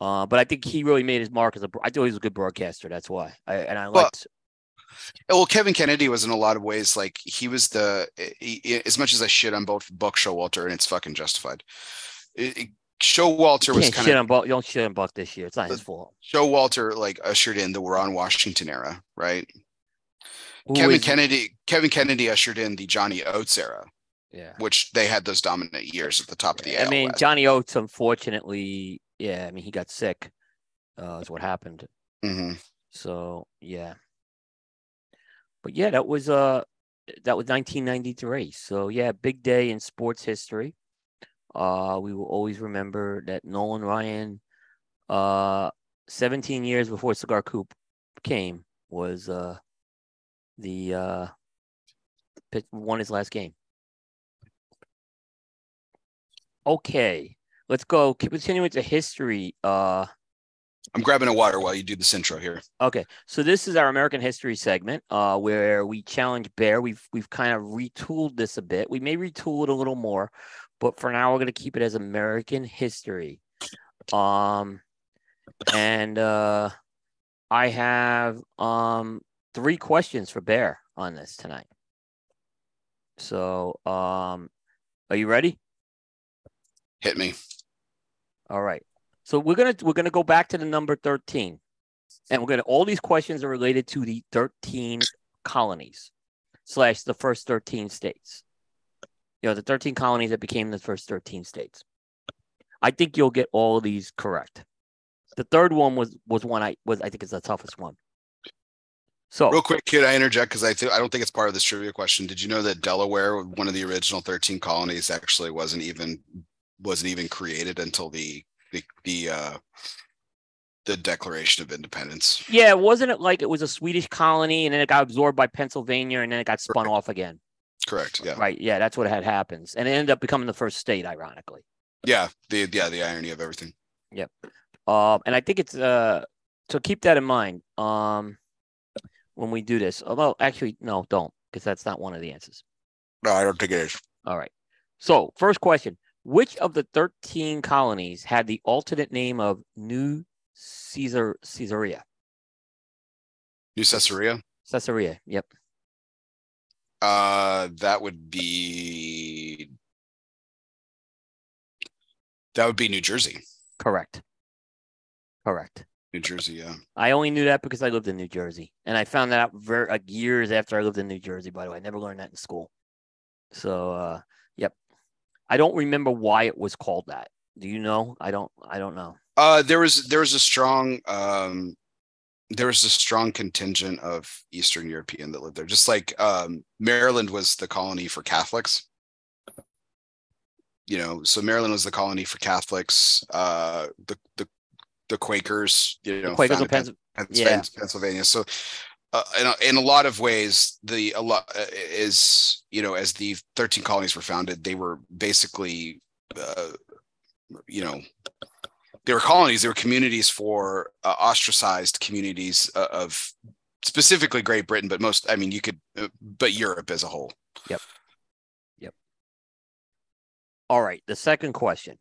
Uh, but I think he really made his mark as a. I thought he was a good broadcaster. That's why. I, and I Well, liked. Well, Kevin Kennedy was in a lot of ways like he was the he- he- as much as I shit on both Buck Showalter and it's fucking justified. It- Showalter You was kind of Buck. Don't shit on Buck this year. It's not his fault. Showalter like ushered in the Ron Washington era, right? Who Kevin Kennedy Kevin Kennedy ushered in the Johnny Oates era, Yeah. which they had those dominant years at the top of the I AL mean, West. Johnny Oates, unfortunately, yeah, I mean, he got sick. Uh, is what happened. Mhm. So yeah, but yeah, that was uh, that was 1993. So yeah, big day in sports history. Uh, we will always remember that Nolan Ryan, uh, 17 years before Cigar Coop came, was uh, the uh, won his last game. Okay, let's go. Continue continuing to history. Uh, I'm grabbing a water while you do this intro here. Okay, so this is our American history segment, uh, where we challenge Bear. We've we've kind of retooled this a bit. We may retool it a little more, but for now we're gonna keep it as American history. Um, and uh, I have um three questions for Bear on this tonight. So, um, are you ready? Hit me. All right. So we're gonna we're gonna go back to the number thirteen, and we're gonna all these questions are related to the thirteen colonies slash the first thirteen states. You know, the thirteen colonies that became the first thirteen states. I think you'll get all of these correct. The third one was was one I was I think is the toughest one. So Real quick, could I interject? Because I th- I don't think it's part of this trivia question. Did you know that Delaware, one of the original 13 colonies, actually wasn't even wasn't even created until the the the uh the Declaration of Independence. yeah, wasn't it like it was a Swedish colony and then it got absorbed by Pennsylvania and then it got spun off again? Correct. Yeah. Right. Yeah, that's what had happens. And it ended up becoming the first state, ironically. Yeah. The yeah, the irony of everything. Yep. Um, and I think it's uh so keep that in mind. Um when we do this. Although actually, no, don't, because that's not one of the answers. No, I don't think it is. All right. So first question. Which of the 13 colonies had the alternate name of New Caesar Caesarea? New Caesarea. Caesarea. Yep. Uh that would be that would be New Jersey. Correct. Correct. New Jersey, yeah. I only knew that because I lived in New Jersey, and I found that out very like years after I lived in New Jersey. By the way, I never learned that in school. So, uh, yep, I don't remember why it was called that. Do you know? I don't. I don't know. Uh there was there was a strong um there was a strong contingent of Eastern European that lived there. Just like um Maryland was the colony for Catholics. You know, so Maryland was the colony for Catholics. Uh the the the Quakers, you know, The Quakers of founded Pennsylvania. Penn- yeah. Pennsylvania. So, uh, in a, in a lot of ways, the a lot uh, is you know as the thirteen colonies were founded, they were basically, uh, you know, they were colonies. They were communities for uh, ostracized communities uh, of specifically Great Britain, but most, I mean, you could, uh, but Europe as a whole. Yep yep all right. The second question.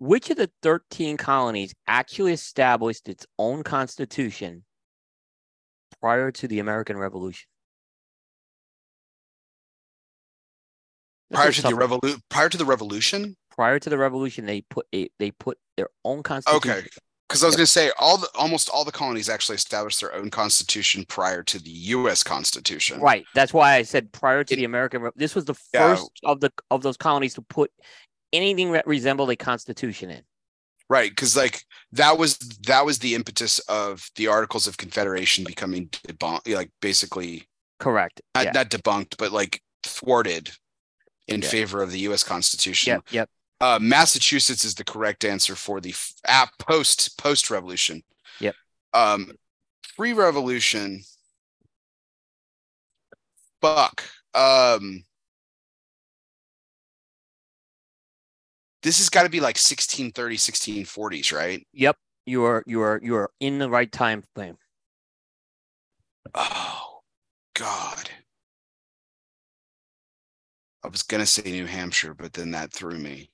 Which of the 13 colonies actually established its own constitution prior to the American Revolution? Prior to the revolution, prior to the revolution. prior to the revolution, they put a they put their own constitution. Okay. Because I was Yep. going to say all the almost all the colonies actually established their own constitution prior to the U.S. Constitution. Right. That's why I said prior to It- the American. This was the Yeah. first of the of those colonies to put anything that resembled a constitution in. Right. Because like that was that was the impetus of the Articles of Confederation becoming debunked, like basically Correct. not, yeah. not debunked, but like thwarted in Yeah. favor of the U.S. Constitution. Yep. Yep. Uh, Massachusetts is the correct answer for the f- ah, post post revolution. Yep. Um, pre revolution. Fuck. Um, this has got to be like 1630, 1640s, right? Yep. You are you are you are in the right time frame. Oh, God. I was gonna say New Hampshire, but then that threw me.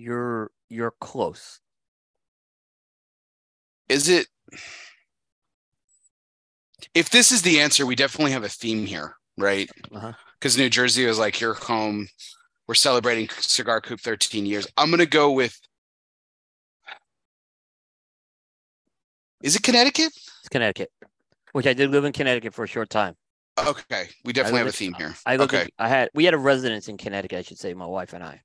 You're you're close. Is it? If this is the answer, we definitely have a theme here, right? Uh-huh. Because New Jersey was like your home. We're celebrating Cigar Coop 13 years. I'm gonna go with. Is it Connecticut? It's Connecticut, which I did live in Connecticut for a short time. Okay, we definitely have live a in- theme here. I lived. okay, In, I had we had a residence in Connecticut. I should say, my wife and I.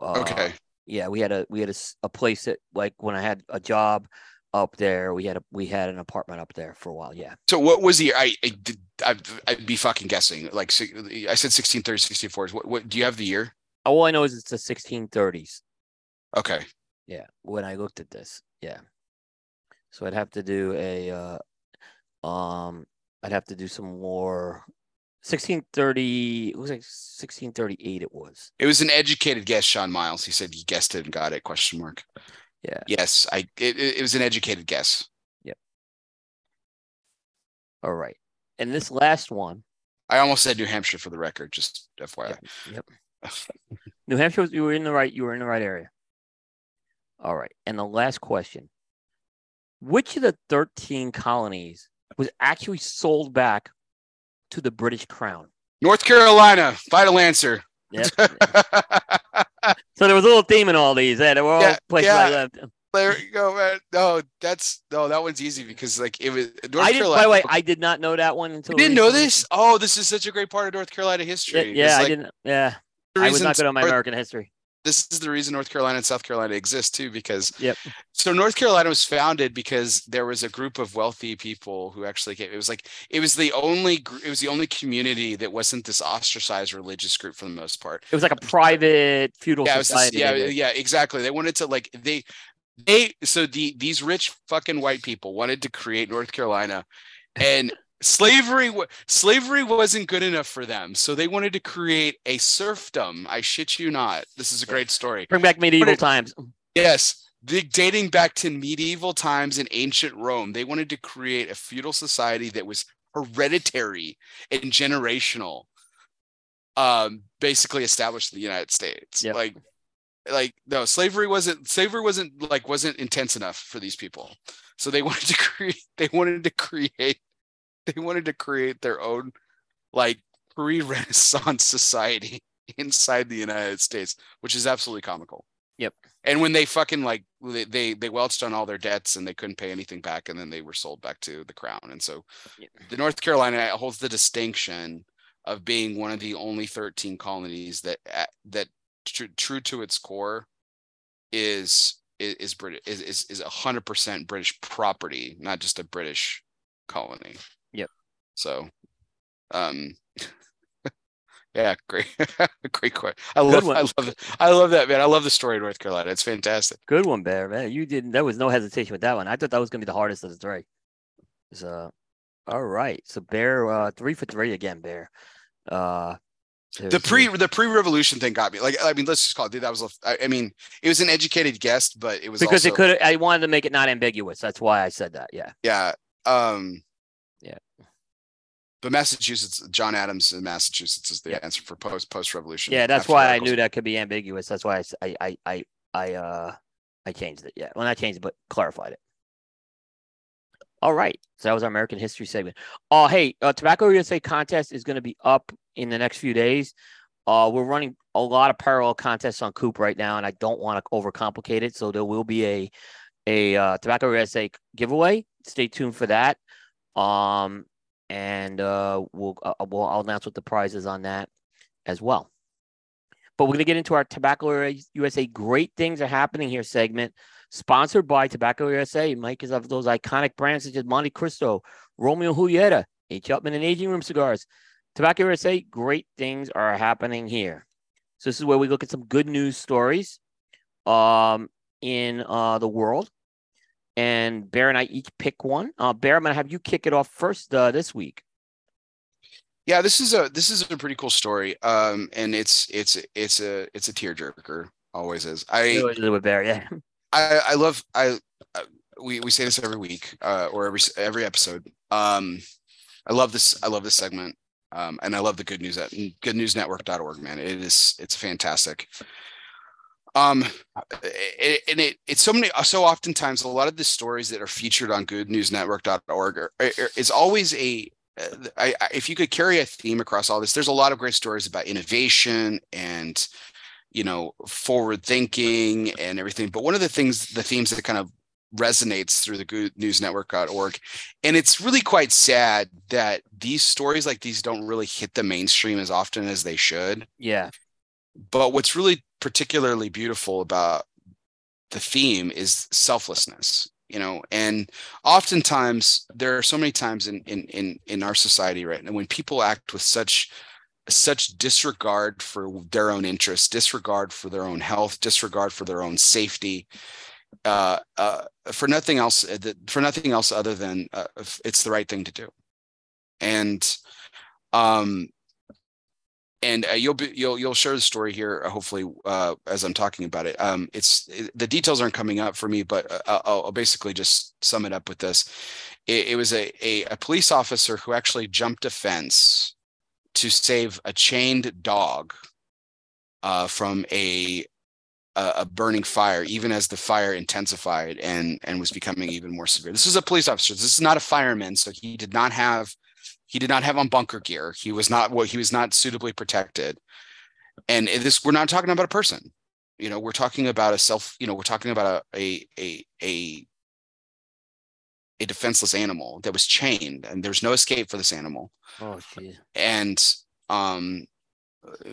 Uh, okay, Yeah, we had a we had a place that like when I had a job up there, we had a we had an apartment up there for a while. Yeah. So what was the? I, I did. I'd, I'd be fucking guessing. Like I said, 1630s, 1640s. What? What? Do you have the year? All I know is it's the 1630s. Okay. Yeah, when I looked at this, yeah. So I'd have to do a, uh, um, I'd have to do some more 1630. It was like 1638. It was. It was an educated guess, Sean Miles. He said he guessed it and got it. Question mark. Yeah. Yes, I. It, it was an educated guess. Yep. All right. And this last one, I almost said New Hampshire for the record, just FYI. Yep. New Hampshire, was- you were in the right. You were in the right area. All right. And the last question: Which of the thirteen colonies was actually sold back to the British Crown? North Carolina, final answer. Yep. so there was a little theme in all these. Yeah, they were all Yeah, places I yeah. left. there you go, man. No, that's no, that one's easy because like it was North I didn't. Carolina. By the way, I did not know that one until. you didn't know this? Oh, this is such a great part of North Carolina history. yeah It's I like didn't. Yeah, I was not good on my North- American history. This is the reason North Carolina and South Carolina exist too, because Yep. so North Carolina was founded because there was a group of wealthy people who actually came. It was like it was the only it was the only community that wasn't this ostracized religious group for the most part. It was like a private feudal yeah, was this- society. yeah, yeah, exactly. They wanted to like they they so the these rich fucking white people wanted to create North Carolina, and slavery slavery wasn't good enough for them, so they wanted to create a serfdom. I shit you not. This is a great story. Bring back medieval it- times. Yes. The, dating back to medieval times in ancient Rome, they wanted to create a feudal society that was hereditary and generational. Um, basically established in the United States. Yep. Like, like no, slavery wasn't slavery wasn't like wasn't intense enough for these people. So they wanted to create. They wanted to create. They wanted to create their own, like pre-Renaissance society inside the United States, which is absolutely comical. Yep. And when they fucking like they they, they welched on all their debts and they couldn't pay anything back, and then they were sold back to the crown. And so, Yeah. the North Carolina holds the distinction of being one of the only 13 colonies that that tr- true to its core is is is British is is is a hundred percent British property, not just a British colony. So, um, yeah, great, great question. I Good love, one. I love. I love that man. I love the story of North Carolina. It's fantastic. Good one, Bear. Man, you didn't. There was no hesitation with that one. I thought that was gonna be the hardest of the three. So, all right. So Bear, uh, three for three again, Bear. Uh, The pre the pre revolution thing got me. Like, I mean, let's just call it. Dude, that was. a- I, I mean, it was an educated guess, but it was because also, it could. I wanted to make it not ambiguous. That's why I said that. Yeah. Yeah. Um. But Massachusetts, John Adams in Massachusetts is the Yeah. answer for post post revolution. Yeah. That's why I knew that could be ambiguous. That's why I I I I uh I changed it. Yeah. Well, not changed it, but clarified it. All right. So that was our American history segment. Oh, hey, uh, Tabacalera USA contest is going to be up in the next few days. Uh, we're running a lot of parallel contests on Coop right now, and I don't want to overcomplicate it. So there will be a a uh, Tabacalera USA giveaway. Stay tuned for that. Um, and uh, we'll uh, we'll I'll announce what the prize is on that as well. But we're gonna get into our Tabacalera USA great things are happening here segment, sponsored by Tabacalera USA. Mike is of those iconic brands such as Montecristo, Romeo Julieta, H. Upmann, and Aging Room Cigars. Tabacalera USA, great things are happening here. So this is where we look at some good news stories um, in uh, the world. And Bear and I each pick one. Uh, Bear, I'm gonna have you kick it off first uh, this week. Yeah, this is a this is a pretty cool story. Um, and it's it's it's a it's a tearjerker. Always is. I with Bear, yeah. I, I love I, I we we say this every week uh, or every every episode. Um, I love this I love this segment. Um, and I love the good news at goodnewsnetwork.org, man. It is it's fantastic. Um, and it it's so many so oftentimes a lot of the stories that are featured on goodnewsnetwork.org are, is always a uh, I, I, if you could carry a theme across all this, there's a lot of great stories about innovation and you know forward thinking and everything but one of the things the themes that kind of resonates through the good news network.org and it's really quite sad that these stories like these don't really hit the mainstream as often as they should Yeah. But what's really particularly beautiful about the theme is selflessness you know and oftentimes there are so many times in in in, in our society right now when people act with such such disregard for their own interests disregard for their own health disregard for their own safety uh, uh, for nothing else uh, for nothing else other than uh, it's the right thing to do. And Um, and uh, you'll be you'll you'll share the story here uh, hopefully uh, as I'm talking about it. Um, it's it, the details aren't coming up for me, but uh, I'll, I'll, basically just sum it up with this. It, it was a, a, a police officer who actually jumped a fence to save a chained dog uh, from a, a burning fire, even as the fire intensified and and was becoming even more severe. This is a police officer. This is not a fireman, so he did not have he did not have on bunker gear. He was not what he was not suitably protected. And this we're not talking about a person. You know, we're talking about a self, you know, we're talking about a a a a, a defenseless animal that was chained and there's no escape for this animal. Oh geez. And um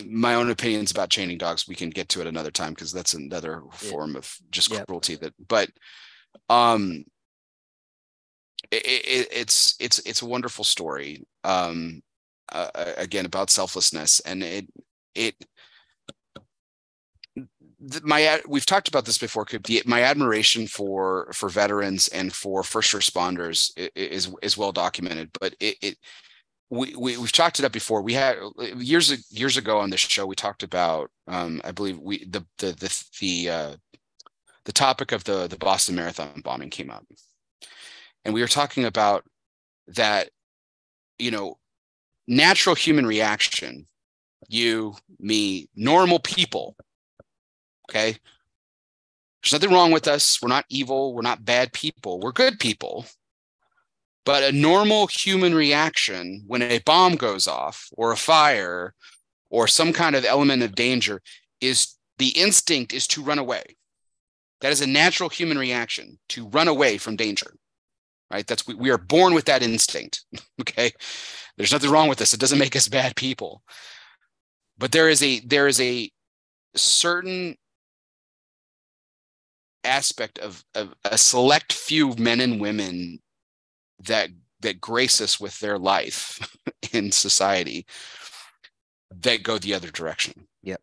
my own opinions about chaining dogs we can get to it another time because that's another yeah. form of just cruelty that but um it, it, it's it's it's a wonderful story um uh, again about selflessness and it it my we've talked about this before my admiration for for veterans and for first responders is is well documented but it, it we, we we've talked it up before. We had years years ago on this show we talked about um i believe we the the the the uh the topic of the the boston marathon bombing came up and we were talking about that you know natural human reaction you me normal people okay? There's nothing wrong with us. We're not evil. We're not bad people. We're good people. But a normal human reaction when a bomb goes off or a fire or some kind of element of danger is the instinct is to run away. That is a natural human reaction to run away from danger right? That's we, we are born with that instinct. okay. There's nothing wrong with this. It doesn't make us bad people. But there is a there is a certain aspect of, of a select few men and women that that grace us with their life in society that go the other direction. Yep.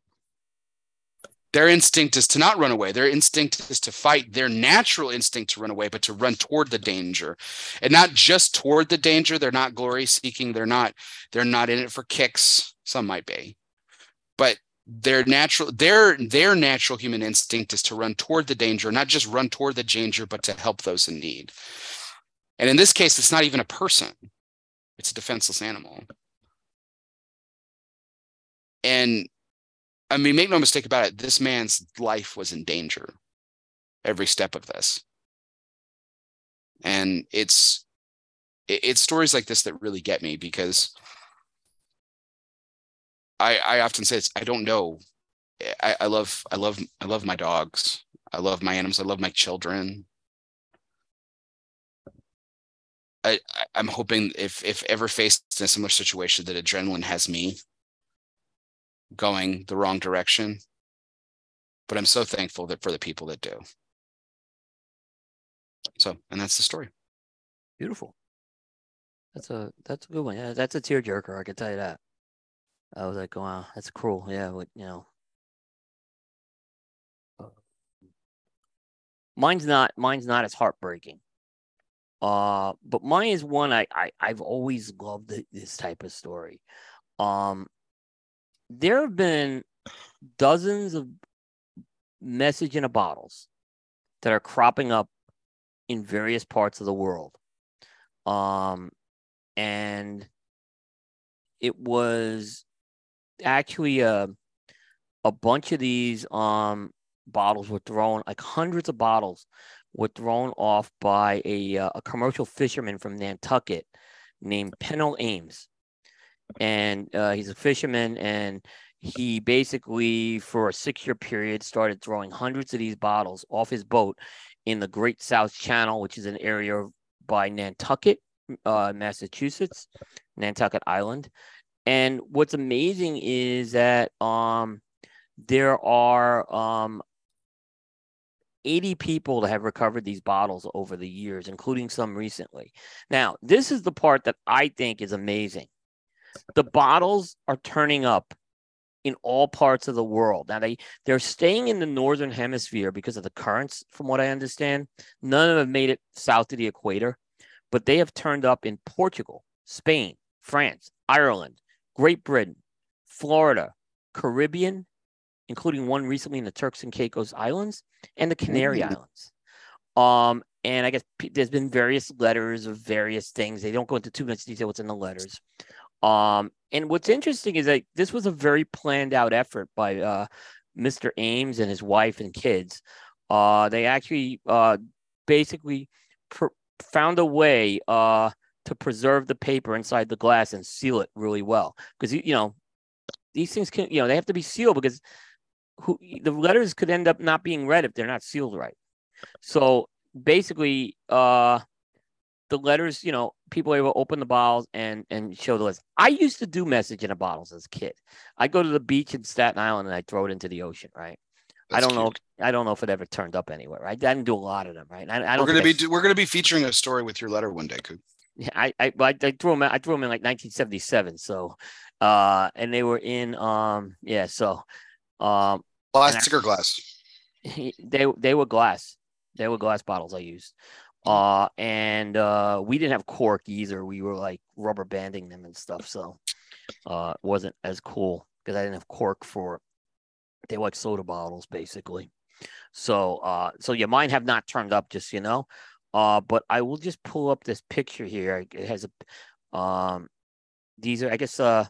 Their instinct is to not run away. Their instinct is to fight. Their natural instinct to run away, but to run toward the danger, and not just toward the danger. They're not glory seeking. They're not. They're not in it for kicks. Some might be, but their natural their their natural human instinct is to run toward the danger, not just run toward the danger, but to help those in need. And in this case, it's not even a person; it's a defenseless animal. And I mean, make no mistake about it, this man's life was in danger every step of this. And it's it's stories like this that really get me because I I often say this, I don't know. I, I love I love I love my dogs. I love my animals. I love my children. I, I'm hoping if if ever faced in a similar situation that adrenaline has me going the wrong direction. But I'm so thankful that for the people that do. So, and that's the story. Beautiful. That's a that's a good one. Yeah, that's a tearjerker. I can tell you that. I was like, wow, that's cruel. Yeah, but, you know. Mine's not mine's not as heartbreaking. Uh, but mine is one I, I I've always loved this type of story. Um, there have been dozens of message in a bottles that are cropping up in various parts of the world. Um, and it was actually a, a bunch of these um, bottles were thrown, like hundreds of bottles were thrown off by a, uh, a commercial fisherman from Nantucket named Pennell Ames and uh, he's a fisherman and he basically for a six year period started throwing hundreds of these bottles off his boat in the great south channel which is an area by nantucket uh, massachusetts nantucket island and what's amazing is that um, there are um, 80 people that have recovered these bottles over the years, including some recently. Now, this is the part that I think is amazing the bottles are turning up in all parts of the world. Now they they're staying in the northern hemisphere because of the currents, from what I understand. None of them have made it south of the equator, but they have turned up in Portugal, Spain, France, Ireland, Great Britain, Florida, Caribbean, including one recently in the Turks and Caicos Islands, and the Canary Ooh. Islands. Um, and I guess there's been various letters of various things. They don't go into too much detail what's in the letters. Um, and what's interesting is that this was a very planned out effort by uh, Mr. Ames and his wife and kids. Uh, they actually uh, basically pr- found a way uh, to preserve the paper inside the glass and seal it really well because you know these things can you know they have to be sealed because who the letters could end up not being read if they're not sealed right. So basically, uh, the letters, you know, people were able to open the bottles and and show the list. I used to do message in a bottles as a kid. I go to the beach in Staten Island and I throw it into the ocean, right? I don't know. I don't know if it ever turned up anywhere. Right? I didn't do a lot of them, right? I, I don't. We're gonna be I- we're gonna be featuring a story with your letter one day, Coop. yeah, I I, I I threw them. I threw them in like 1977. So, uh, and they were in um yeah. So, um, Plastic or glass? they they were glass. They were glass bottles I used. Uh, and uh, we didn't have cork either. We were like rubber banding them and stuff. So, uh, it wasn't as cool because I didn't have cork for. They like soda bottles basically. So, uh, so yeah, mine have not turned up, just you know. Uh, but I will just pull up this picture here. It has a, um, these are I guess uh,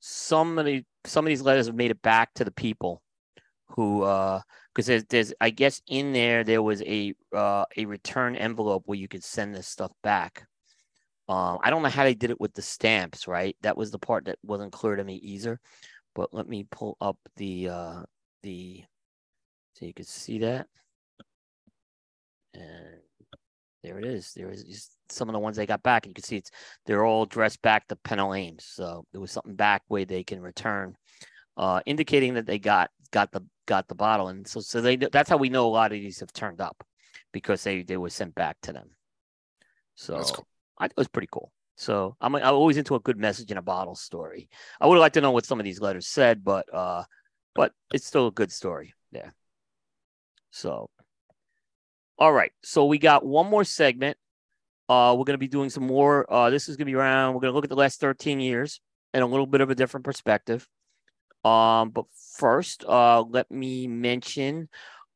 some of the some of these letters have made it back to the people who uh because there's, there's I guess in there there was a uh, a return envelope where you could send this stuff back. Um, I don't know how they did it with the stamps, right? That was the part that wasn't clear to me either. But let me pull up the uh, the so you can see that, and there it is. There is some of the ones they got back, and you can see it's they're all dressed back to Pennell Ames. So there was something back where they can return, uh, indicating that they got got the got the bottle, and so so they that's how we know a lot of these have turned up because they they were sent back to them. So That's cool. I thought it was pretty cool. So I'm I'm always into a good message in a bottle story. I would like to know what some of these letters said, but uh, but it's still a good story Yeah. So, all right. So we got one more segment. Uh, we're gonna be doing some more. Uh, this is gonna be around. We're gonna look at the last 13 years and a little bit of a different perspective. Um, but first, uh, let me mention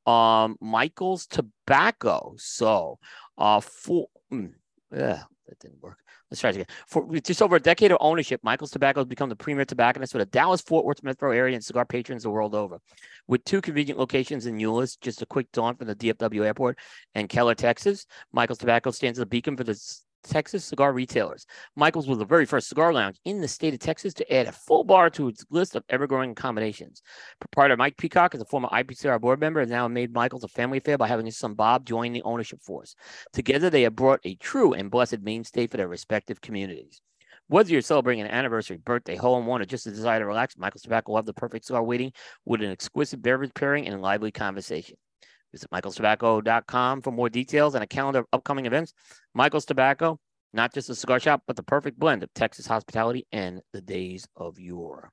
um Michael's Tobacco. So, uh, for mm, yeah, that didn't work. Let's try it again. For just over a decade of ownership, Michael's Tobacco has become the premier tobacconist for the Dallas Fort Worth metro area and cigar patrons the world over. With two convenient locations in Euless, just a quick jaunt from the DFW airport, and Keller, Texas, Michael's Tobacco stands as a beacon for the Texas cigar retailers. Michael's was the very first cigar lounge in the state of Texas to add a full bar to its list of ever-growing combinations. Proprietor Mike Peacock is a former IPCPR board member and now made Michael's a family affair by having his son Bob join the ownership force. Together, they have brought a true and blessed mainstay for their respective communities. Whether you're celebrating an anniversary, birthday, hole in one, or just a desire to relax, Michael's Tobacco will have the perfect cigar waiting with an exquisite beverage pairing and lively conversation. Visit michaelstobacco.com for more details and a calendar of upcoming events. Michael's Tobacco, not just a cigar shop, but the perfect blend of Texas hospitality and the days of yore.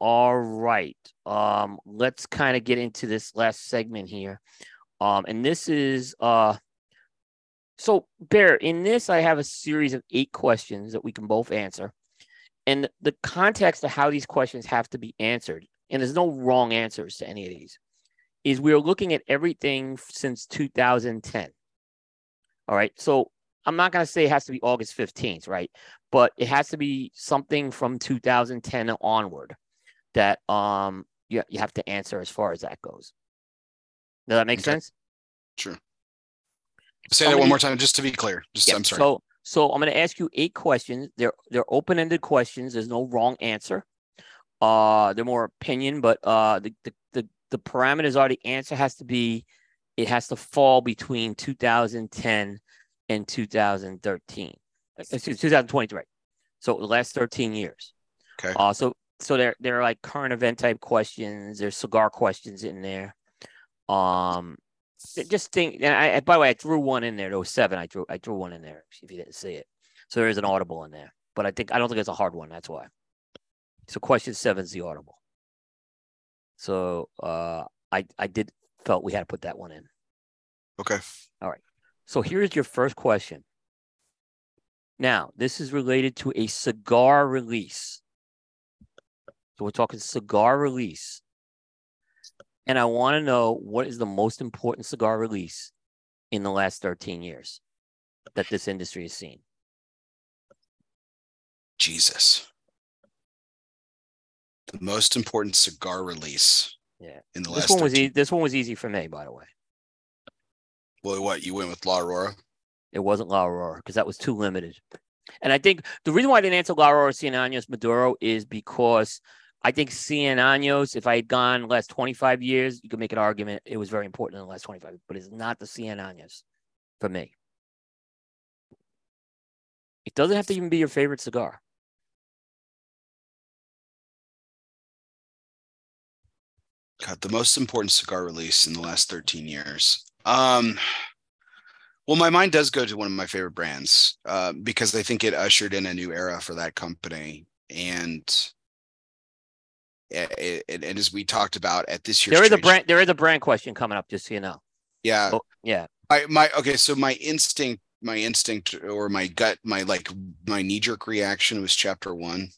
All right. Um, let's kind of get into this last segment here. Um, and this is uh so Bear, in this I have a series of eight questions that we can both answer. And the context of how these questions have to be answered, and there's no wrong answers to any of these, is we're looking at everything since 2010. All right. So I'm not going to say it has to be August 15th, right? But it has to be something from 2010 onward that um you, you have to answer as far as that goes. Does that make Okay. sense? Sure. Say How that one more time, just to be clear. Just Yeah, I'm sorry. So so I'm going to ask you eight questions. They're they're open-ended questions. There's no wrong answer. Uh they're more opinion, but uh the the the, the parameters are the answer has to be it has to fall between 2010 and 2013. Excuse 2023. So the last 13 years. Okay. Uh so so they're they're like current event type questions. There's cigar questions in there. Um just think and I by the way, I threw one in there. There was seven. I drew I drew one in there if you didn't see it. So there is an audible in there. But I think I don't think it's a hard one. That's why. So question seven is the audible. So uh I I did felt we had to put that one in. okay. All right. So here's your first question. Now, this is related to a cigar release. So we're talking cigar release. And I want to know what is the most important cigar release in the last 13 years that this industry has seen? Jesus. The most important cigar release. Yeah. In the This last one was 13 e- this one was easy for me, by the way. Well, what you went with La Aurora? It wasn't La Aurora because that was too limited. And I think the reason why I didn't answer La Aurora Cien Años Maduro is because I think Cien Años, if I had gone last 25 years, you could make an argument it was very important in the last 25, but it's not the Cien Años for me. It doesn't have to even be your favorite cigar. God, the most important cigar release in the last 13 years. Um, well, my mind does go to one of my favorite brands uh, because I think it ushered in a new era for that company. And it, it, and as we talked about at this year's There is a brand there is a brand question coming up, just so you know. yeah, Oh, yeah. I my okay, so my instinct, my instinct or my gut, my like my knee jerk reaction was chapter one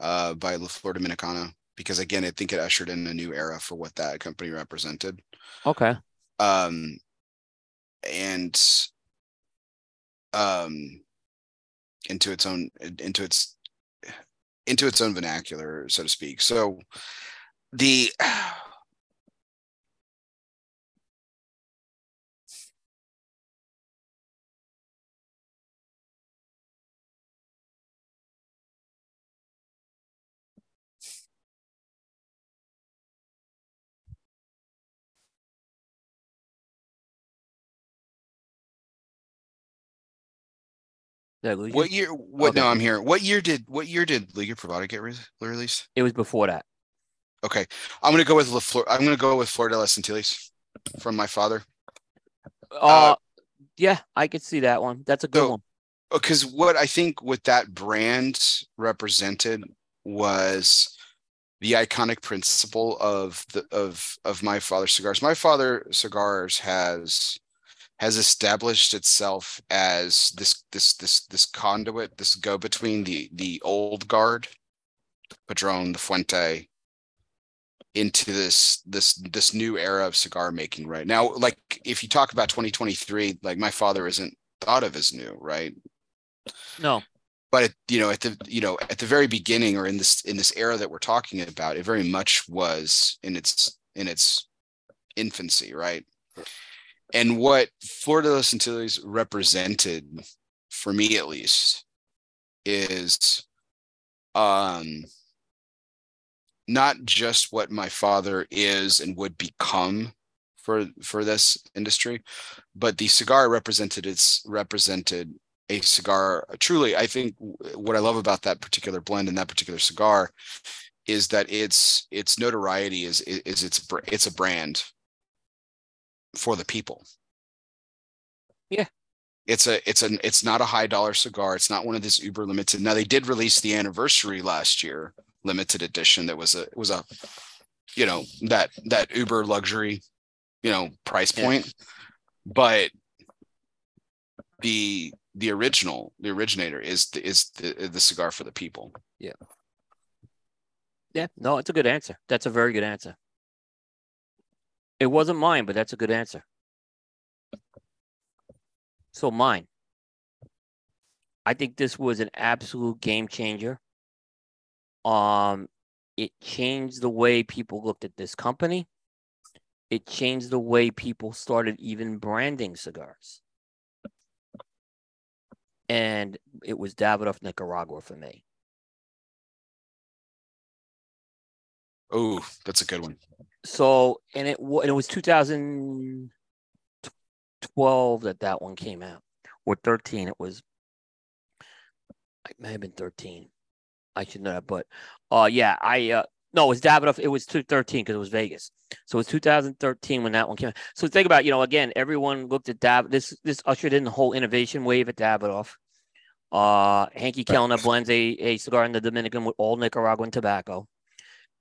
uh by La Flor Dominicana because again I think it ushered in a new era for what that company represented. Okay. Um and um into its own into its into its own vernacular, so to speak. So the What year what Okay. no I'm here. What year did what year did Liga Privada get re- released? It was before that. Okay, I'm gonna go with La Flor. I'm gonna go with Flor de las Antillas from my father Uh, yeah, I could see that one. That's a good so- one. because what I think what that brand represented was the iconic principle of the of of my father cigars. My father cigars has has established itself as this this this this conduit, this go between the the old guard, Padron, the Fuente, into this this this new era of cigar making right now. Like if you talk about 2023, like my father isn't thought of as new, right? No. but it, you know at the you know at the very beginning or in this in this era that we're talking about it very much was in its in its infancy right and what flor de los antilles represented for me at least is um not just what my father is and would become for for this industry but the cigar represented its represented a cigar truly i think what i love about that particular blend and that particular cigar is that its its notoriety is is it's it's a brand for the people Yeah. it's a it's an it's not a high dollar cigar it's not one of this uber limited now they did release the anniversary last year limited edition that was a was a you know that that uber luxury you know price Yeah. point but the the original the originator is the is the, the cigar for the people yeah Yeah, no, it's a good answer. That's a very good answer. It wasn't mine, but that's a good answer. So mine. I think this was an absolute game changer. Um, it changed the way people looked at this company. It changed the way people started even branding cigars. And it was Davidoff Nicaragua for me. oh that's a good one so and it and it was 2012 that that one came out. Or 13 it was it may have been 13 i should know that but uh yeah i uh no it was davidoff it was 2013 because it was vegas. So it was 2013 when that one came out. So think about you know again everyone looked at dav this this ushered in the whole innovation wave at davidoff. Uh Henke Kelner blends a, a cigar in the dominican with all nicaraguan tobacco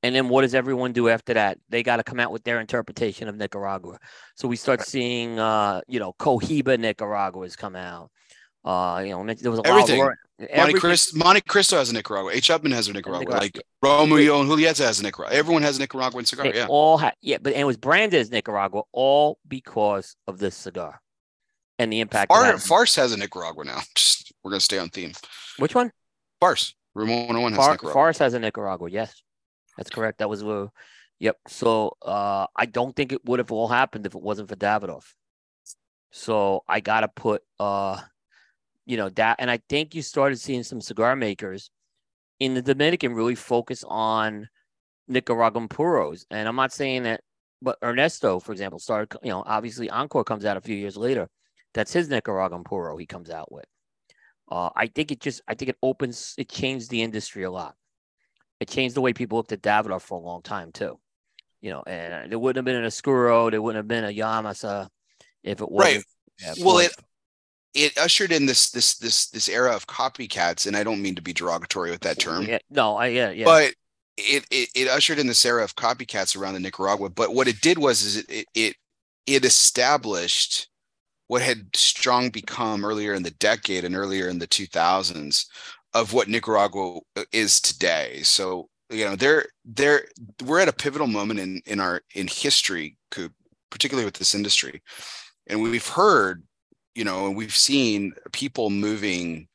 and then what does everyone do after that? They got to come out with their interpretation of Nicaragua. So we start seeing, uh, you know, Cohiba Nicaraguas come out. Uh, you know, there was a Everything. lot of Monte, everything- Cristo, Montecristo has a Nicaragua. H. Upmann has a Nicaragua. Nicaragua. Like Romeo and Julieta has a Nicaragua. Everyone has a Nicaraguan cigar. They Yeah. all had yeah, but and it was branded as Nicaragua all because of this cigar and the impact. Far. Farce has a Nicaragua now. Just we're gonna stay on theme. Which one? Farce. Room 101 has Far, Nicaragua. Forest has a Nicaragua. Yes, that's correct. That was uh, yep. So uh, I don't think it would have all happened if it wasn't for Davidoff. So I gotta put uh, you know that, and I think you started seeing some cigar makers in the Dominican really focus on Nicaraguan puros, and I'm not saying that, but Ernesto, for example, started. You know, obviously Encore comes out a few years later. That's his Nicaraguan puro he comes out with. Uh, I think it just, I think it opens, it changed the industry a lot. It changed the way people looked at Davidoff for a long time too. You know, and uh, there wouldn't have been an Escurio, there wouldn't have been a Yamasa if it wasn't. Right. yeah, Well, it it ushered in this this this this era of copycats, and I don't mean to be derogatory with that term, Yeah, no, I yeah, yeah. but it, it it ushered in this era of copycats around the Nicaragua. But what it did was is it it it, it established what had strong become earlier in the decade and earlier in the 2000s of what Nicaragua is today. So you know they're they're we're at a pivotal moment in in our in history, particularly with this industry, and we've heard you know and we've seen people moving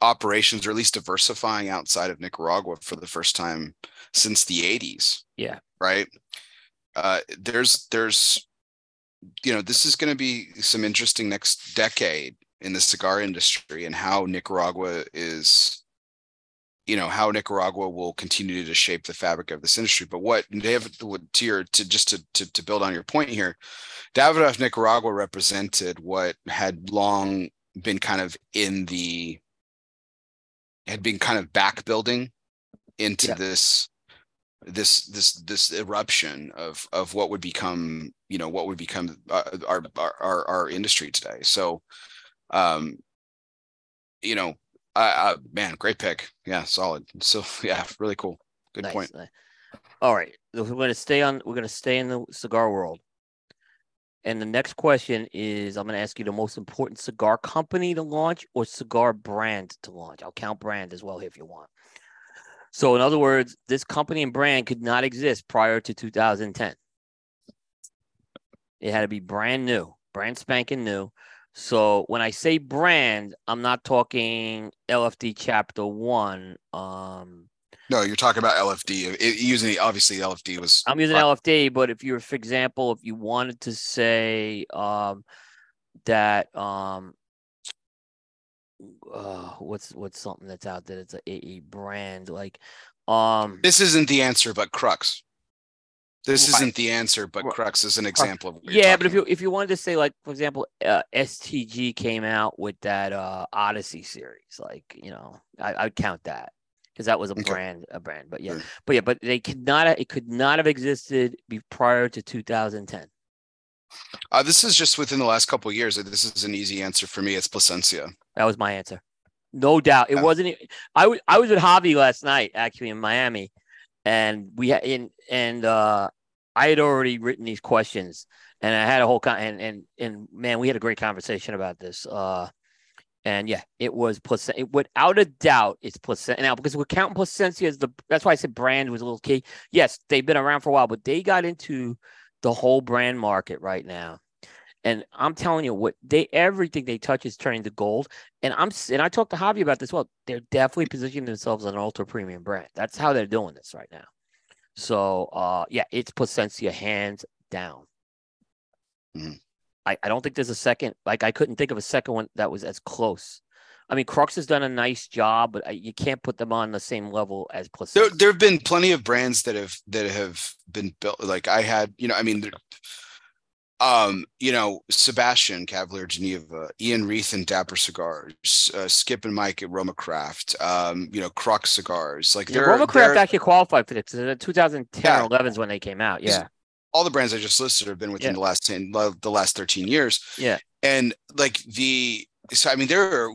operations or at least diversifying outside of Nicaragua for the first time since the 80s. Yeah. Right. Uh, there's there's you know this is going to be some interesting next decade in the cigar industry and how Nicaragua is you know how Nicaragua will continue to shape the fabric of this industry. But what David to your to just to to, to build on your point here, Davidoff Nicaragua represented what had long been kind of in the had been kind of back building into Yeah. this this this this eruption of of what would become you know what would become uh, our, our our our industry today so um you know I, I man great pick yeah solid so yeah really cool good Nice, point nice. All right, we're going to stay on. We're going to stay in the cigar world. And the next question is, I'm going to ask you the most important cigar company to launch or cigar brand to launch. I'll count brand as well here if you want. So, in other words, this company and brand could not exist prior to 2010. It had to be brand new, brand spanking new. So when I say brand, I'm not talking LFD Chapter One. Um, no you're talking about lfd it, using obviously lfd was I'm using. LFD, but if you're, for example, if you wanted to say um, that um, uh, what's what's something that's out there that's a, a brand like um this isn't the answer but crux this Right. isn't the answer but Right. crux is an example of yeah, but if you if you wanted to say like for example, uh, STG came out with that uh Odyssey series, like you know, I, I'd count that because that was a Okay. brand, a brand. But yeah, Sure. but yeah, but they could not it could not have existed be prior to 2010. Uh, this is just within the last couple of years. This is an easy answer for me. It's Plasencia. That was my answer. No doubt. It Yeah. wasn't. e- I was I was with Javi last night, actually in Miami, and we had in and uh, I had already written these questions, and I had a whole con and and and man, we had a great conversation about this. Uh, and yeah, it was Plasencia. Without a doubt, it's Plasencia. Now, because we're counting Plasencia as the that's why I said brand was a little key. Yes, they've been around for a while, but they got into the whole brand market right now. And I'm telling you, what they everything they touch is turning to gold. And I'm and I talked to Javi about this. Well, they're definitely positioning themselves as an ultra premium brand. That's how they're doing this right now. So uh yeah, it's Plasencia hands down. Mhm. I, I don't think there's a second like I couldn't think of a second one that was as close. I mean, Crux has done a nice job, but I, you can't put them on the same level as There, Plasencia. there have been plenty of brands that have that have been built. Like I had, you know, I mean, there- um, you know, Sebastian Cavalier Geneva, Ian Reith and Dapper Cigars, uh, Skip and Mike at Roma Craft, um, you know, Crux Cigars. Like Yeah, Roma Craft actually qualified for this. in 2010 Yeah. or 11 is when they came out. Yeah. all the brands I just listed have been within Yeah. the last ten, the last thirteen years. Yeah. and like the so I mean there are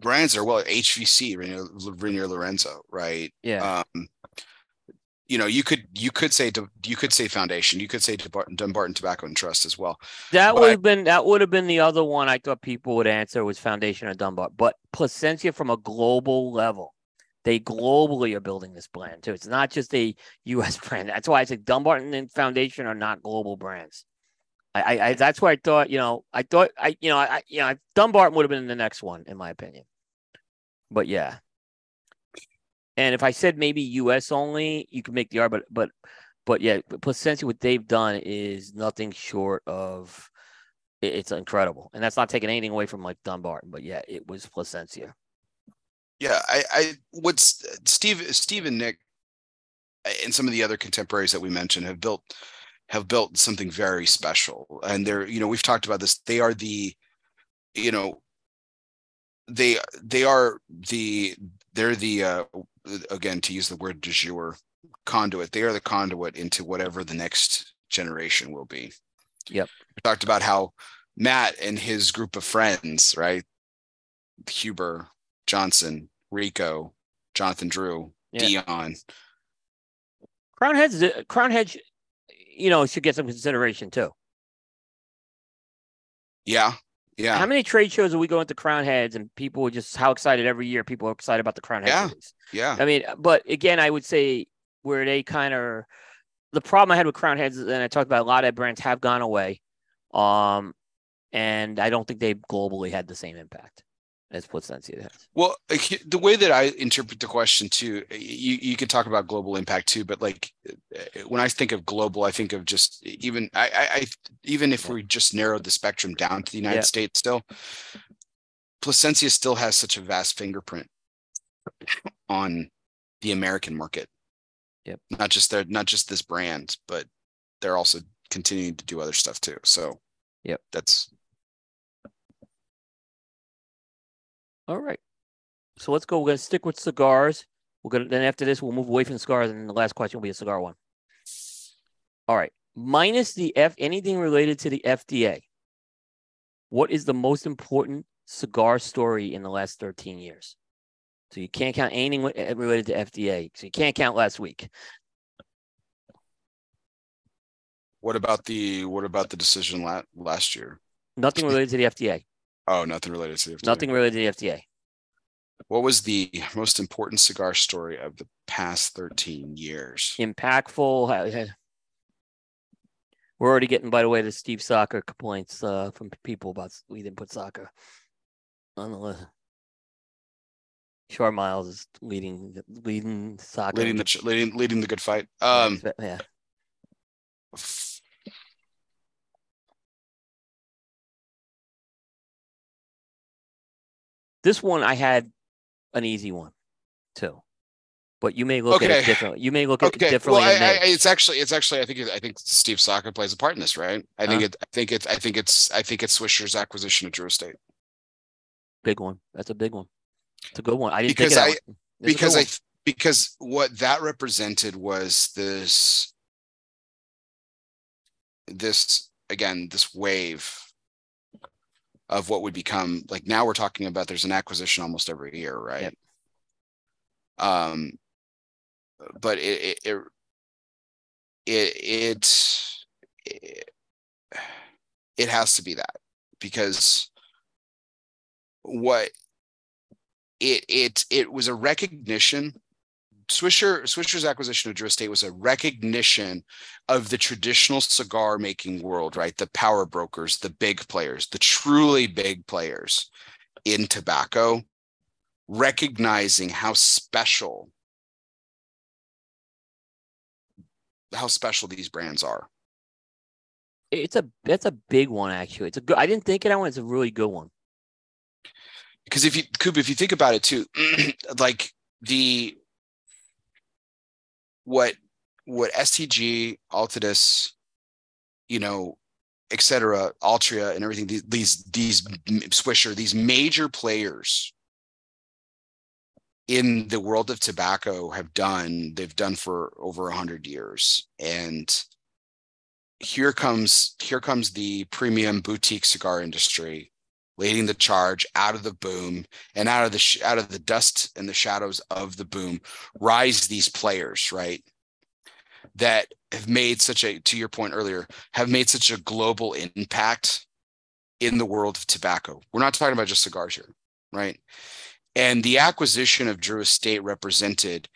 brands that are well HVC Reinier, Reinier Lorenzo right Yeah. um you know, you could you could say you could say foundation, you could say Dunbarton Tobacco and Trust as well. That would have been that would have been the other one I thought people would answer was Foundation or Dunbar, but Plasencia from a global level, they globally are building this brand too. It's not just a U.S. brand. That's why I said Dunbarton and Foundation are not global brands. I, I, I that's why I thought you know I thought I you know I you know Dunbarton would have been the next one in my opinion, but yeah, and if I said maybe US only, you could make the argument, but but but yeah, Plasencia, what they've done is nothing short of it's incredible. And that's not taking anything away from like Dunbarton, but yeah, it was Plasencia. Yeah, I, I what's Steve Steve and Nick uh, and some of the other contemporaries that we mentioned have built have built something very special. And they're, you know, we've talked about this. They are the, you know, they they are the they're the uh, again to use the word de jour conduit. They are the conduit into whatever the next generation will be. Yep. We talked about how matt and his group of friends right? Huber johnson rico jonathan drew yeah. dion. Crown heads crown heads you know should get some consideration too. Yeah yeah. How many trade shows are we going to Crown Heads and people are just how excited every year people are excited about the Crown Heads? Yeah. Yeah. I mean, but again, I would say where they kind of the problem I had with Crown Heads, and I talked about a lot of brands have gone away. Um, and I don't think they globally had the same impact as Plasencia has. Well, the way that I interpret the question too, you, you could talk about global impact too, but like uh, when I think of global, I think of just even I, I even if we just narrowed the spectrum down to the United yeah. States, still Plasencia still has such a vast fingerprint on the American market. Yep. Not just their not just this brand, but they're also continuing to do other stuff too. So yep, that's All right. So let's go. We're gonna stick with cigars. We're gonna then after this we'll move away from cigars, and the last question will be a cigar one. All right. Minus the F anything related to the FDA. What is the most important cigar story in the last 13 years? So you can't count anything eh, related to FDA. So you can't count last week. What about the what about the decision la- last year? Nothing related to the FDA. Oh, nothing related to the FDA. Nothing related to the FDA. What was the most important cigar story of the past 13 years? Impactful. We're already getting, by the way, the Steve Saka complaints uh, from people about we didn't put Saka on the list. Short Miles is leading, leading Saka, leading the leading leading the good fight. Um, yeah. This one I had an easy one too, but you may look okay. at it differently. You may look at okay. it differently. Well, I, I, it's actually, it's actually, I think, I think Steve Saka plays a part in this, right? I think huh? it, I think it's, I think it's, I think it's Swisher's acquisition of Drew Estate. Big one. That's a big one. It's a good one. I didn't because I, because I, because what that represented was this, this again, this wave of what would become like now we're talking about there's an acquisition almost every year, right? Yep. Um, but it it it it, it, it has to be that because what it it it was a recognition Swisher Swisher's acquisition of Drew Estate was a recognition of the traditional cigar making world, right? The power brokers, the big players, the truly big players in tobacco, recognizing how special how special these brands are. It's a that's a big one actually. It's a good I didn't think it. that one. It's a really good one. Because if you Coop, if you think about it too, like the what what STG, Altadis, you know, etc., Altria, and everything. These these these Swisher, these major players in the world of tobacco have done. They've done for over a hundred years, and here comes here comes the premium boutique cigar industry leading the charge out of the boom and out of the sh- out of the dust and the shadows of the boom rise these players right that have made such a to your point earlier have made such a global impact in the world of tobacco. We're not talking about just cigars here, right? And the acquisition of Drew Estate represented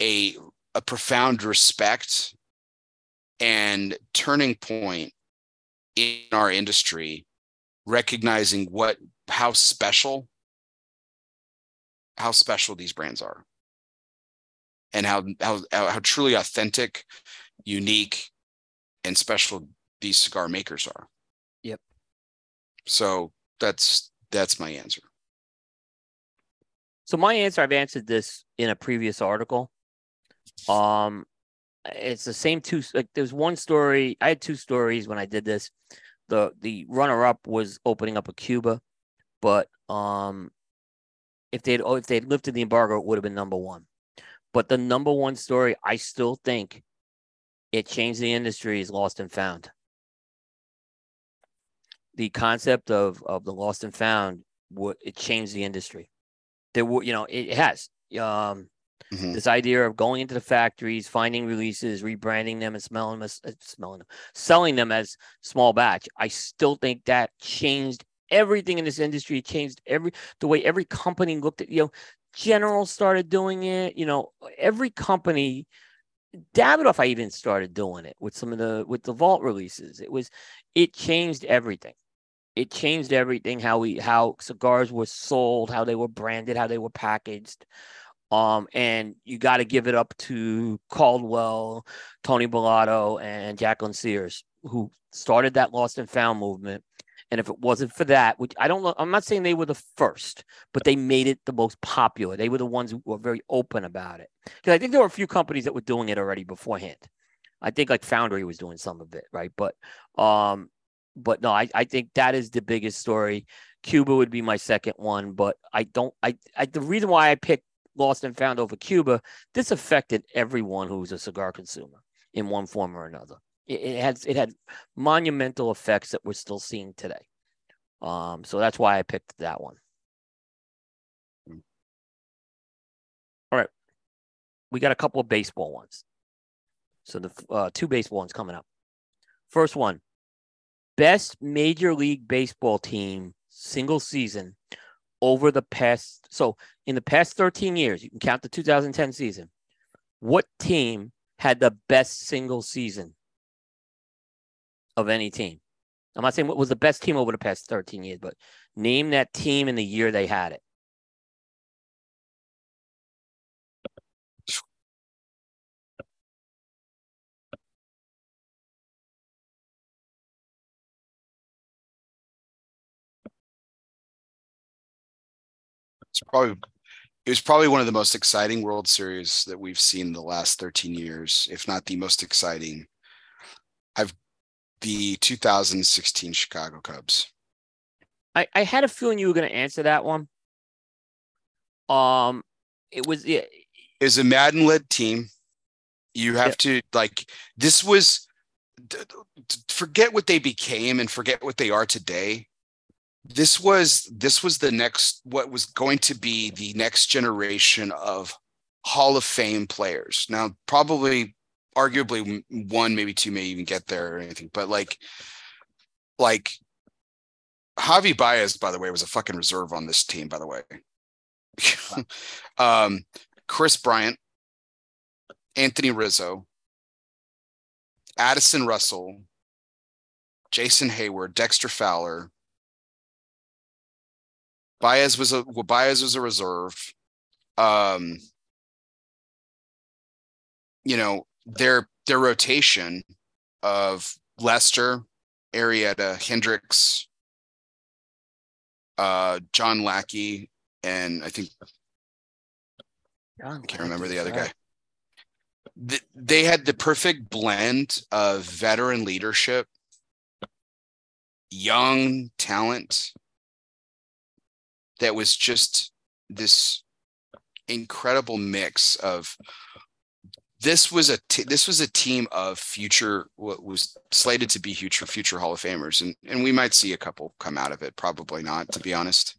a a profound respect and turning point in our industry recognizing what how special how special these brands are and how how how truly authentic unique and special these cigar makers are Yep. so that's that's my answer So my answer, I've answered this in a previous article. Um, it's the same two. Like there's one story. I had two stories when I did this. The the runner up was opening up a Cuba, but um, if they'd oh, if they'd lifted the embargo, it would have been number one. But the number one story, I still think, it changed the industry is Lost and Found. The concept of of the Lost and Found, it changed the industry there were you know it has um Mhm. this idea of going into the factories finding releases rebranding them and smelling them uh, smelling them selling them as small batch. I still think that changed everything in this industry. It changed every the way every company looked at you know general started doing it you know every company davidoff i even started doing it with some of the with the vault releases. It was it changed everything. It changed everything how we how cigars were sold how they were branded how they were packaged um and you got to give it up to caldwell tony Bellotto, and jacqueline sears who started that lost and found movement. And if it wasn't for that which i don't know i'm not saying they were the first but they made it the most popular. They were the ones who were very open about it. Because i think there were a few companies that were doing it already beforehand. I think like foundry was doing some of it right? But um but no, I, I think that is the biggest story. Cuba would be my second one, but I don't I, I the reason why I picked Lost and Found over Cuba, this affected everyone who's a cigar consumer in one form or another. It, it had it had monumental effects that we're still seeing today. Um, so that's why I picked that one. All right, we got a couple of baseball ones. So the uh, two baseball ones coming up. First one, best Major League Baseball team single season over the past. So in the past 13 years, you can count the 2010 season. What team had the best single season of any team? I'm not saying what was the best team over the past 13 years, but name that team in the year they had it. It's probably it was probably one of the most exciting world series that we've seen in the last 13 years if not the most exciting. I've the 2016 chicago cubs. I, I had a feeling you were going to answer that one. Um, it was yeah, it was a Maddon led team. You have to like this was forget what they became and forget what they are today this was this was the next what was going to be the next generation of hall of fame players. Now probably arguably one maybe two may even get there or anything but like like javi baez by the way was a fucking reserve on this team by the way. Um kris bryant anthony rizzo addison russell jason heyward dexter fowler Baez was a well, Baez was a reserve. Um, you know their their rotation of Lester, Arrieta, Hendricks, uh, John Lackey, and I think I can't remember the other guy. Th- They had the perfect blend of veteran leadership, young talent, that was just this incredible mix of this was a t- this was a team of future what was slated to be future future Hall of Famers and and we might see a couple come out of it probably not to be honest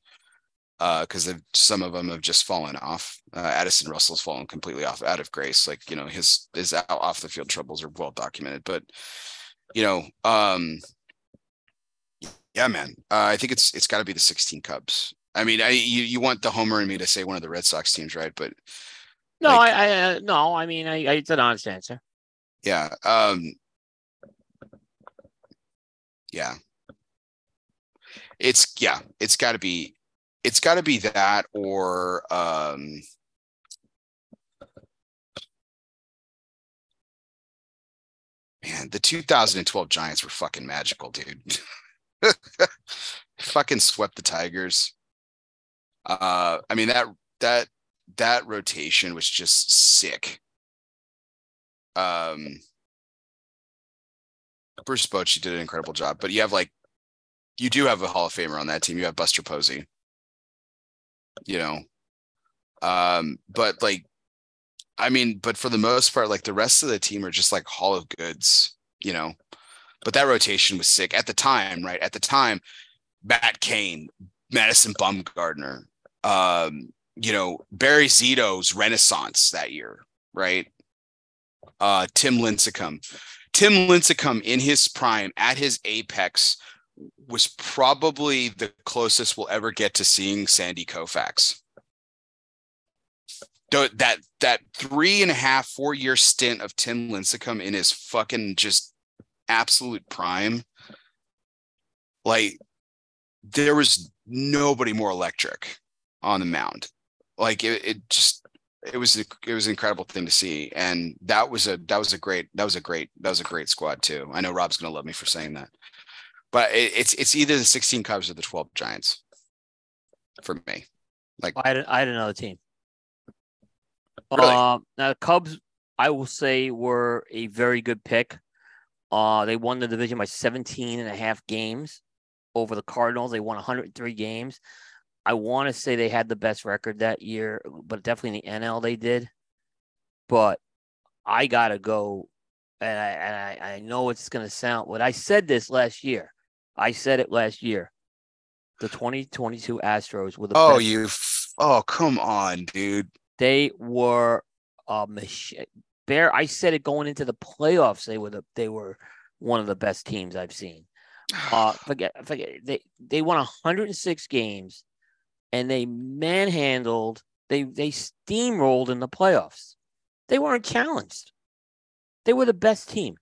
because some of them have just fallen off. Uh, Addison Russell's fallen completely off out of grace. Like you know, his his out, off the field troubles are well documented. But you know, um, yeah, man, uh, I think it's it's got to be the 16 Cubs. I mean, I you you want the homer in me to say one of the Red Sox teams, right? But No, Like- I, I uh, no, I mean, I, I it's an honest answer. yeah, um, yeah, it's yeah, it's got to be it's got to be that or um man the 2012 giants were fucking magical dude fucking swept the tigers uh i mean that that that rotation was just sick. Um bruce Bochy did an incredible job but you have like you do have a hall of famer on that team. You have buster posey you know? Um but like i mean but for the most part like the rest of the team are just like hall of goods you know? But that rotation was sick. At the time right? At the time matt cain madison bumgarner um you know barry zito's renaissance that year right? Uh tim lincecum. Tim lincecum in his prime at his apex was probably the closest we'll ever get to seeing Sandy Koufax. That that three and a half, four year stint of Tim Lincecum in his fucking just absolute prime, like there was nobody more electric on the mound. Like it, it just it was it was an incredible thing to see, and that was a that was a great that was a great that was a great squad too. I know Rob's gonna love me for saying that but it, it's it's either the 16 Cubs or the 12 Giants for me. Like I had I had another team. Really? Um, now the Cubs, I will say, were a very good pick. Uh, they won the division by 17 and a half games over the Cardinals. They won 103 games. I want to say they had the best record that year, but definitely in the NL they did. But I gotta go, and I and I, I know it's gonna sound. But I said this last year. I said it last year. The 2022 Astros were the Oh, best you f- oh come on, dude. they were a machine. Bear, I said it going into the playoffs. They were the they were one of the best teams I've seen. Uh, forget forget they they won 106 games, and they manhandled. They they steamrolled in the playoffs. They weren't challenged. They were the best team.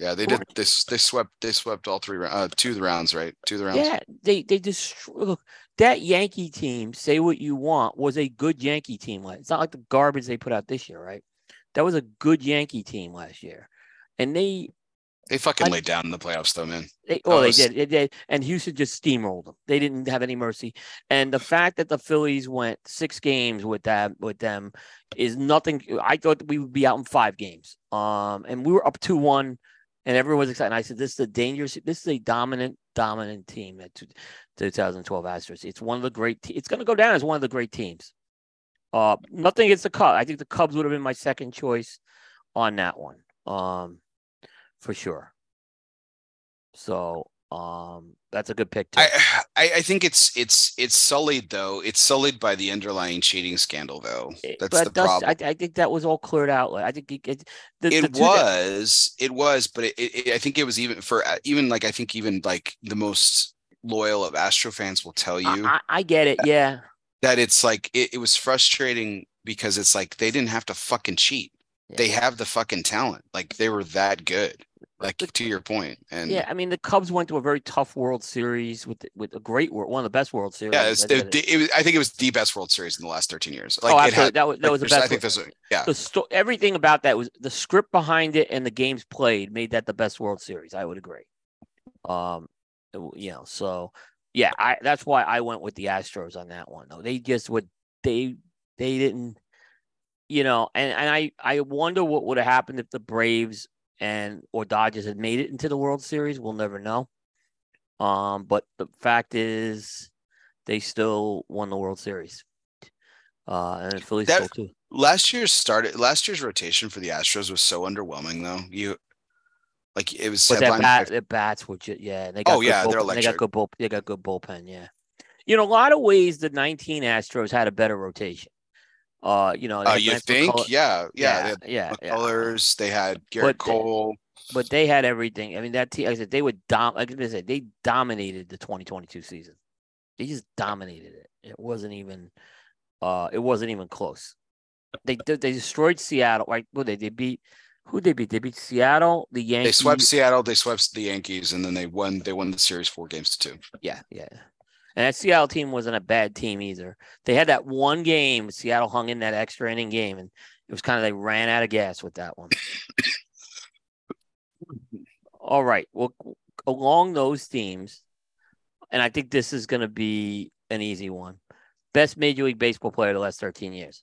yeah, they did this. They swept. They swept all three. Uh, two of the rounds, right? Two of the rounds. Yeah, they they destroy. Look, that Yankee team. Say what you want, was a good Yankee team. It's not like the garbage they put out this year, right? That was a good Yankee team last year, and they They fucking I- laid down in the playoffs, though, man. They, oh, they did. They did. And Houston just steamrolled them. They didn't have any mercy. And the fact that the Phillies went six games with that with them is nothing. I thought we would be out in five games. Um, and we were up two one, and everyone was excited. And I said, "This is a dangerous. This is a dominant, dominant team at 2012 Astros. It's one of the great. Te- it's going to go down as one of the great teams. Uh, nothing against the Cubs. I think the Cubs would have been my second choice on that one. Um, for sure. So um that's a good pick too. I, I I think it's it's it's sullied though. It's sullied by the underlying cheating scandal, though. That's but the problem. I, I think that was all cleared out. I think it, it, the, the it that- was it was but it, it, i think it was even for uh, even like i think even like the most loyal of astro fans will tell you I, I, I get it. Yeah. that it's like it, it was frustrating because it's like they didn't have to fucking cheat they have the fucking talent like they were that good like to your point and Yeah, I mean the Cubs went to a very tough World Series with with a great world, one of the best World Series. yeah it's, I it. it was, i think it was the best world series in the last 13 years like oh, it absolutely. had that was that was the best. i think there's yeah the sto- everything about that was the script behind it and the games played made that the best World Series. I would agree. Um, you know, so yeah, I that's why I went with the Astros on that one. Though they just would they they didn't, you know, and and I I wonder what would have happened if the Braves and or Dodgers had made it into the World Series. We'll never know. Um, but the fact is, they still won the World Series. Uh, and the Phillies That- still too. last year's started last year's rotation for the astros was so underwhelming though you like it was But headlined bat, their bats were just yeah. They got Oh, good yeah, they're bullpen- They got good bull. They got good bullpen. Yeah, You know, a lot of ways the 19 Astros had a better rotation. Uh, you know, they Uh, you Lance think? McCull- Yeah, yeah. They yeah, had yeah, yeah. McCullers. They had Garrett But- Cole. But they had everything. I mean, that team, like I said, they would dom. Like I said, they dominated the 2022 season. They just dominated it. It wasn't even. Uh, it wasn't even close. They they they destroyed Seattle. Like, Well, they they beat. Who they beat? They beat Seattle, the Yankees. They swept Seattle. They swept the Yankees, and then they won. They won the series four games to two. Yeah, yeah. And that Seattle team wasn't a bad team either. They had that one game. Seattle hung in that extra inning game, and it was kind of they ran out of gas with that one. All right. Well, along those themes, and I think this is going to be an easy one. Best Major League Baseball player of the last 13 years.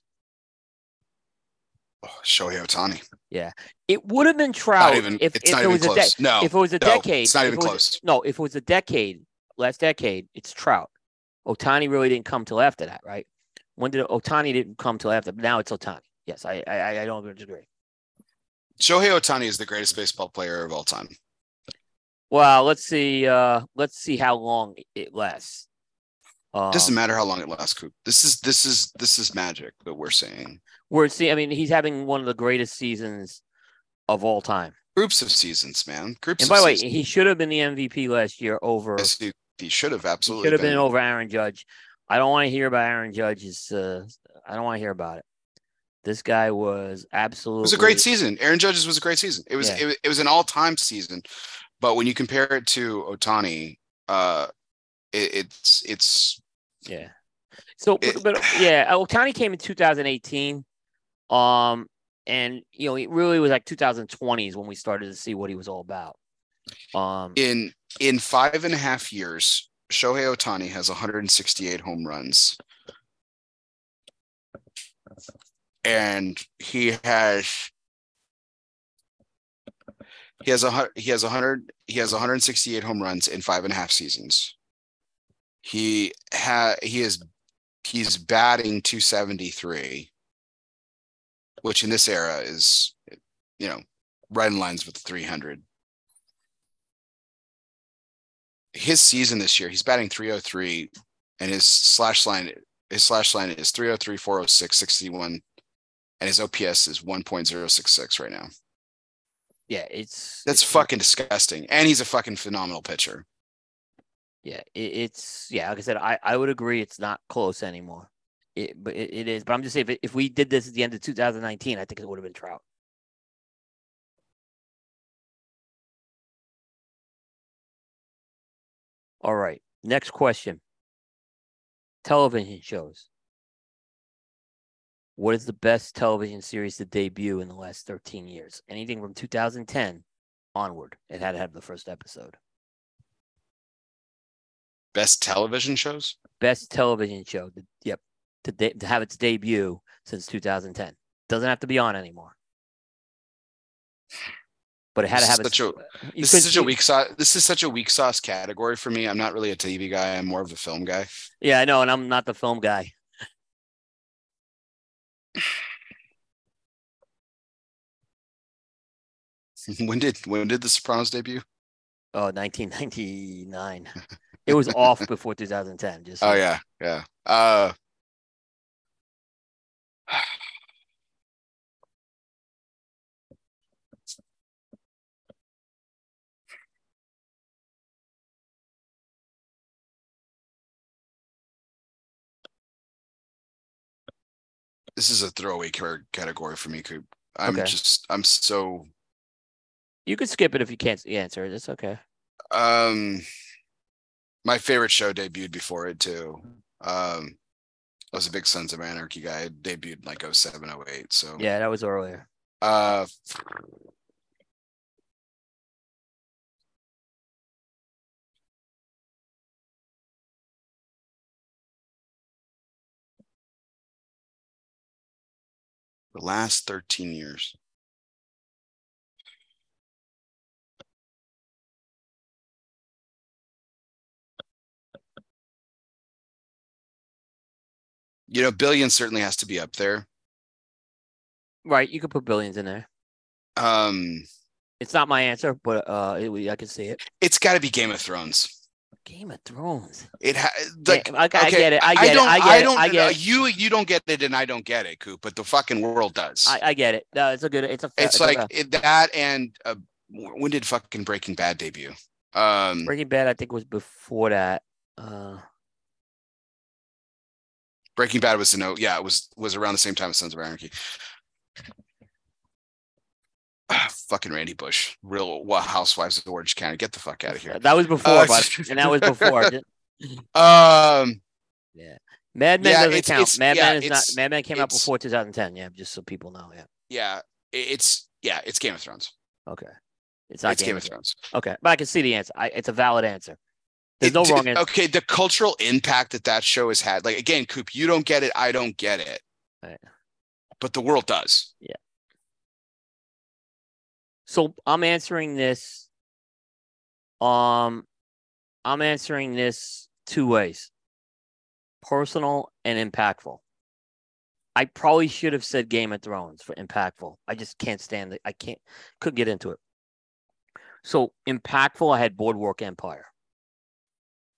Oh, Shohei Ohtani. Yeah. It would have been Trout Not even. if, it's if not it even was a close. de- no, if it was a no, decade. It's not even it was- close. No, if it was a decade, last decade, it's Trout. Ohtani really didn't come till after that, right? When did Ohtani didn't come till after? Now it's Ohtani. Yes, I I, I don't disagree. Shohei Ohtani is the greatest baseball player of all time. Well, let's see. Uh, let's see how long it lasts. Um, Doesn't matter how long it lasts, Coop. This is this is this is magic that we're saying. We're seeing. I mean, he's having one of the greatest seasons of all time. Groups of seasons, man. Groups. And by the way, seasons. he should have been the MVP last year over. Yes, he, should have absolutely should have been over Aaron Judge. I don't want to hear about Aaron Judge's. Uh, I don't want to hear about it. This guy was absolutely. It was a great season. Aaron Judge's was a great season. It was Yeah. it, was- it was an all time season, but when you compare it to Ohtani, uh, it, it's it's Yeah. So, It- but, but yeah, Ohtani came in 2018. Um, and you know, it really was like 2020s when we started to see what he was all about. Um, in in five and a half years. Shohei Ohtani has 168 home runs, and he has he has a he has a hundred he has 168 home runs in five and a half seasons. He ha he is he's batting 273, which in this era is you know right in lines with 300. His season this year, he's batting 303, and his slash line his slash line is 303, 406, 61, and his OPS is 1.066 right now. yeah, it's That's it's- fucking disgusting. And he's a fucking phenomenal pitcher. Yeah, it, it's yeah. Like I said, I I would agree. It's not close anymore. It, but it, it is. But I'm just saying, if, if we did this at the end of 2019, I think it would have been Trout. All right. Next question. Television shows. What is the best television series to debut in the last 13 years? Anything from 2010 onward. It had to have the first episode. Best television shows? best television show. To, yep, to de- to have its debut since 2010. Doesn't have to be on anymore. But it had to This have such a- you This is such a weak sauce. This is such a weak sauce category for me. I'm not really a TV guy. I'm more of a film guy. Yeah, I know, and I'm not the film guy. when did when did The Sopranos debut? Oh, 1999. it was off before 2010. Just Oh yeah, yeah. Uh This is a throwaway category for me, Coop. I'm Okay. just I'm so You could skip it if you can't answer it. It's okay. um my favorite show debuted before it too. Um I was a big Sons of Anarchy guy. It debuted in like 07, 08. So Yeah, that was earlier. uh the last 13 years. You know, Billion certainly has to be up there. Right. You could put billions in there. Um, It's not my answer, but uh, I can see it. it's got to be Game of Thrones. Game of Thrones. It ha- like Yeah, okay, I get it. I get it. don't. I get I it. don't. I get it. You you don't get it, and I don't get it, Coop. But the fucking world does. I, I get it. No, it's a good. It's a. fa- it's like fa- it, that, and uh, when did fucking Breaking Bad debut? Um, Breaking Bad. I think was before that. Uh, Breaking Bad was the note. Yeah, it was was around the same time as Sons of Anarchy. Ah, fucking Randy Bush, real Housewives of Orange County. Get the fuck out of here. that was before, Uh, but and that was before. Um, yeah. Mad Men Yeah, doesn't it's- count. it's- Mad yeah, Men is not. Mad Men came out before 2010. Yeah, just so people know. Yeah. yeah, it's yeah, it's Game of Thrones. Okay. It's not it's Game of Thrones. Okay, but I can see the answer. I, it's a valid answer. There's It no wrong answer. Okay, the cultural impact that that show has had. Like again, Coop, you don't get it. I don't get it. Right. But the world does. So I'm answering this. Um, I'm answering this two ways: personal and impactful. I probably should have said Game of Thrones for impactful. I just can't stand it. I can't couldn't get into it. So impactful, I had Boardwalk Empire.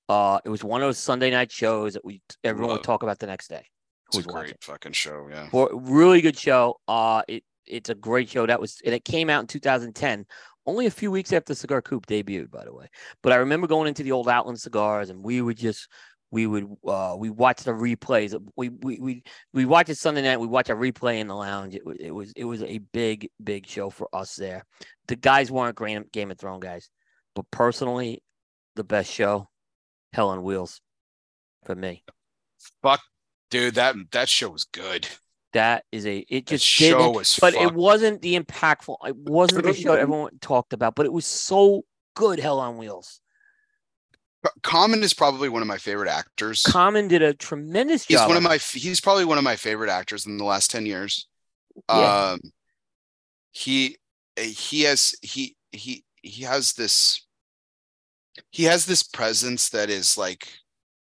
Uh, it was one of those Sunday night shows that we everyone Love. would talk about the next day. It's a Who's watching. great fucking show. Yeah. Bo- really good show. Uh, it it's a great show. That was and it came out in 2010, only a few weeks after Cigar Coop debuted, by the way. But I remember going into the old Outland cigars, and we would just we would uh we watched the replays. We we we we watched it Sunday night. We watched a replay in the lounge. It was it was it was a big big show for us there. The guys weren't Game of Thrones guys, but personally, the best show, Hell on Wheels, for me. Fuck, dude, that that show was good. That is a it just show was but it wasn't the impactful. It wasn't the show everyone talked about, but it was so good. Hell on Wheels. Common is probably one of my favorite actors. Common did a tremendous He's job. one of my he's probably one of my favorite actors in the last 10 years. Yeah. Um he he has he he he has this he has this presence that is like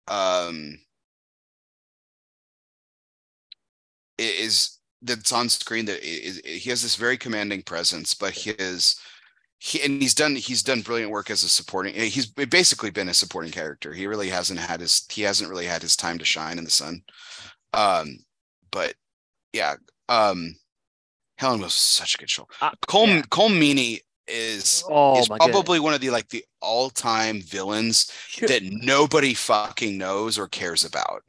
um is that's on screen that is he has this very commanding presence but his he and he's done he's done brilliant work as a supporting he's basically been a supporting character. He really hasn't had his he hasn't really had his time to shine in the sun. Um but yeah um helen was such a good show. Uh, cole yeah. Colm Meaney is Oh is probably one of the like the all-time villains that nobody fucking knows or cares about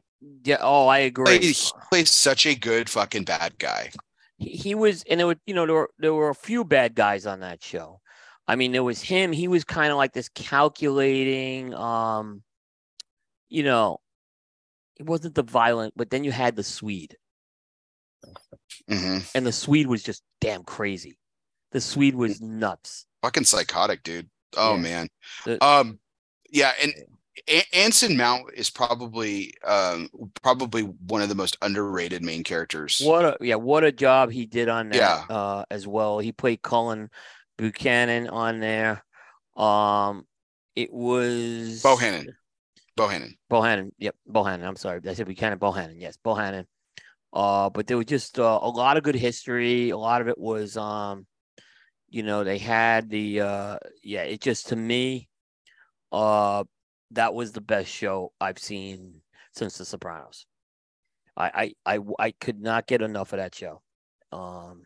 Yeah. Oh, I agree. He plays such a good fucking bad guy he, he was, and there were, you know, there were there were a few bad guys on that show. I mean, there was him. He was kind of like this calculating, um, you know, it wasn't the violent, but then you had the Swede, hmm and the Swede was just damn crazy. The Swede was nuts. fucking psychotic dude oh Yeah. man The- um yeah and A- Anson Mount is probably um probably one of the most underrated main characters What a yeah, what a job he did on that Yeah. uh, as well. He played Cullen Buchanan on there. Um, it was Bohannon Bohannon Bohannon. Yep, Bohannon. I'm sorry, I said Buchanan. Bohannon. Yes, Bohannon. Uh, but there was just uh, a lot of good history. A lot of it was, um, you know, they had the uh, yeah. It just to me, uh, that was the best show I've seen since The Sopranos. I I I, I could not get enough of that show. Um,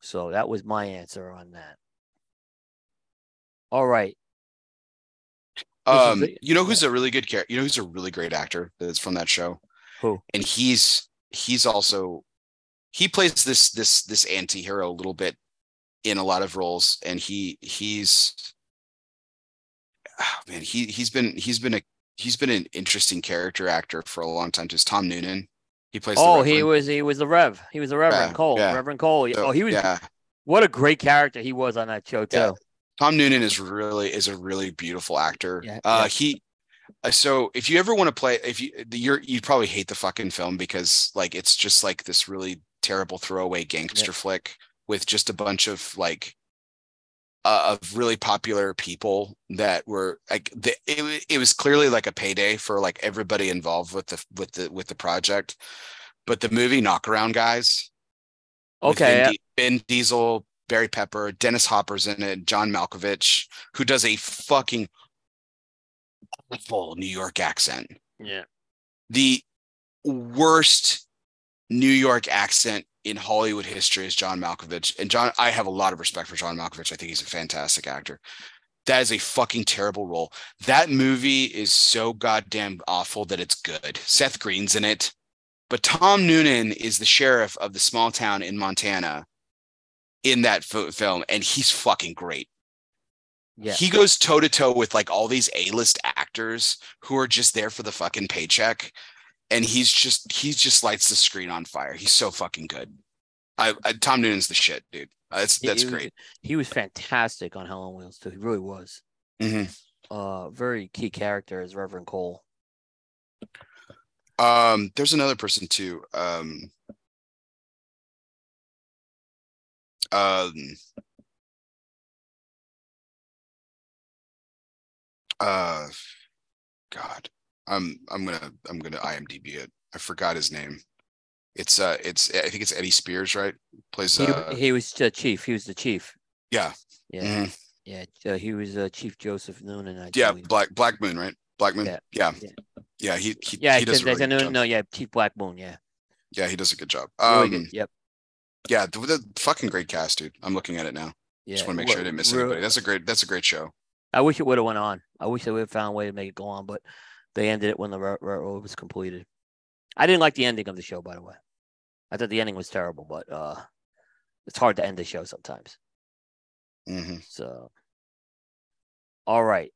so that was my answer on that. All right. Um the- you know who's a really good character you know who's a really great actor that's from that show Who? and he's he's also he plays this this this anti-hero a little bit in a lot of roles and he he's oh, man he he's been he's been a he's been an interesting character actor for a long time just tom noonan he plays Oh, he was he was the Rev. He was the Reverend Yeah, Cole. yeah. Reverend Cole. So, oh, he was yeah what a great character he was on that show too. Yeah. Tom Noonan is really is a really beautiful actor. Yeah, uh, he. uh, So if you ever want to play, if you you're you'd probably hate the fucking film because like it's just like this really terrible throwaway gangster flick with just a bunch of like uh, of really popular people that were like the, it, it was clearly like a payday for like everybody involved with the with the with the project but the movie knockaround guys Okay. ben, Vin Diesel, Barry Pepper, Dennis Hopper's in it, John Malkovich, who does a fucking awful New York accent. Yeah. The worst New York accent in Hollywood history is John Malkovich. And John, I have a lot of respect for John Malkovich. I think he's a fantastic actor. That is a fucking terrible role. That movie is so goddamn awful that it's good. Seth Green's in it, but Tom Noonan is the sheriff of the small town in Montana in that film, and he's fucking great. Yeah. He goes toe to toe with like all these A-list actors who are just there for the fucking paycheck. And he's just he just lights the screen on fire. He's so fucking good. I, I Tom Noonan's the shit, dude. Uh, That's that's great. He was fantastic on Hell on Wheels too. He really was. Mhm. Uh, very key character as Reverend Cole. Um, there's another person too. Um, um, uh, God, I'm I'm gonna I'm gonna IMDb it. I forgot his name. It's uh, it's I think it's Eddie Spears, right? Plays He, uh, he was the chief. He was the chief. yeah, Yeah, mhm. yeah. uh, he was uh, Chief Joseph Noonan. I yeah, believe. Black Black Moon, right? Black Moon. Yeah, Yeah, yeah. yeah. He he yeah. he does a really a good no, job. no, yeah, Chief Black Moon. Yeah, Yeah, he does a good job. really Um, good. Yep. yeah, the, the fucking great cast, dude. I'm looking at it now. Yeah. Just want to make sure I didn't miss anybody. That's a great. That's a great show. I wish it would have went on. I wish they would have found a way to make it go on, but they ended it when the ro- railroad was completed. I didn't like the ending of the show, by the way. I thought the ending was terrible, but uh, it's hard to end the show sometimes. hmm So, all right,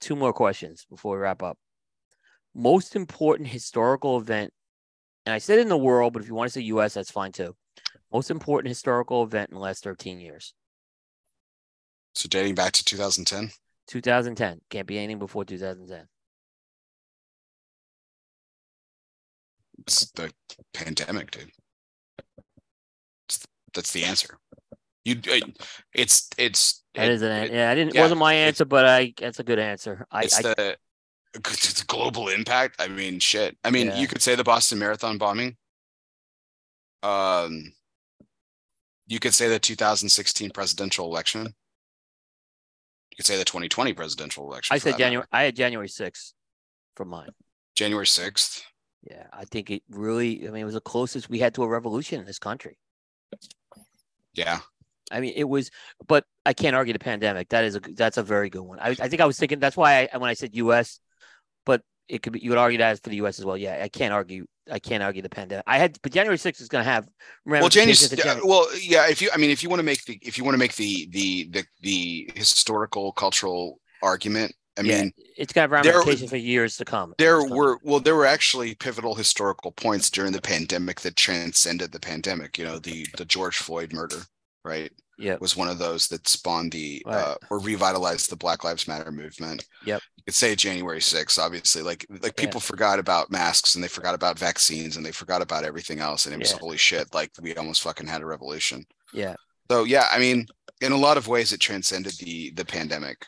two more questions before we wrap up. Most important historical event, and I said in the world, but if you want to say U.S., that's fine too. Most important historical event in the last 13 years. So dating back to 2010. 2010 can't be anything before 2010. It's the pandemic, dude. It's- that's the answer. You, uh, it's it's That it- is an it- yeah. I didn't yeah, wasn't my answer, but I that's a good answer. I, it's I the it's global impact. I mean, shit. I mean, Yeah. you could say the Boston Marathon bombing. Um, you could say the 2016 presidential election. You could say the 2020 presidential election. I said that matter. January. I had January 6th for mine. January 6th. Yeah, I think it really. I mean, it was the closest we had to a revolution in this country. Yeah. I mean, it was, but I can't argue the pandemic. That is a that's a very good one. I, I think I was thinking that's why I when I said U.S., but it could be you would argue that for the U.S. as well. Yeah, I can't argue. I can't argue the pandemic. I had, but January 6th is going to have. well january January- well yeah if you i mean if you want to make the if you want to make the the the the historical cultural argument i yeah, mean it's got have there- ramifications for years to come. there this country. were well there were actually pivotal historical points during the pandemic that transcended the pandemic you know the the george floyd murder right Yeah, was one of those that spawned the Right. uh or revitalized the black lives matter movement Yep. you could say january 6th obviously like like Yeah. people forgot about masks and they forgot about vaccines and they forgot about everything else and it was Yeah. holy shit like we almost fucking had a revolution Yeah. so yeah, I mean, in a lot of ways, it transcended the the pandemic.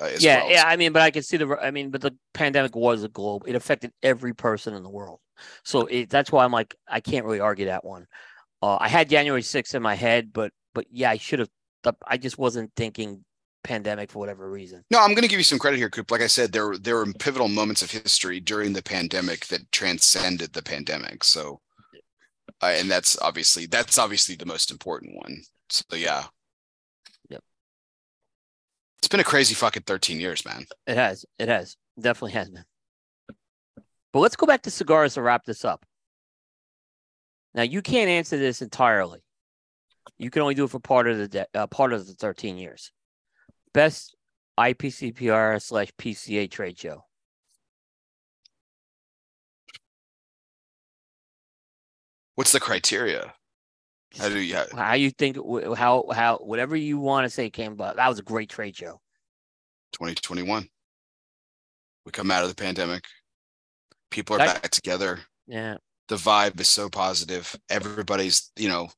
Uh, yeah, well. yeah. I mean, but I can see the. I mean, but the pandemic was a globe. It affected every person in the world. So it, that's why I'm like, I can't really argue that one. Uh, I had January 6th in my head, but but yeah, I should have. I just wasn't thinking pandemic for whatever reason. No, I'm going to give you some credit here, Coop. Like I said, there there were pivotal moments of history during the pandemic that transcended the pandemic. So, uh, and that's obviously that's obviously the most important one. So yeah. It's been a crazy fucking 13 years, man. It has. It has. Definitely has been. But let's go back to cigars to wrap this up. Now you can't answer this entirely. You can only do it for part of the de- uh, part of the 13 years. Best IPCPR slash PCA trade show. What's the criteria? How do you? How you think? How how whatever you want to say came about. That was a great trade show. 2021. We come out of the pandemic. People are That- back together. Yeah. the vibe is so positive. Everybody's, you know,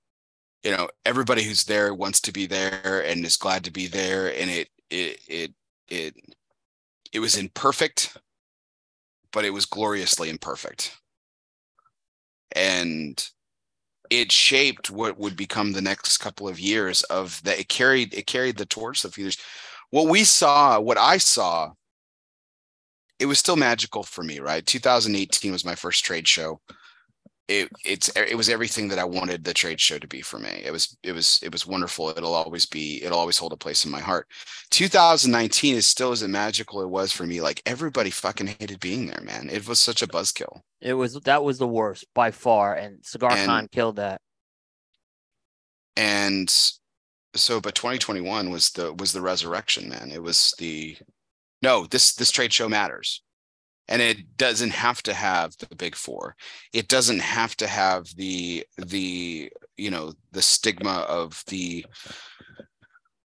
you know, everybody who's there wants to be there and is glad to be there. And it, it, it, it, it was imperfect, but it was gloriously imperfect. And it shaped what would become the next couple of years of that. It carried, it carried the torch of years. What we saw, what I saw it was still magical for me, right? 2018 was my first trade show. It it's it was everything that I wanted the trade show to be for me. It was it was it was wonderful. It'll always be it'll always hold a place in my heart. 2019 is still as magical it was for me. Like everybody fucking hated being there, man. It was such a buzzkill. It was that was the worst by far, and Cigar And- Con killed that. and so but 2021 was the was the resurrection man it was the no this this trade show matters and it doesn't have to have the big four. It doesn't have to have the the you know the stigma of the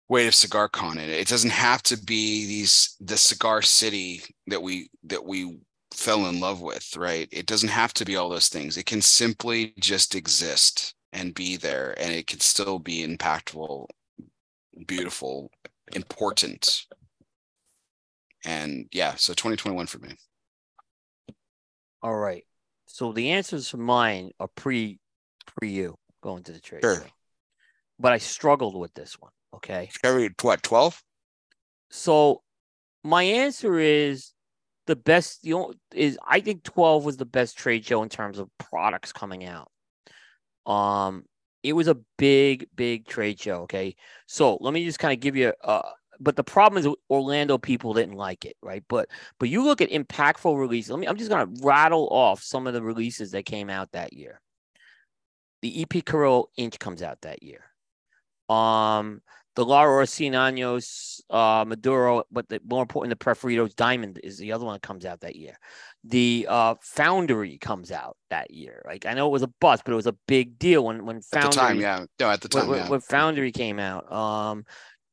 weight of cigar con in it. It doesn't have to be these the cigar city that we that we fell in love with right? It doesn't have to be all those things. It can simply just exist and be there and it can still be impactful beautiful important. And yeah so 2021 for me All right. So the answers for mine are pre pre you going to the trade. Sure. show. But I struggled with this one. Okay. carried what 12 So my answer is the best the only, is I think 12 was the best trade show in terms of products coming out. Um it was a big big trade show, okay? So let me just kind of give you uh but the problem is Orlando people didn't like it, right? But but you look at impactful releases. Let me I'm just going to rattle off some of the releases that came out that year. The EP Carrillo Inch comes out that year. Um the Lara Orcinanos, uh, Maduro, but the more important, the Preferitos Diamond is the other one that comes out that year. The uh, Foundry comes out that year. Like I know it was a bust, but it was a big deal when when at Foundry the time yeah no at the time when- yeah when Foundry came out. Um,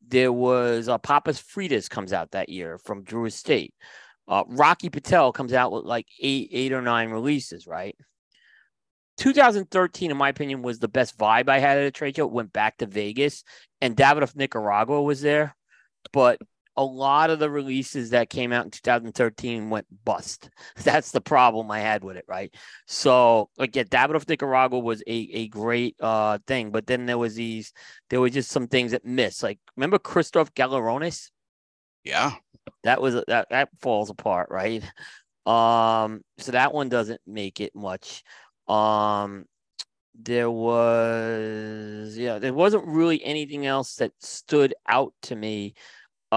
there was uh, Papas Fritas comes out that year from Drew Estate. Uh, Rocky Patel comes out with like eight, eight or nine releases, right? 2013, in my opinion, was the best vibe I had at a trade show. Went back to Vegas, and Davidoff Nicaragua was there, but a lot of the releases that came out in 2013 went bust. That's the problem I had with it, right? So, like, yeah, Davidoff Nicaragua was a, a great uh thing, but then there was these, there were just some things that missed. Like, remember Christoph Galerones? yeah that was that that falls apart, right? Um, so that one doesn't make it much. Um, there was yeah, there wasn't really anything else that stood out to me.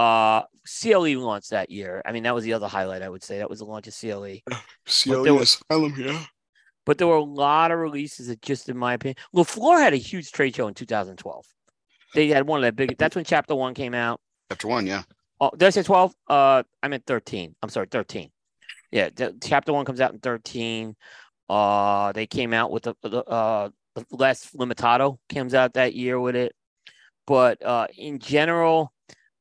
Uh, CLE launched that year. I mean, that was the other highlight. I would say that was the launch of CLE. CLE there was- asylum yeah But there were a lot of releases that just, in my opinion, LaFleur had a huge trade show in 2012. They had one of the big. That's when Chapter One came out. chapter one yeah Oh, did I say 12? Uh, I meant 13. I'm sorry, 13. Yeah, the, chapter one comes out in 13. Uh, they came out with the, the uh the last limitado comes out that year with it. But uh, in general,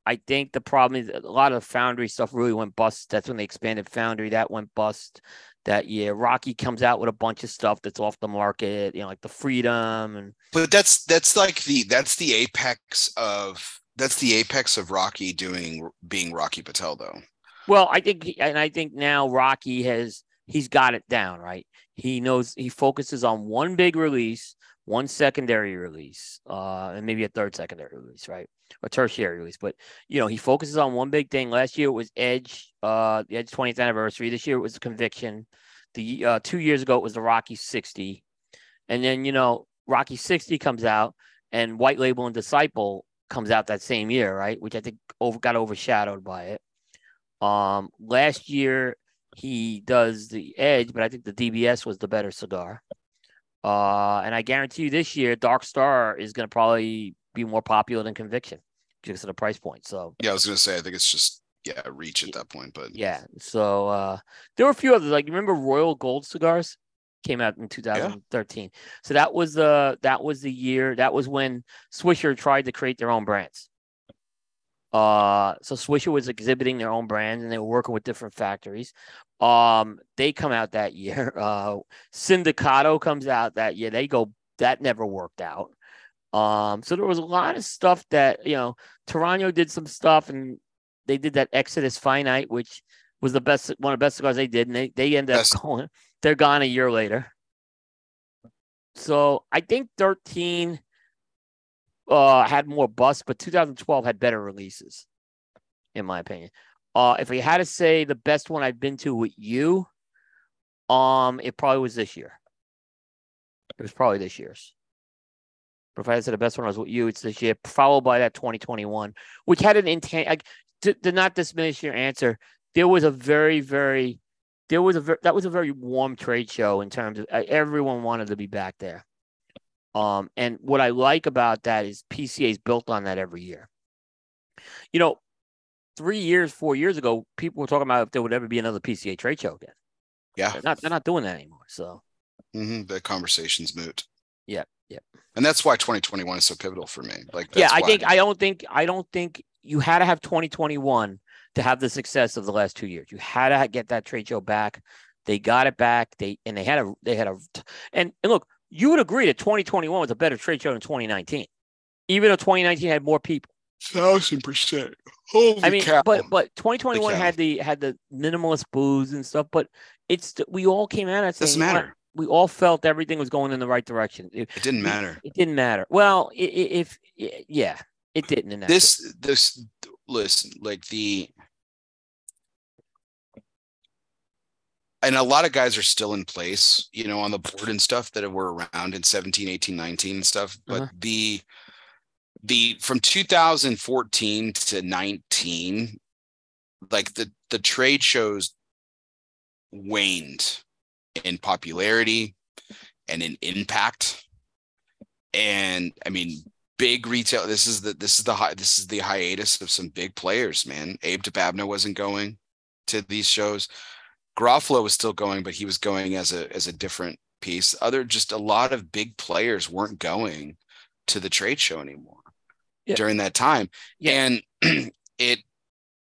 I think the problem is a lot of the Foundry stuff really went bust. That's when they expanded Foundry. That went bust that year. Rocky comes out with a bunch of stuff that's off the market, you know, like the Freedom and but that's that's like the that's the apex of that's the apex of rocky doing being rocky patel though Well, I think, he- and I think now Rocky has he's got it down, right? He knows he focuses on one big release, one secondary release, uh, and maybe a third secondary release, right? Or tertiary release. But you know, he focuses on one big thing. Last year it was Edge, uh, the Edge 20th anniversary. This year it was Conviction. The uh, two years ago it was the Rocky 60, and then you know Rocky 60 comes out, and White Label and Disciple comes out that same year, right? Which I think over got overshadowed by it. Um, last year he does the Edge, but I think the DBS was the better cigar. Uh, and I guarantee you this year, Dark Star is going to probably be more popular than Conviction because of the price point. So yeah i was gonna say i think it's just yeah reach at that point but yeah, so uh, there were a few others. Like you remember Royal Gold cigars came out in 2013. So that was the that was the year. That was when Swisher tried to create their own brands. Uh, so Swisher was exhibiting their own brands and they were working with different factories. Um, they come out that year. Uh, Sindicato comes out that year. They go that never worked out. Um, so there was a lot of stuff that you know. Torano did some stuff, and they did that Exodus Finite, which was the best one of the best cigars they did, and they they ended Best. up going. They're gone a year later. So I think 13 uh had more bust, but 2012 had better releases, in my opinion. Uh, if I had to say the best one I've been to with you, um, it probably was this year. It was probably this year's. I to the best one was with you, it's this year, followed by that 2021, which had an intent. Like, to, to not diminish your answer, there was a very, very, there was a ver- that was a very warm trade show in terms of uh, everyone wanted to be back there. Um, and what I like about that is PCA is built on that every year. You know, three years, four years ago, people were talking about if there would ever be another PCA trade show again. Yeah. They're not they're not doing that anymore. So hmm The conversation's moot. Yeah, yeah. And that's why 2021 is so pivotal for me. Like, yeah, I think I don't think I don't think you had to have 2021 to have the success of the last two years. You had to get that trade show back. They got it back. They and they had a they had a and, and look, you would agree that 2021 was a better trade show than 2019, even though 2019 had more people. thousand percent. Holy I mean, cow. but but 2021 cow. had the had the minimalist booze and stuff, but it's we all came out and doesn't matter. We all felt everything was going in the right direction. It, It didn't matter. it didn't matter. Well, i- i- if yeah, it didn't. In that case. This this listen, like the and a lot of guys are still in place, you know, on the board and stuff that were around in 17, 18, 19 and stuff. But Uh-huh. the the from 2014 to 19, like the the trade shows waned in popularity and in impact. And I mean, big retail. This is the this is the hi- this is the hiatus of some big players, man. Abe Dababneh wasn't going to these shows. Garofalo was still going, but he was going as a as a different piece. Other just a lot of big players weren't going to the trade show anymore Yeah. during that time. Yeah. And it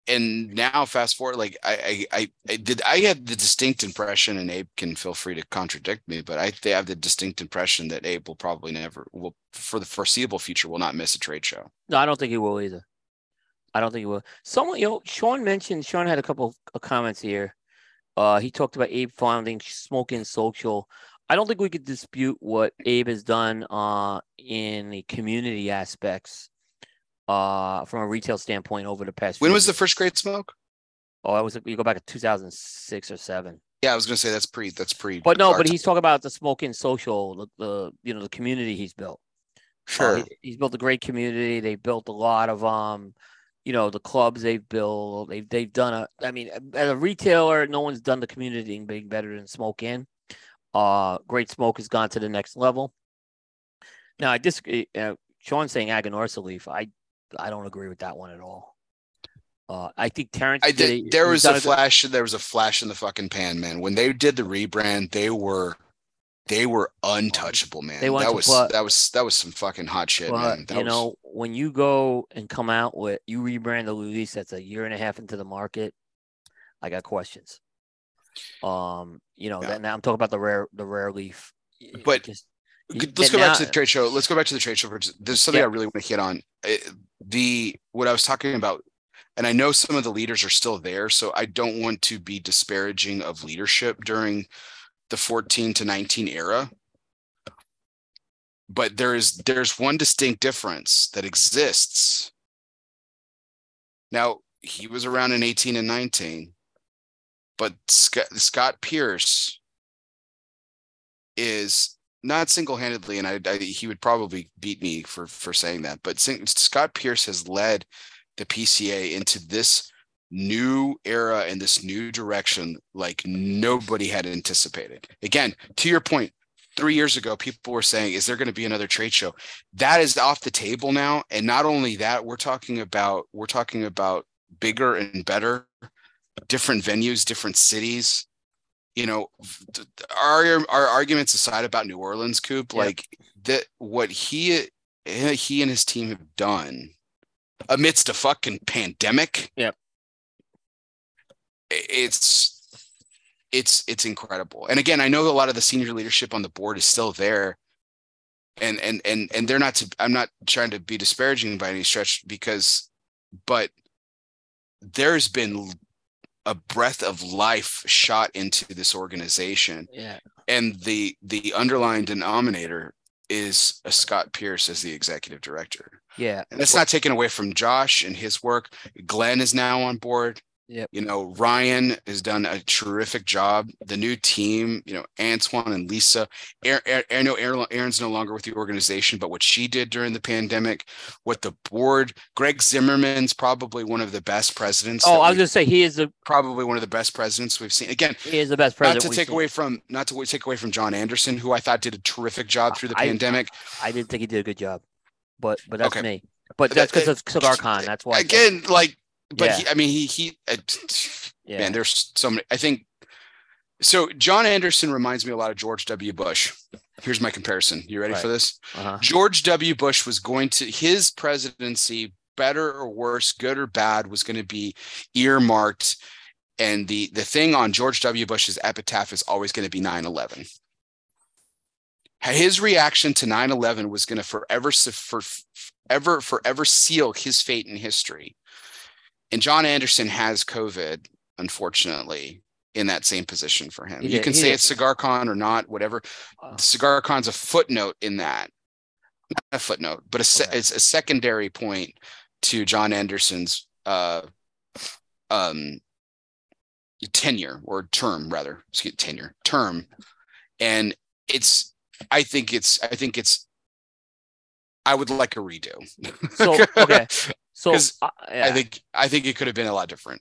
and now fast forward, like I, I I did I had the distinct impression, and Abe can feel free to contradict me, but I they have the distinct impression that Abe will probably never will for the foreseeable future will not miss a trade show. No, I don't think he will either. I don't think he will. Someone, you know, Sean mentioned. Sean had a couple of comments here. Uh, he talked about Abe founding Smoking Social. I don't think we could dispute what Abe has done uh, in the community aspects uh, from a retail standpoint over the past. When was the first Great Smoke? Oh, I was. You go back to 2006 or seven. Yeah, I was gonna say that's pre that's pre. But no, but time. he's talking about the Smoking Social, the, the you know the community he's built. Uh, sure. he- he's built a great community. They built a lot of um, you know, the clubs they've built. They've they've done a. I mean, as a retailer, no one's done the community thing better than Smoke Inn. Uh, Great Smoke has gone to the next level. Now I disagree. Uh, Sean's saying Aganorsa Leaf. I I don't agree with that one at all. Uh, I think Terrence. I did did. There was a good- flash. There was a flash in the fucking pan, man. When they did the rebrand, they were, they were untouchable, man. They that was that was that was some fucking hot shit, man. That you was, know, when you go and come out with you rebrand the Luis that's a year and a half into the market, I got questions. Um, you know, Yeah. that now I'm talking about the rare the rare leaf. But just, Let's go back to the trade show. Let's go back to the trade show. There's something Yeah. I really want to hit on. Uh, The what I was talking about, and I know some of the leaders are still there, so I don't want to be disparaging of leadership during the 14 to 19 era. But there is there's one distinct difference that exists. Now he was around in 18 and 19, but Scott, Scott Pearce is not single-handedly, and I, I he would probably beat me for for saying that. But Scott Pearce has led the PCA into this new era and this new direction like nobody had anticipated. Again, to your point, three years ago, people were saying, "Is there going to be another trade show?" That is off the table now, and not only that, we're talking about we're talking about bigger and better, different venues, different cities you know, our our arguments aside about New Orleans, Coop, Yeah. like that, what he eh, he and his team have done amidst a fucking pandemic. Yep. i- It's it's it's incredible. And again, I know a lot of the senior leadership on the board is still there. And and and and they're not to I'm not trying to be disparaging by any stretch because but there's been a breath of life shot into this organization yeah, and the the underlying denominator is a Scott Pearce as the executive director. yeah. And that's not taken away from Josh and his work. Glenn is now on board. Yep. You know, Ryan has done a terrific job. The new team, you know, Antoine and Lisa. Aaron, I know Aaron's no longer with the organization, but what she did during the pandemic, what the board, Greg Zimmerman's probably one of the best presidents. Oh, I was we've- gonna say he is the probably one of the best presidents we've seen. Again, he is the best president. not to take seen. away from not to take away from John Anderson, who I thought did a terrific job through the I- pandemic. I didn't think he did a good job, but but that's Okay. me. But that's because of Cigar Con. That's why. Again, like, but Yeah. he, I mean, he he. Uh, yeah. Man, there's so many. I think so. John Anderson reminds me a lot of George W. Bush. Here's my comparison. You ready for this? uh-huh. George W. Bush was going to his presidency, better or worse, good or bad, was going to be earmarked. And the the thing on George W. Bush's epitaph is always going to be 9/11. His reaction to 9/11 was going to forever forever forever seal his fate in history. And John Anderson has COVID, unfortunately, in that same position for him. He you did- can say did. it's Cigar Con or not, whatever. Cigar Con's a footnote in that. Not a footnote, but a se- Okay. it's a secondary point to John Anderson's uh um tenure or term rather, excuse tenure, term. And it's I think it's I think it's I would like a redo. So, okay. So uh, I yeah. think I think it could have been a lot different.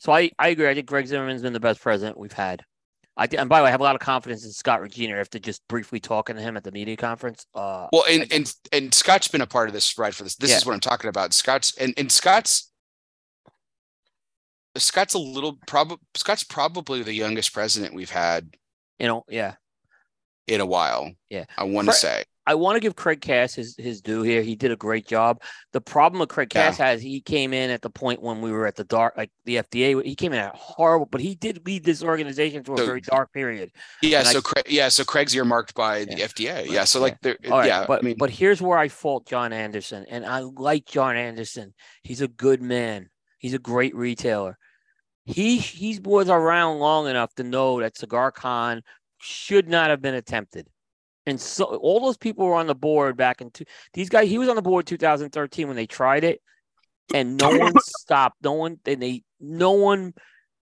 So I, I agree. I think Greg Zimmerman's been the best president we've had. I and by the way, I have a lot of confidence in Scott Regina after just briefly talking to him at the media conference. Uh, Well, and and and Scott's been a part of this ride for this. This Yeah. is what I'm talking about. Scott's and and Scott's Scott's a little probably Scott's probably the youngest president we've had you know, yeah. in a while. Yeah. I want to say. I want to give Craig Cass his, his due here. He did a great job. The problem with Craig Yeah. Cass has he came in at the point when we were at the dark, like the FDA. He came in at horrible, but he did lead this organization through a So- very dark period. Yeah. and I- So Craig, yeah. So Craig's earmarked by the Yeah. FDA. Yeah. So Yeah. like right, yeah. but I mean, but here's where I fault John Anderson, and I like John Anderson. He's a good man. He's a great retailer. He he's was around long enough to know that Cigar Con should not have been attempted. And so all those people were on the board back in two, these guys. He was on the board 2013 when they tried it, and no one stopped. No one and they no one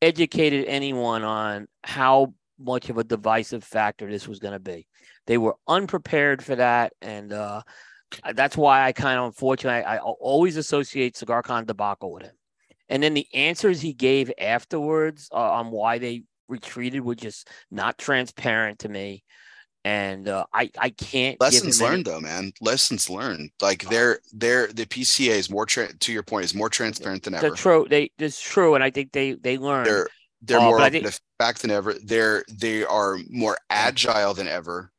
educated anyone on how much of a divisive factor this was going to be. They were unprepared for that, and uh, that's why I kind of unfortunately I, I always associate Cigar Con debacle with him. And then the answers he gave afterwards uh, on why they retreated were just not transparent to me. And uh, I I can't lessons him any- learned though, man. Lessons learned. Like they're they're the PCA is more tra- to your point is more transparent than ever. They're true. They it's true, and I think they they learned. They're they're Uh, more I open think- fact than ever. They're they are more agile than ever.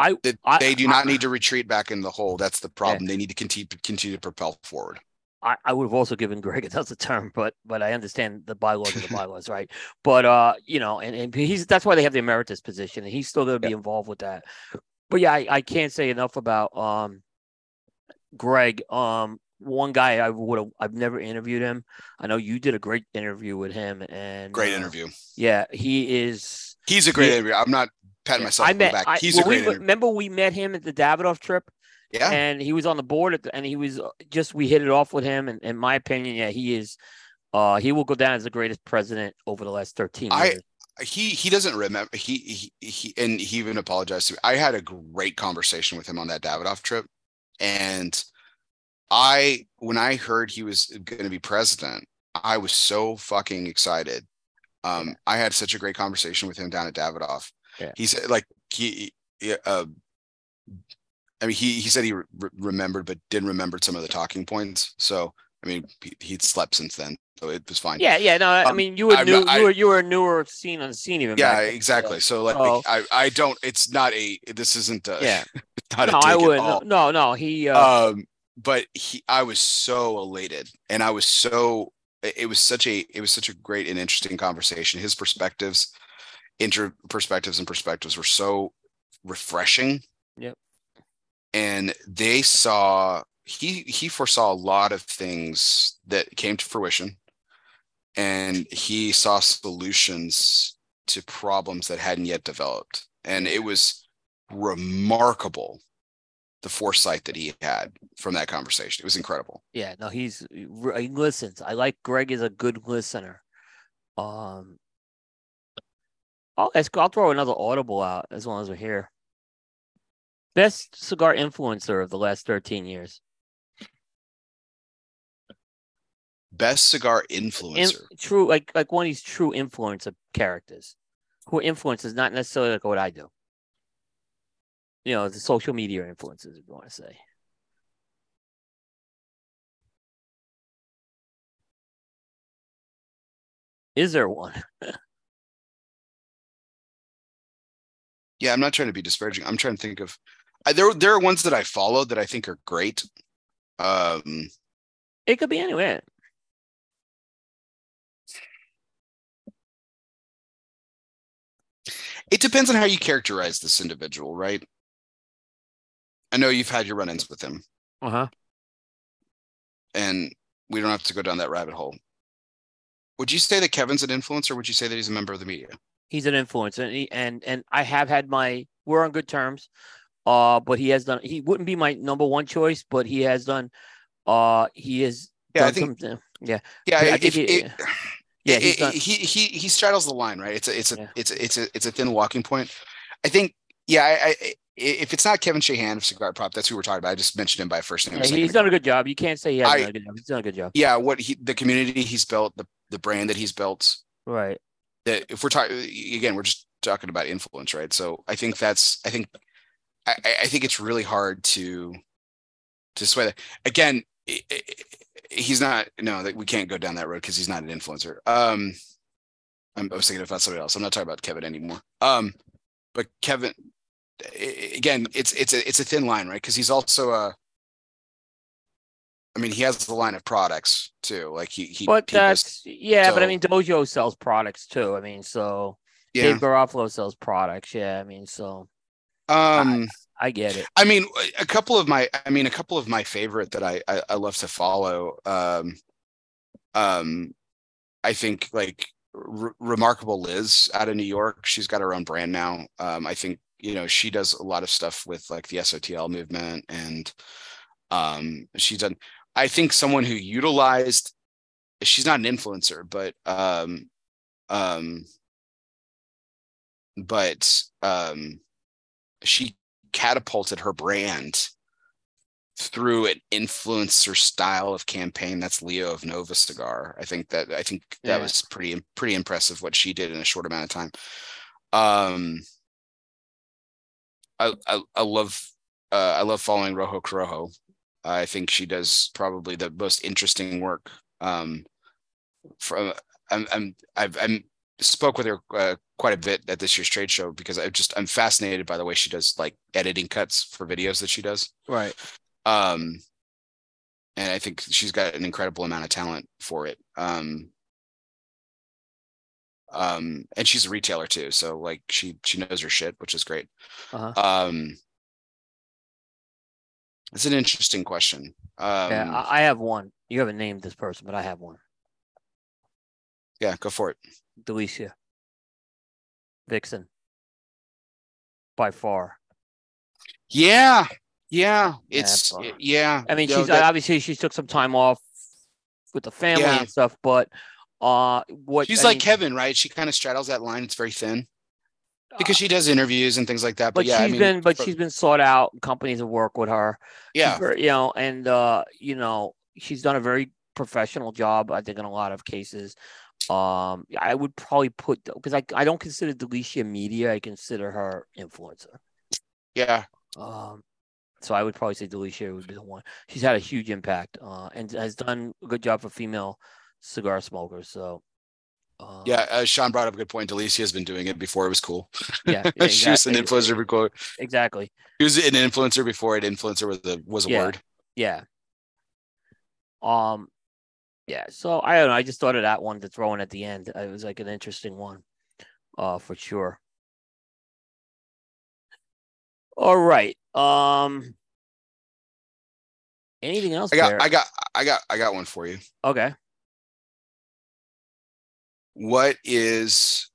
I That I- they do I- not need to retreat back in the hole. That's the problem. They need to continue continue to propel forward. I, I would have also given Greg another term, but but I understand the bylaws are the bylaws, right? But uh, you know, and, and he's that's why they have the emeritus position, and he's still going to be involved with that. But yeah, I, I can't say enough about um, Greg. Um, one guy I would have I've never interviewed him. I know you did a great interview with him, and Great uh, interview. Yeah, he is. He's a great Yeah. interview. I'm not patting yeah, myself I on the met. back. I, He's well, a great we, interview. Remember, we met him at the Davidoff trip. Yeah. and he was on the board at the, and he was uh, just we hit it off with him and in my opinion yeah he is uh he will go down as the greatest president over the last 13 years. I- he he doesn't remember he, he he and he even apologized to me. I had a great conversation with him on that Davidoff trip, and I when I heard he was going to be president, I was so fucking excited. Um, I had such a great conversation with him down at Davidoff. Yeah. He said like he, he uh, I mean he he said he re- remembered but didn't remember some of the talking points. So I mean he, he'd slept since then, so it was fine. yeah yeah no i Um, mean you were I'm new not- I- you were you were a newer scene on the scene even Yeah, then, exactly. So like Oh. I I don't it's not a this isn't a yeah not no a i would no, no he uh Um but he I was so elated and I was so it was such a it was such a great and interesting conversation. His perspectives, inter perspectives and perspectives were so refreshing. Yep. And they saw he he foresaw a lot of things that came to fruition and he saw solutions to problems that hadn't yet developed. And it was remarkable the foresight that he had from that conversation. It was incredible. Yeah no he's he listens. I like greg is a good listener. Um, I'll I'll throw another audible out as long as we're here. Best cigar influencer of the last 13 years. Best cigar In, influencer. true, like like one of these true influencer characters who influences not necessarily like what I do. You know, the social media influencers, if you want to say. Is there one? Yeah, I'm not trying to be disparaging. I'm trying to think of. I, there, there are ones that I follow that I think are great. Um, It could be anywhere. it depends on how you characterize this individual, right? I know you've had your run-ins with him, Uh huh. and we don't have to go down that rabbit hole. Would you say that Kevin's an influencer? Or would you say that he's a member of the media? He's an influencer, and he, and and I have had my. We're on good terms. Uh, but he has done. He wouldn't be my number one choice, but he has done. Uh, he is. Yeah, I done think- some- yeah. Yeah, I if, he- it- Yeah, he's done- he he he straddles the line, right? It's a it's a Yeah. it's a, it's a it's a thin walking point. I think, yeah, I, I if it's not Kevin Shahan of Cigar Prop, that's who we're talking about. I just mentioned him by first name. Yeah, he's done a good job. You can't say he hasn't I- done a good job. He's done a good job. yeah, what he the community he's built, the the brand that he's built. Right. That if we're talking again, we're just talking about influence, right? So I think that's I think I I- think it's really hard to to sway that. Again, i- i- he's not no that we can't go down that road because he's not an influencer. Um, I'm, I was thinking about somebody else. I'm not talking about Kevin anymore. Um, but Kevin, again, it's it's a it's a thin line, right? Because he's also a. I mean, he has the line of products too. Like he he. But he that's yeah. but I mean, Dojo sells products too. I mean, so yeah. Dave Garofalo sells products. Yeah. I mean, so Um. I get it. I mean, a couple of my, I mean, a couple of my favorite that I, I, I love to follow. Um, um, I think like R- remarkable Liz out of New York. She's got her own brand now. Um, I think you know she does a lot of stuff with like the SOTL movement, and um, she's done. I think someone who utilized. She's not an influencer, but um, um, but um, she catapulted her brand through an influencer style of campaign that's Leo of Nova Cigar. I think that I think that Yeah. was pretty pretty impressive what she did in a short amount of time. Um I I, I love uh I love following Rojo Corojo. I think she does probably the most interesting work. Um from I'm I'm I've I'm spoke with her uh, quite a bit at this year's trade show because I just I'm fascinated by the way she does like editing cuts for videos that she does. Right. Um, and I think she's got an incredible amount of talent for it. Um, um, and she's a retailer too, so like she she knows her shit, which is great. Uh-huh. Um, it's an interesting question. Um, yeah. I have one. You haven't named this person, but I have one. Go for it. Delicia. Vixen. By far. Yeah, yeah, it's but- yeah. I mean, no, she's that- obviously she took some time off with the family Yeah. and stuff, but uh what she's I like mean, Kevin, right? She kind of straddles that line. It's very thin because she does interviews and things like that. But, but yeah, she's I mean, been but for- she's been sought out companies that work with her yeah, very- you know and uh you know she's done a very professional job i think in a lot of cases um i would probably put because I, I don't consider delicia media i consider her influencer yeah. um so i would probably say delicia would be the one she's had a huge impact uh and has done a good job for female cigar smokers so uh, Yeah, uh, Sean brought up a good point. Delicia has been doing it before it was cool. yeah, yeah she was an exactly. influencer before. exactly She was an influencer before an influencer was a was a Yeah. word. Yeah. Um, yeah. So I don't know. I just thought of that one to throw in at the end. It was like an interesting one, uh, for sure. All right. Um, anything else? I got there? I got I got I got one for you. okay. What is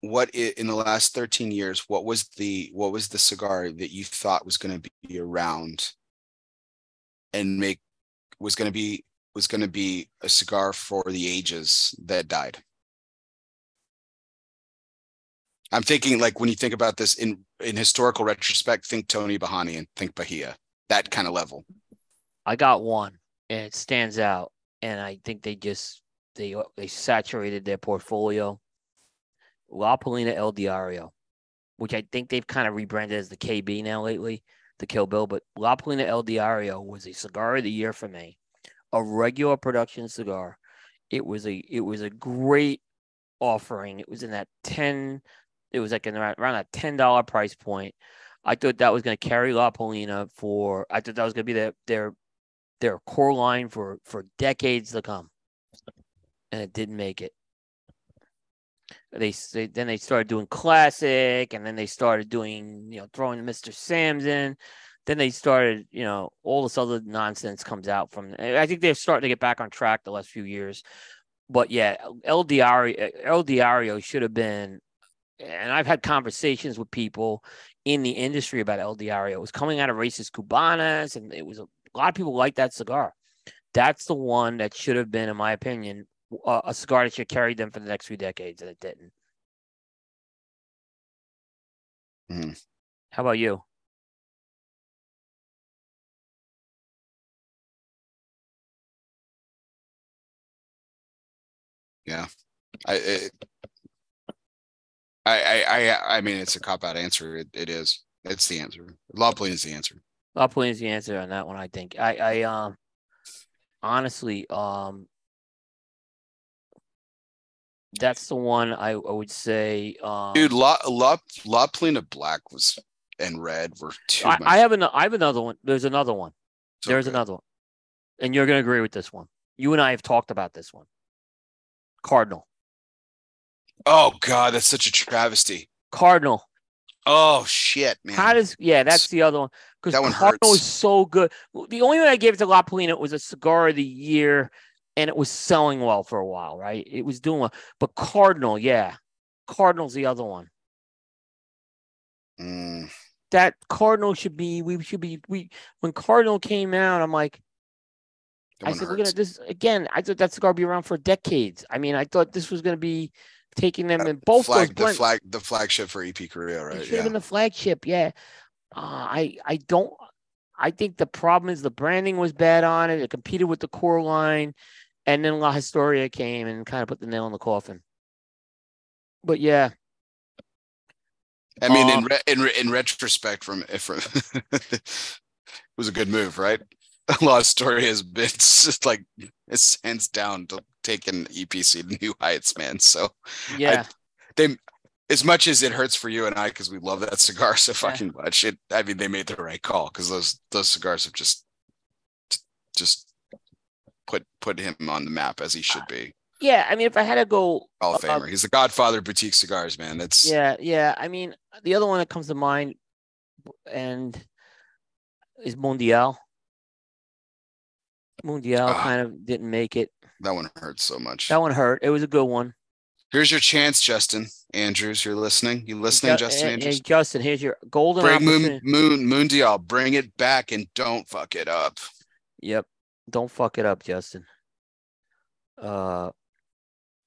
what in the last 13 years, what was the what was the cigar that you thought was going to be around and make was going to be was going to be a cigar for the ages that died? I'm thinking like when you think about this in in historical retrospect, think Tony Bahani and think Bahia. That kind of level. I got one, and it stands out, and I think they just they they saturated their portfolio. La Palina El Diario, which I think they've kind of rebranded as the KB now lately, the Kill Bill. But La Palina El Diario was a cigar of the year for me, a regular production cigar. It was a it was a great offering. It was in that ten. It was like in around, around a ten dollar price point. I thought that was going to carry La Palina for. I thought that was going to be their their their core line for for decades to come, and it didn't make it. They, they then they started doing classic, and then they started doing you know throwing Mister Sam's in. Then they started, you know, all this other nonsense comes out from. I think they're starting to get back on track the last few years, but yeah, El Diario, El Diario should have been. And I've had conversations with people in the industry about El Diario. It was coming out of Raices Cubanas, and it was a, a lot of people like that cigar. That's the one that should have been, in my opinion, a, a cigar that should carry them for the next few decades, and it didn't. Mhm. How about you? I it, I, I I I mean it's a cop out answer. It, it is. It's the answer. La Palina is the answer. La Palina is the answer on that one. I think. I I um honestly um that's the one I, I would say. Um, Dude, La La Palina Black was and Red were too I, much. I have an, I have another one. There's another one. so There's good. another one, and you're gonna agree with this one. You and I have talked about this one. Cardinal. Oh god, that's such a travesty. Cardinal. Oh shit, man. How does yeah? That's the other one because That one Cardinal hurts. is so good. The only one I gave it to La Palina was a cigar of the year, and it was selling well for a while. Right, it was doing well. But Cardinal, yeah, Cardinal's the other one. Mm, That Cardinal should be. We should be. We when Cardinal came out, I'm like, I said, we're gonna this again. I thought that cigar would be around for decades. I mean, I thought this was gonna be taking them in both flag those the flag the flagship for EP Carrillo, It right? should have Yeah. been the flagship. Yeah. Uh, I I don't. I think the problem is the branding was bad on it. It competed with the core line, and then La Historia came and kind of put the nail in the coffin. But yeah, I mean, in Um, re- in re- in retrospect, from if from it was a good move, right? La Historia has been just like it's hands down to taking EPC to new heights, man. So yeah, they, as much as it hurts for you and I, because we love that cigar so Yeah. fucking much, it. I mean, they made the right call because those those cigars have just just put put him on the map as he should be. yeah. I mean, if I had to go, Hall of uh, Famer. He's the Godfather of boutique cigars, man. That's yeah, yeah. I mean, the other one that comes to mind, and is Mundial. Mundial Ah. kind of didn't make it. that one hurt so much. That one hurt. It was a good one. Here's your chance, Justin Andrews. You're listening. You listening, Ju- Justin and- Andrews? and Justin, here's your golden Bring Moon. Moon Moondial. Bring it back and don't fuck it up. Yep. Don't fuck it up, Justin. Uh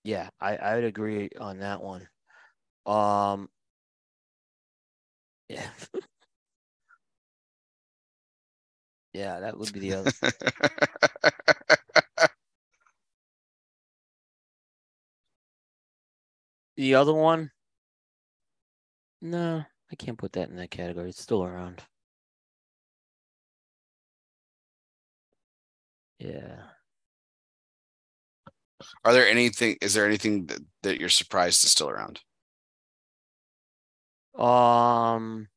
yeah, I, I would agree on that one. Um Yeah. yeah, that would be the other the other one. No, I can't put that in that category. It's still around. Yeah. Are there anything? Is there anything that, that you're surprised is still around? Um,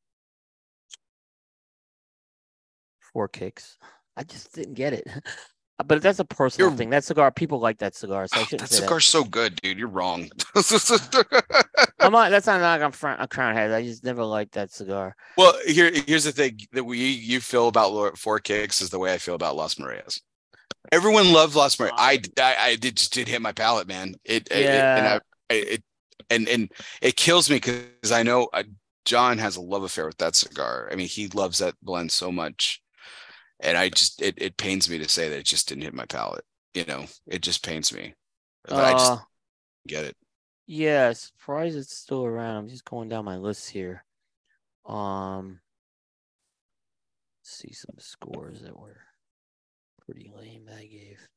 four kicks. I just didn't get it. But that's a personal You're- thing. That cigar, people like that cigar, so shouldn't that say that. cigar's so good, dude. You're wrong. I'm not. That's not like I'm front a crown head. I just never liked that cigar. well, here here's the thing that we you feel about Lord- Four Kicks is the way I feel about Las Mareas. Everyone loved Las Mareas. I, I I did just did hit my palate, man. It, it- it- and Yeah. I, it and and it kills me because I know uh, John has a love affair with that cigar. I mean, he loves that blend so much, and I just it it pains me to say that it just didn't hit my palate. You know, it just pains me. But I just Uh, get it. Yeah, surprised it's still around. I'm just going down my list here. Um, let's see some scores that were pretty lame that I gave.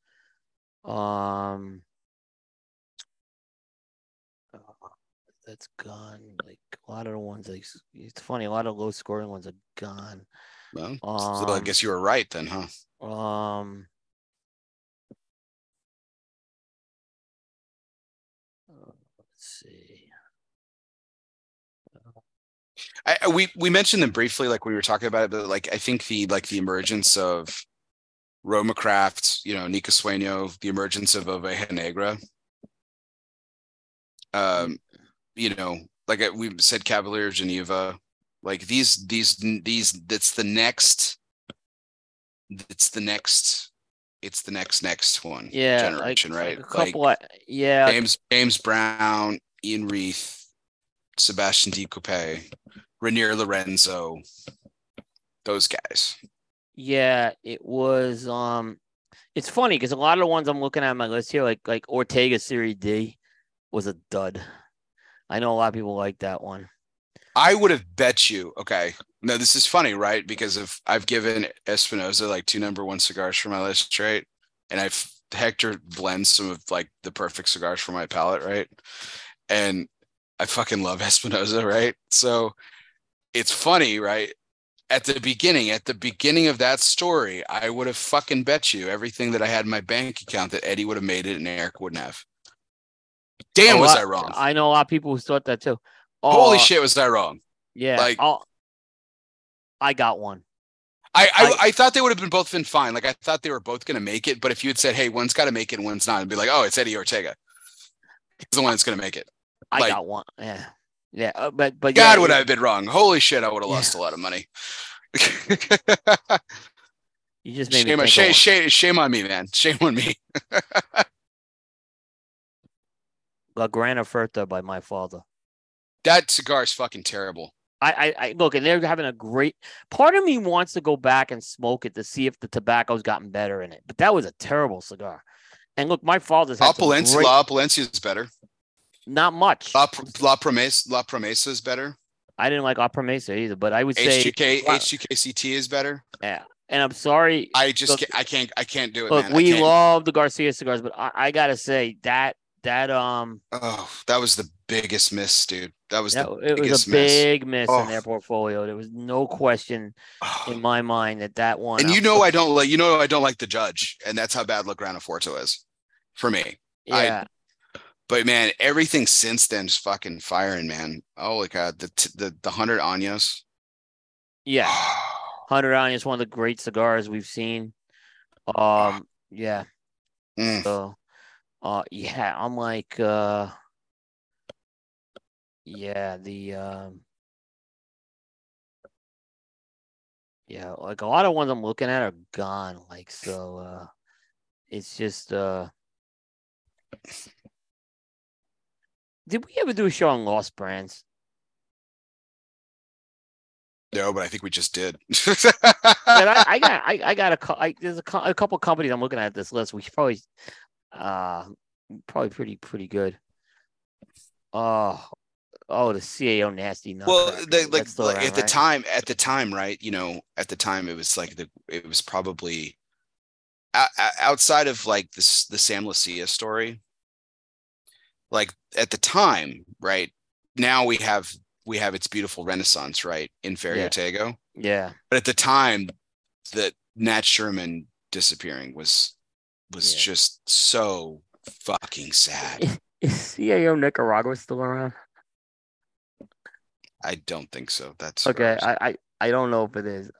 Um, uh, that's gone. Like a lot of the ones, like it's funny. A lot of low scoring ones are gone. Well, so I Um, guess you were right then, huh? Um. uh, Let's see. I, we we mentioned them briefly, like when we were talking about it, but like I think the like the emergence of Roma Craft, you know, Nika Sueño, the emergence of Oveja Negra. Um, you know, like we said, Cavalier Geneva, like these these these. That's the next. It's the next. It's the next next one. Yeah, generation, like, right? A Like couple. of, yeah, James James Brown, Ian Reith, Sebastian D. Coupe, Reinier Lorenzo, those guys. Yeah, it was. Um, it's funny because a lot of the ones I'm looking at on my list here, like like Ortega Series D, was a dud. I know a lot of people like that one. I would have bet you. Okay, no, this is funny, right? Because of I've given Espinosa like two number one cigars for my list, right? And I've Hector blends some of like the perfect cigars for my palate, right? And I fucking love Espinosa, right? So it's funny, right? At the beginning, at the beginning of that story, I would have fucking bet you everything that I had in my bank account that Eddie would have made it and Eric wouldn't have. Damn, was I wrong? I know a lot of people who thought that too. Holy Uh, shit, was I wrong? Yeah, like- I'll, I got one. I, I, I- I thought they would have been both been fine. Like I thought they were both going to make it. But if you had said, "Hey, one's got to make it and one's not," I'd be like, "Oh, it's Eddie Ortega. He's the one that's going to make it." I Like- got one. Yeah, yeah, uh, but but God, yeah, would it- I have been wrong? Holy shit, I would have Yeah. lost a lot of money. You just made shame, me shame, shame, shame on me, man. Shame on me. La Gran Oferta by my father. That cigar is fucking terrible. I, I, I look, and they're having a great. Part of me wants to go back and smoke it to see if the tobacco's gotten better in it. But that was a terrible cigar. And look, my father's had some Opulencia, great, La Opulencia is better. not much. La, La Promesa, La Promesa is better. I didn't like La Promesa either, but I would say, HGK, Wow. HGKCT is better. yeah. And I'm sorry. I just, Look- can't, I can't, I can't do it, Look. We love the Garcia cigars, but I, I gotta say that that um Oh, that was the biggest miss, dude. That was that, the it was a miss. big miss Oh. in their portfolio. There was no question Oh. in my mind that that one. And you know I don't like you know I don't like the judge, and that's how bad La Gran Oferta is for me. I- yeah, But man, everything since then's fucking firing, man. Oh my god, the the the hundred Anyos. yeah. Hundred on is one of the great cigars we've seen. Um, yeah. Mm. So, uh, yeah, I'm like, uh, yeah, the um, yeah, like a lot of ones I'm looking at are gone. Like, so, uh, it's just, uh, did we ever do a show on lost brands? No, but I think we just did. I, I got, I, I got a, cou- there's a, a couple companies I'm looking at this list. We should probably, uh, probably pretty, pretty good. Oh, oh, the CAO nasty. well, nutcracker. the, like, like around, at the right? time, at the time, right? You know, at the time, it was like the it was probably outside of like this the Sam Lucia story. Like at the time, right? Now we have we have its beautiful renaissance, right? In Ferio Yeah. Yeah, but at the time that Nat Sherman disappearing was was Yeah. just so fucking sad. is CAO Nicaragua still around? I don't think so. That's Okay. I, I, I don't know if it is,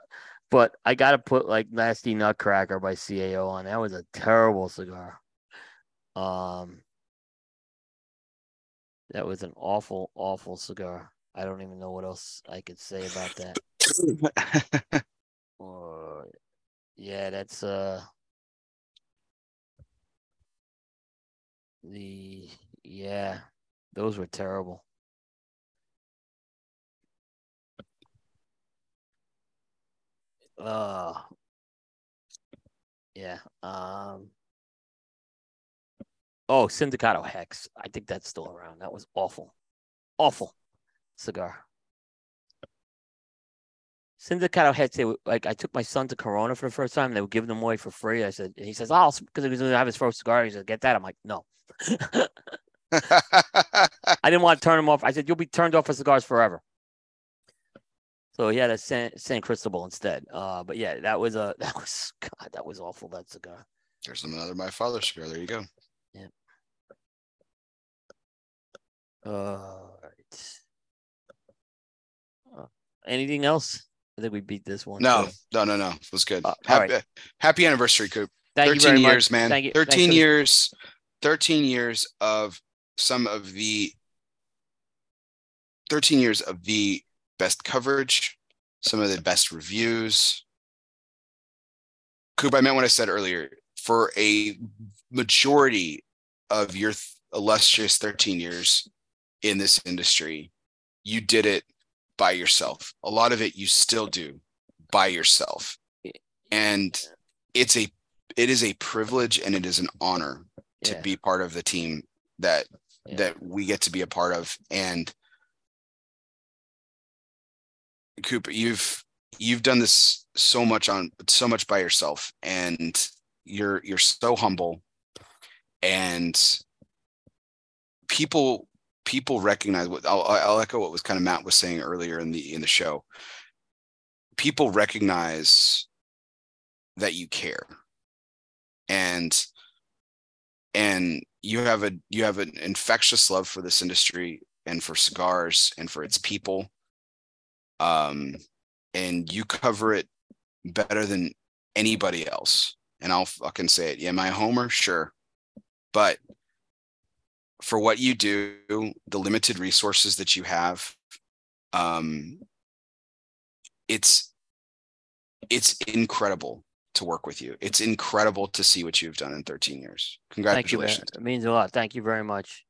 but I gotta put like Nasty Nutcracker by CAO on. That was a terrible cigar. Um, that was an awful, awful cigar. I don't even know what else I could say about that. Or, yeah, that's uh the yeah, those were terrible. Uh yeah, um Oh, Sindicato Hex. I think that's still around. That was awful. Awful cigar. Sindicato Hex, they were, like I took my son to Corona for the first time. They were giving them away for free. I said, and he says, "Oh, because he was going to have his first cigar." He said, "Get that." I'm like, "No." I didn't want to turn him off. I said, "You'll be turned off for cigars forever." So he had a San, San Cristobal instead. Uh, but yeah, that was a that was God, that was awful. That cigar. There's another my father's cigar. There you go. Yeah. All right. Uh, anything else? I think we beat this one. No, too. no, no, no. It was good. Uh, happy, happy anniversary, Coop. Thank you 13 very years, much. man. Thank you. Thanks 13 for years. 13 years of some of the 13 years of the best coverage, some of the best reviews. Coop, I meant what I said earlier. For a majority of your th- illustrious 13 years in this industry, you did it by yourself. A lot of it you still do by yourself. And it's a it is a privilege and it is an honor to Yeah. be part of the team that Yeah. that we get to be a part of and Cooper you've you've done this so much on so much by yourself and you're you're so humble and people people recognize what I'll, I'll echo what was kind of Matt was saying earlier in the in the show people recognize that you care and and you have a you have an infectious love for this industry and for cigars and for its people. Um and you cover it better than anybody else. And i'll fucking say it. Yeah my homer? Sure. But for what you do the limited resources that you have um it's it's incredible to work with you it's incredible to see what you've done in 13 years Thank you. congratulations It means a lot. Thank you very much.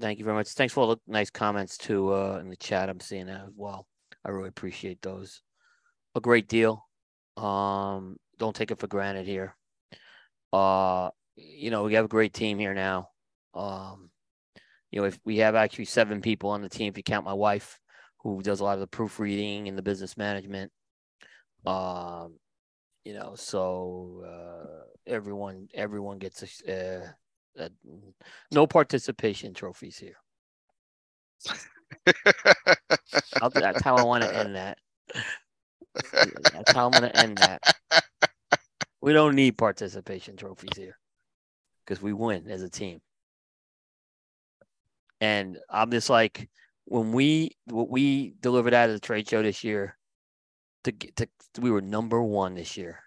Thank you very much. Thanks for all the nice comments too uh, in the chat. I'm seeing that as well. I really appreciate those. A great deal. Um, don't take it for granted here. Uh, you know, we have a great team here now. Um, you know, if we have actually seven people on the team, if you count my wife, who does a lot of the proofreading and the business management. Um, you know, so uh, everyone everyone gets a, sh- uh, uh, no participation trophies here. That's how I want to end that. That's how I'm going to end that. We don't need participation trophies here because we win as a team. And I'm just like, when we what we delivered out of the trade show this year, to get to we were number one this year.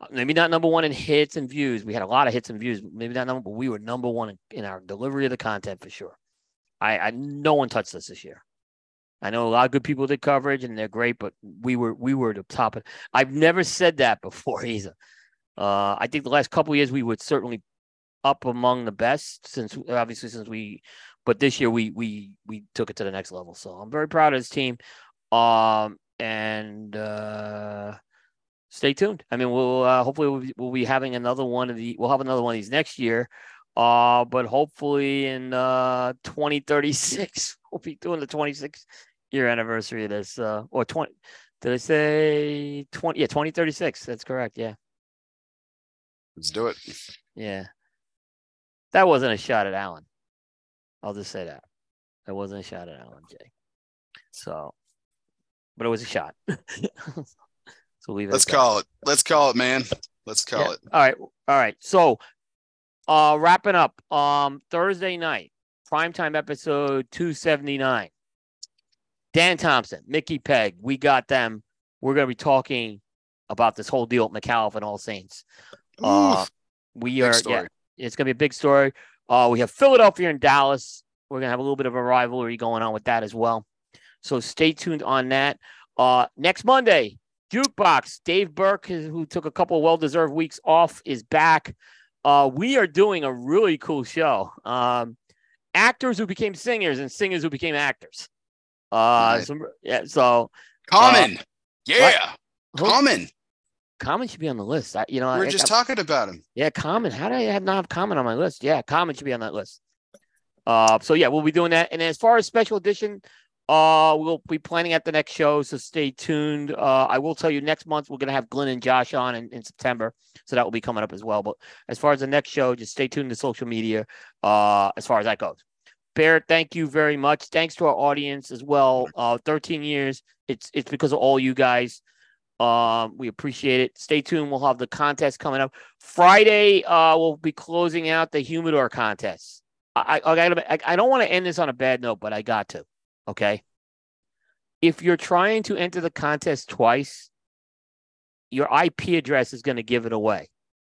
Uh, Maybe not number one in hits and views. We had a lot of hits and views. Maybe not number, but we were number one in, in our delivery of the content for sure. I, I no one touched us this year. I know a lot of good people did coverage and they're great, but we were we were the top. I've never said that before either. Uh, I think the last couple years we were certainly up among the best since obviously since we, but this year we we we took it to the next level. So I'm very proud of this team. Um, and uh, stay tuned. I mean, we'll uh, hopefully we'll be, we'll be having another one of the we'll have another one of these next year. Uh, but hopefully in uh 2036 we'll be doing the 26th year anniversary of this. Uh, or 20. Did I say 20? Yeah, 2036. That's correct. Yeah, let's do it yeah. That wasn't a shot at Allen. I'll just say that. That wasn't a shot at Allen, Jay. So, but it was a shot. so leave it. let's call it let's call it man let's call Yeah. it All right. All right. So uh wrapping up. Um Thursday night, primetime episode 279. Dan Thompson, Mickey Peg, we got them. We're gonna be talking about this whole deal at McAuliffe and All Saints. Uh we are yeah, it's gonna be a big story. Uh we have Philadelphia and Dallas. We're gonna have a little bit of a rivalry going on with that as well. So stay tuned on that. Uh next Monday, Jukebox. Dave Burke, who took a couple well-deserved weeks off, is back. Uh, we are doing a really cool show. Um, actors who became singers and singers who became actors. Uh, Nice. some, yeah. So common yeah who- common Common should be on the list. I, you know, we are just I- talking about him. yeah, Common. How did I have not have Common on my list? Yeah, Common should be on that list. Uh, so yeah, we'll be doing that. And as far as special edition, uh, we'll be planning at the next show. So stay tuned. Uh, I will tell you next month we're gonna have Glenn and Josh on in, in September, so that will be coming up as well. But as far as the next show, just stay tuned to social media. Uh, as far as that goes. Barrett, thank you very much. Thanks to our audience as well. Uh, 13 years. It's it's because of all you guys. Um, we appreciate it. Stay tuned. We'll have the contest coming up Friday. Uh, we'll be closing out the humidor contest. I I, I, gotta, I, I don't want to end this on a bad note, but I got to. Okay. If you're trying to enter the contest twice, your IP address is going to give it away.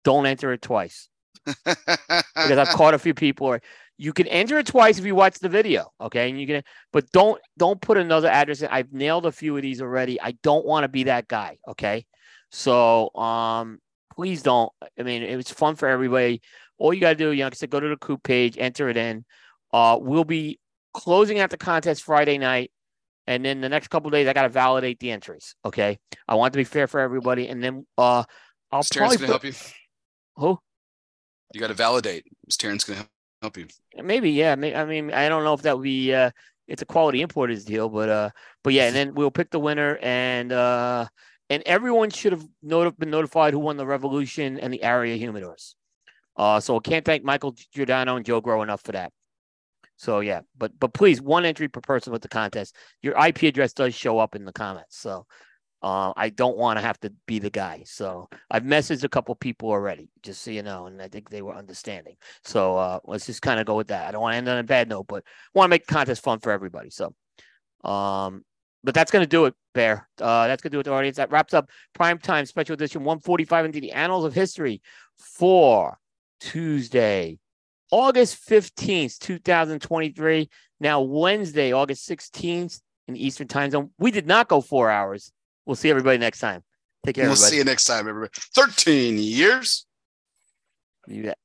Don't enter it twice because I've caught a few people. Or you can enter it twice if you watch the video, okay? And you can, but don't don't put another address in. I've nailed a few of these already. I don't want to be that guy, okay? So um, please don't. I mean, it was fun for everybody. All you gotta do, you know, said, go to the Coop page, enter it in. Uh, we'll be closing out the contest Friday night. And then the next couple days, I got to validate the entries. Okay. I want to be fair for everybody. And then uh, I'll Is probably put, help you? who? You got to validate. Is Terrence gonna help you? Maybe, yeah. I mean, I don't know if that would be uh it's a quality importers deal, but uh but yeah, and then we'll pick the winner and uh and everyone should have not- been notified who won the revolution and the area humidors. Uh so I can't thank Michael Giordano and Joe Grow enough for that. So yeah, but but please one entry per person with the contest. Your IP address does show up in the comments. So uh, I don't want to have to be the guy. So I've messaged a couple people already, just so you know, and I think they were understanding. So uh, let's just kind of go with that. I don't want to end on a bad note, but want to make the contest fun for everybody. So, um, but that's going to do it, Bear. Uh, that's going to do it, the audience. That wraps up Prime Time Special Edition 145 into the Annals of History for Tuesday, August 15th, 2023. Now, Wednesday, August 16th in the Eastern Time Zone. We did not go four hours. We'll see everybody next time. Take care, We'll everybody. see you next time, everybody. Thirteen years. You bet.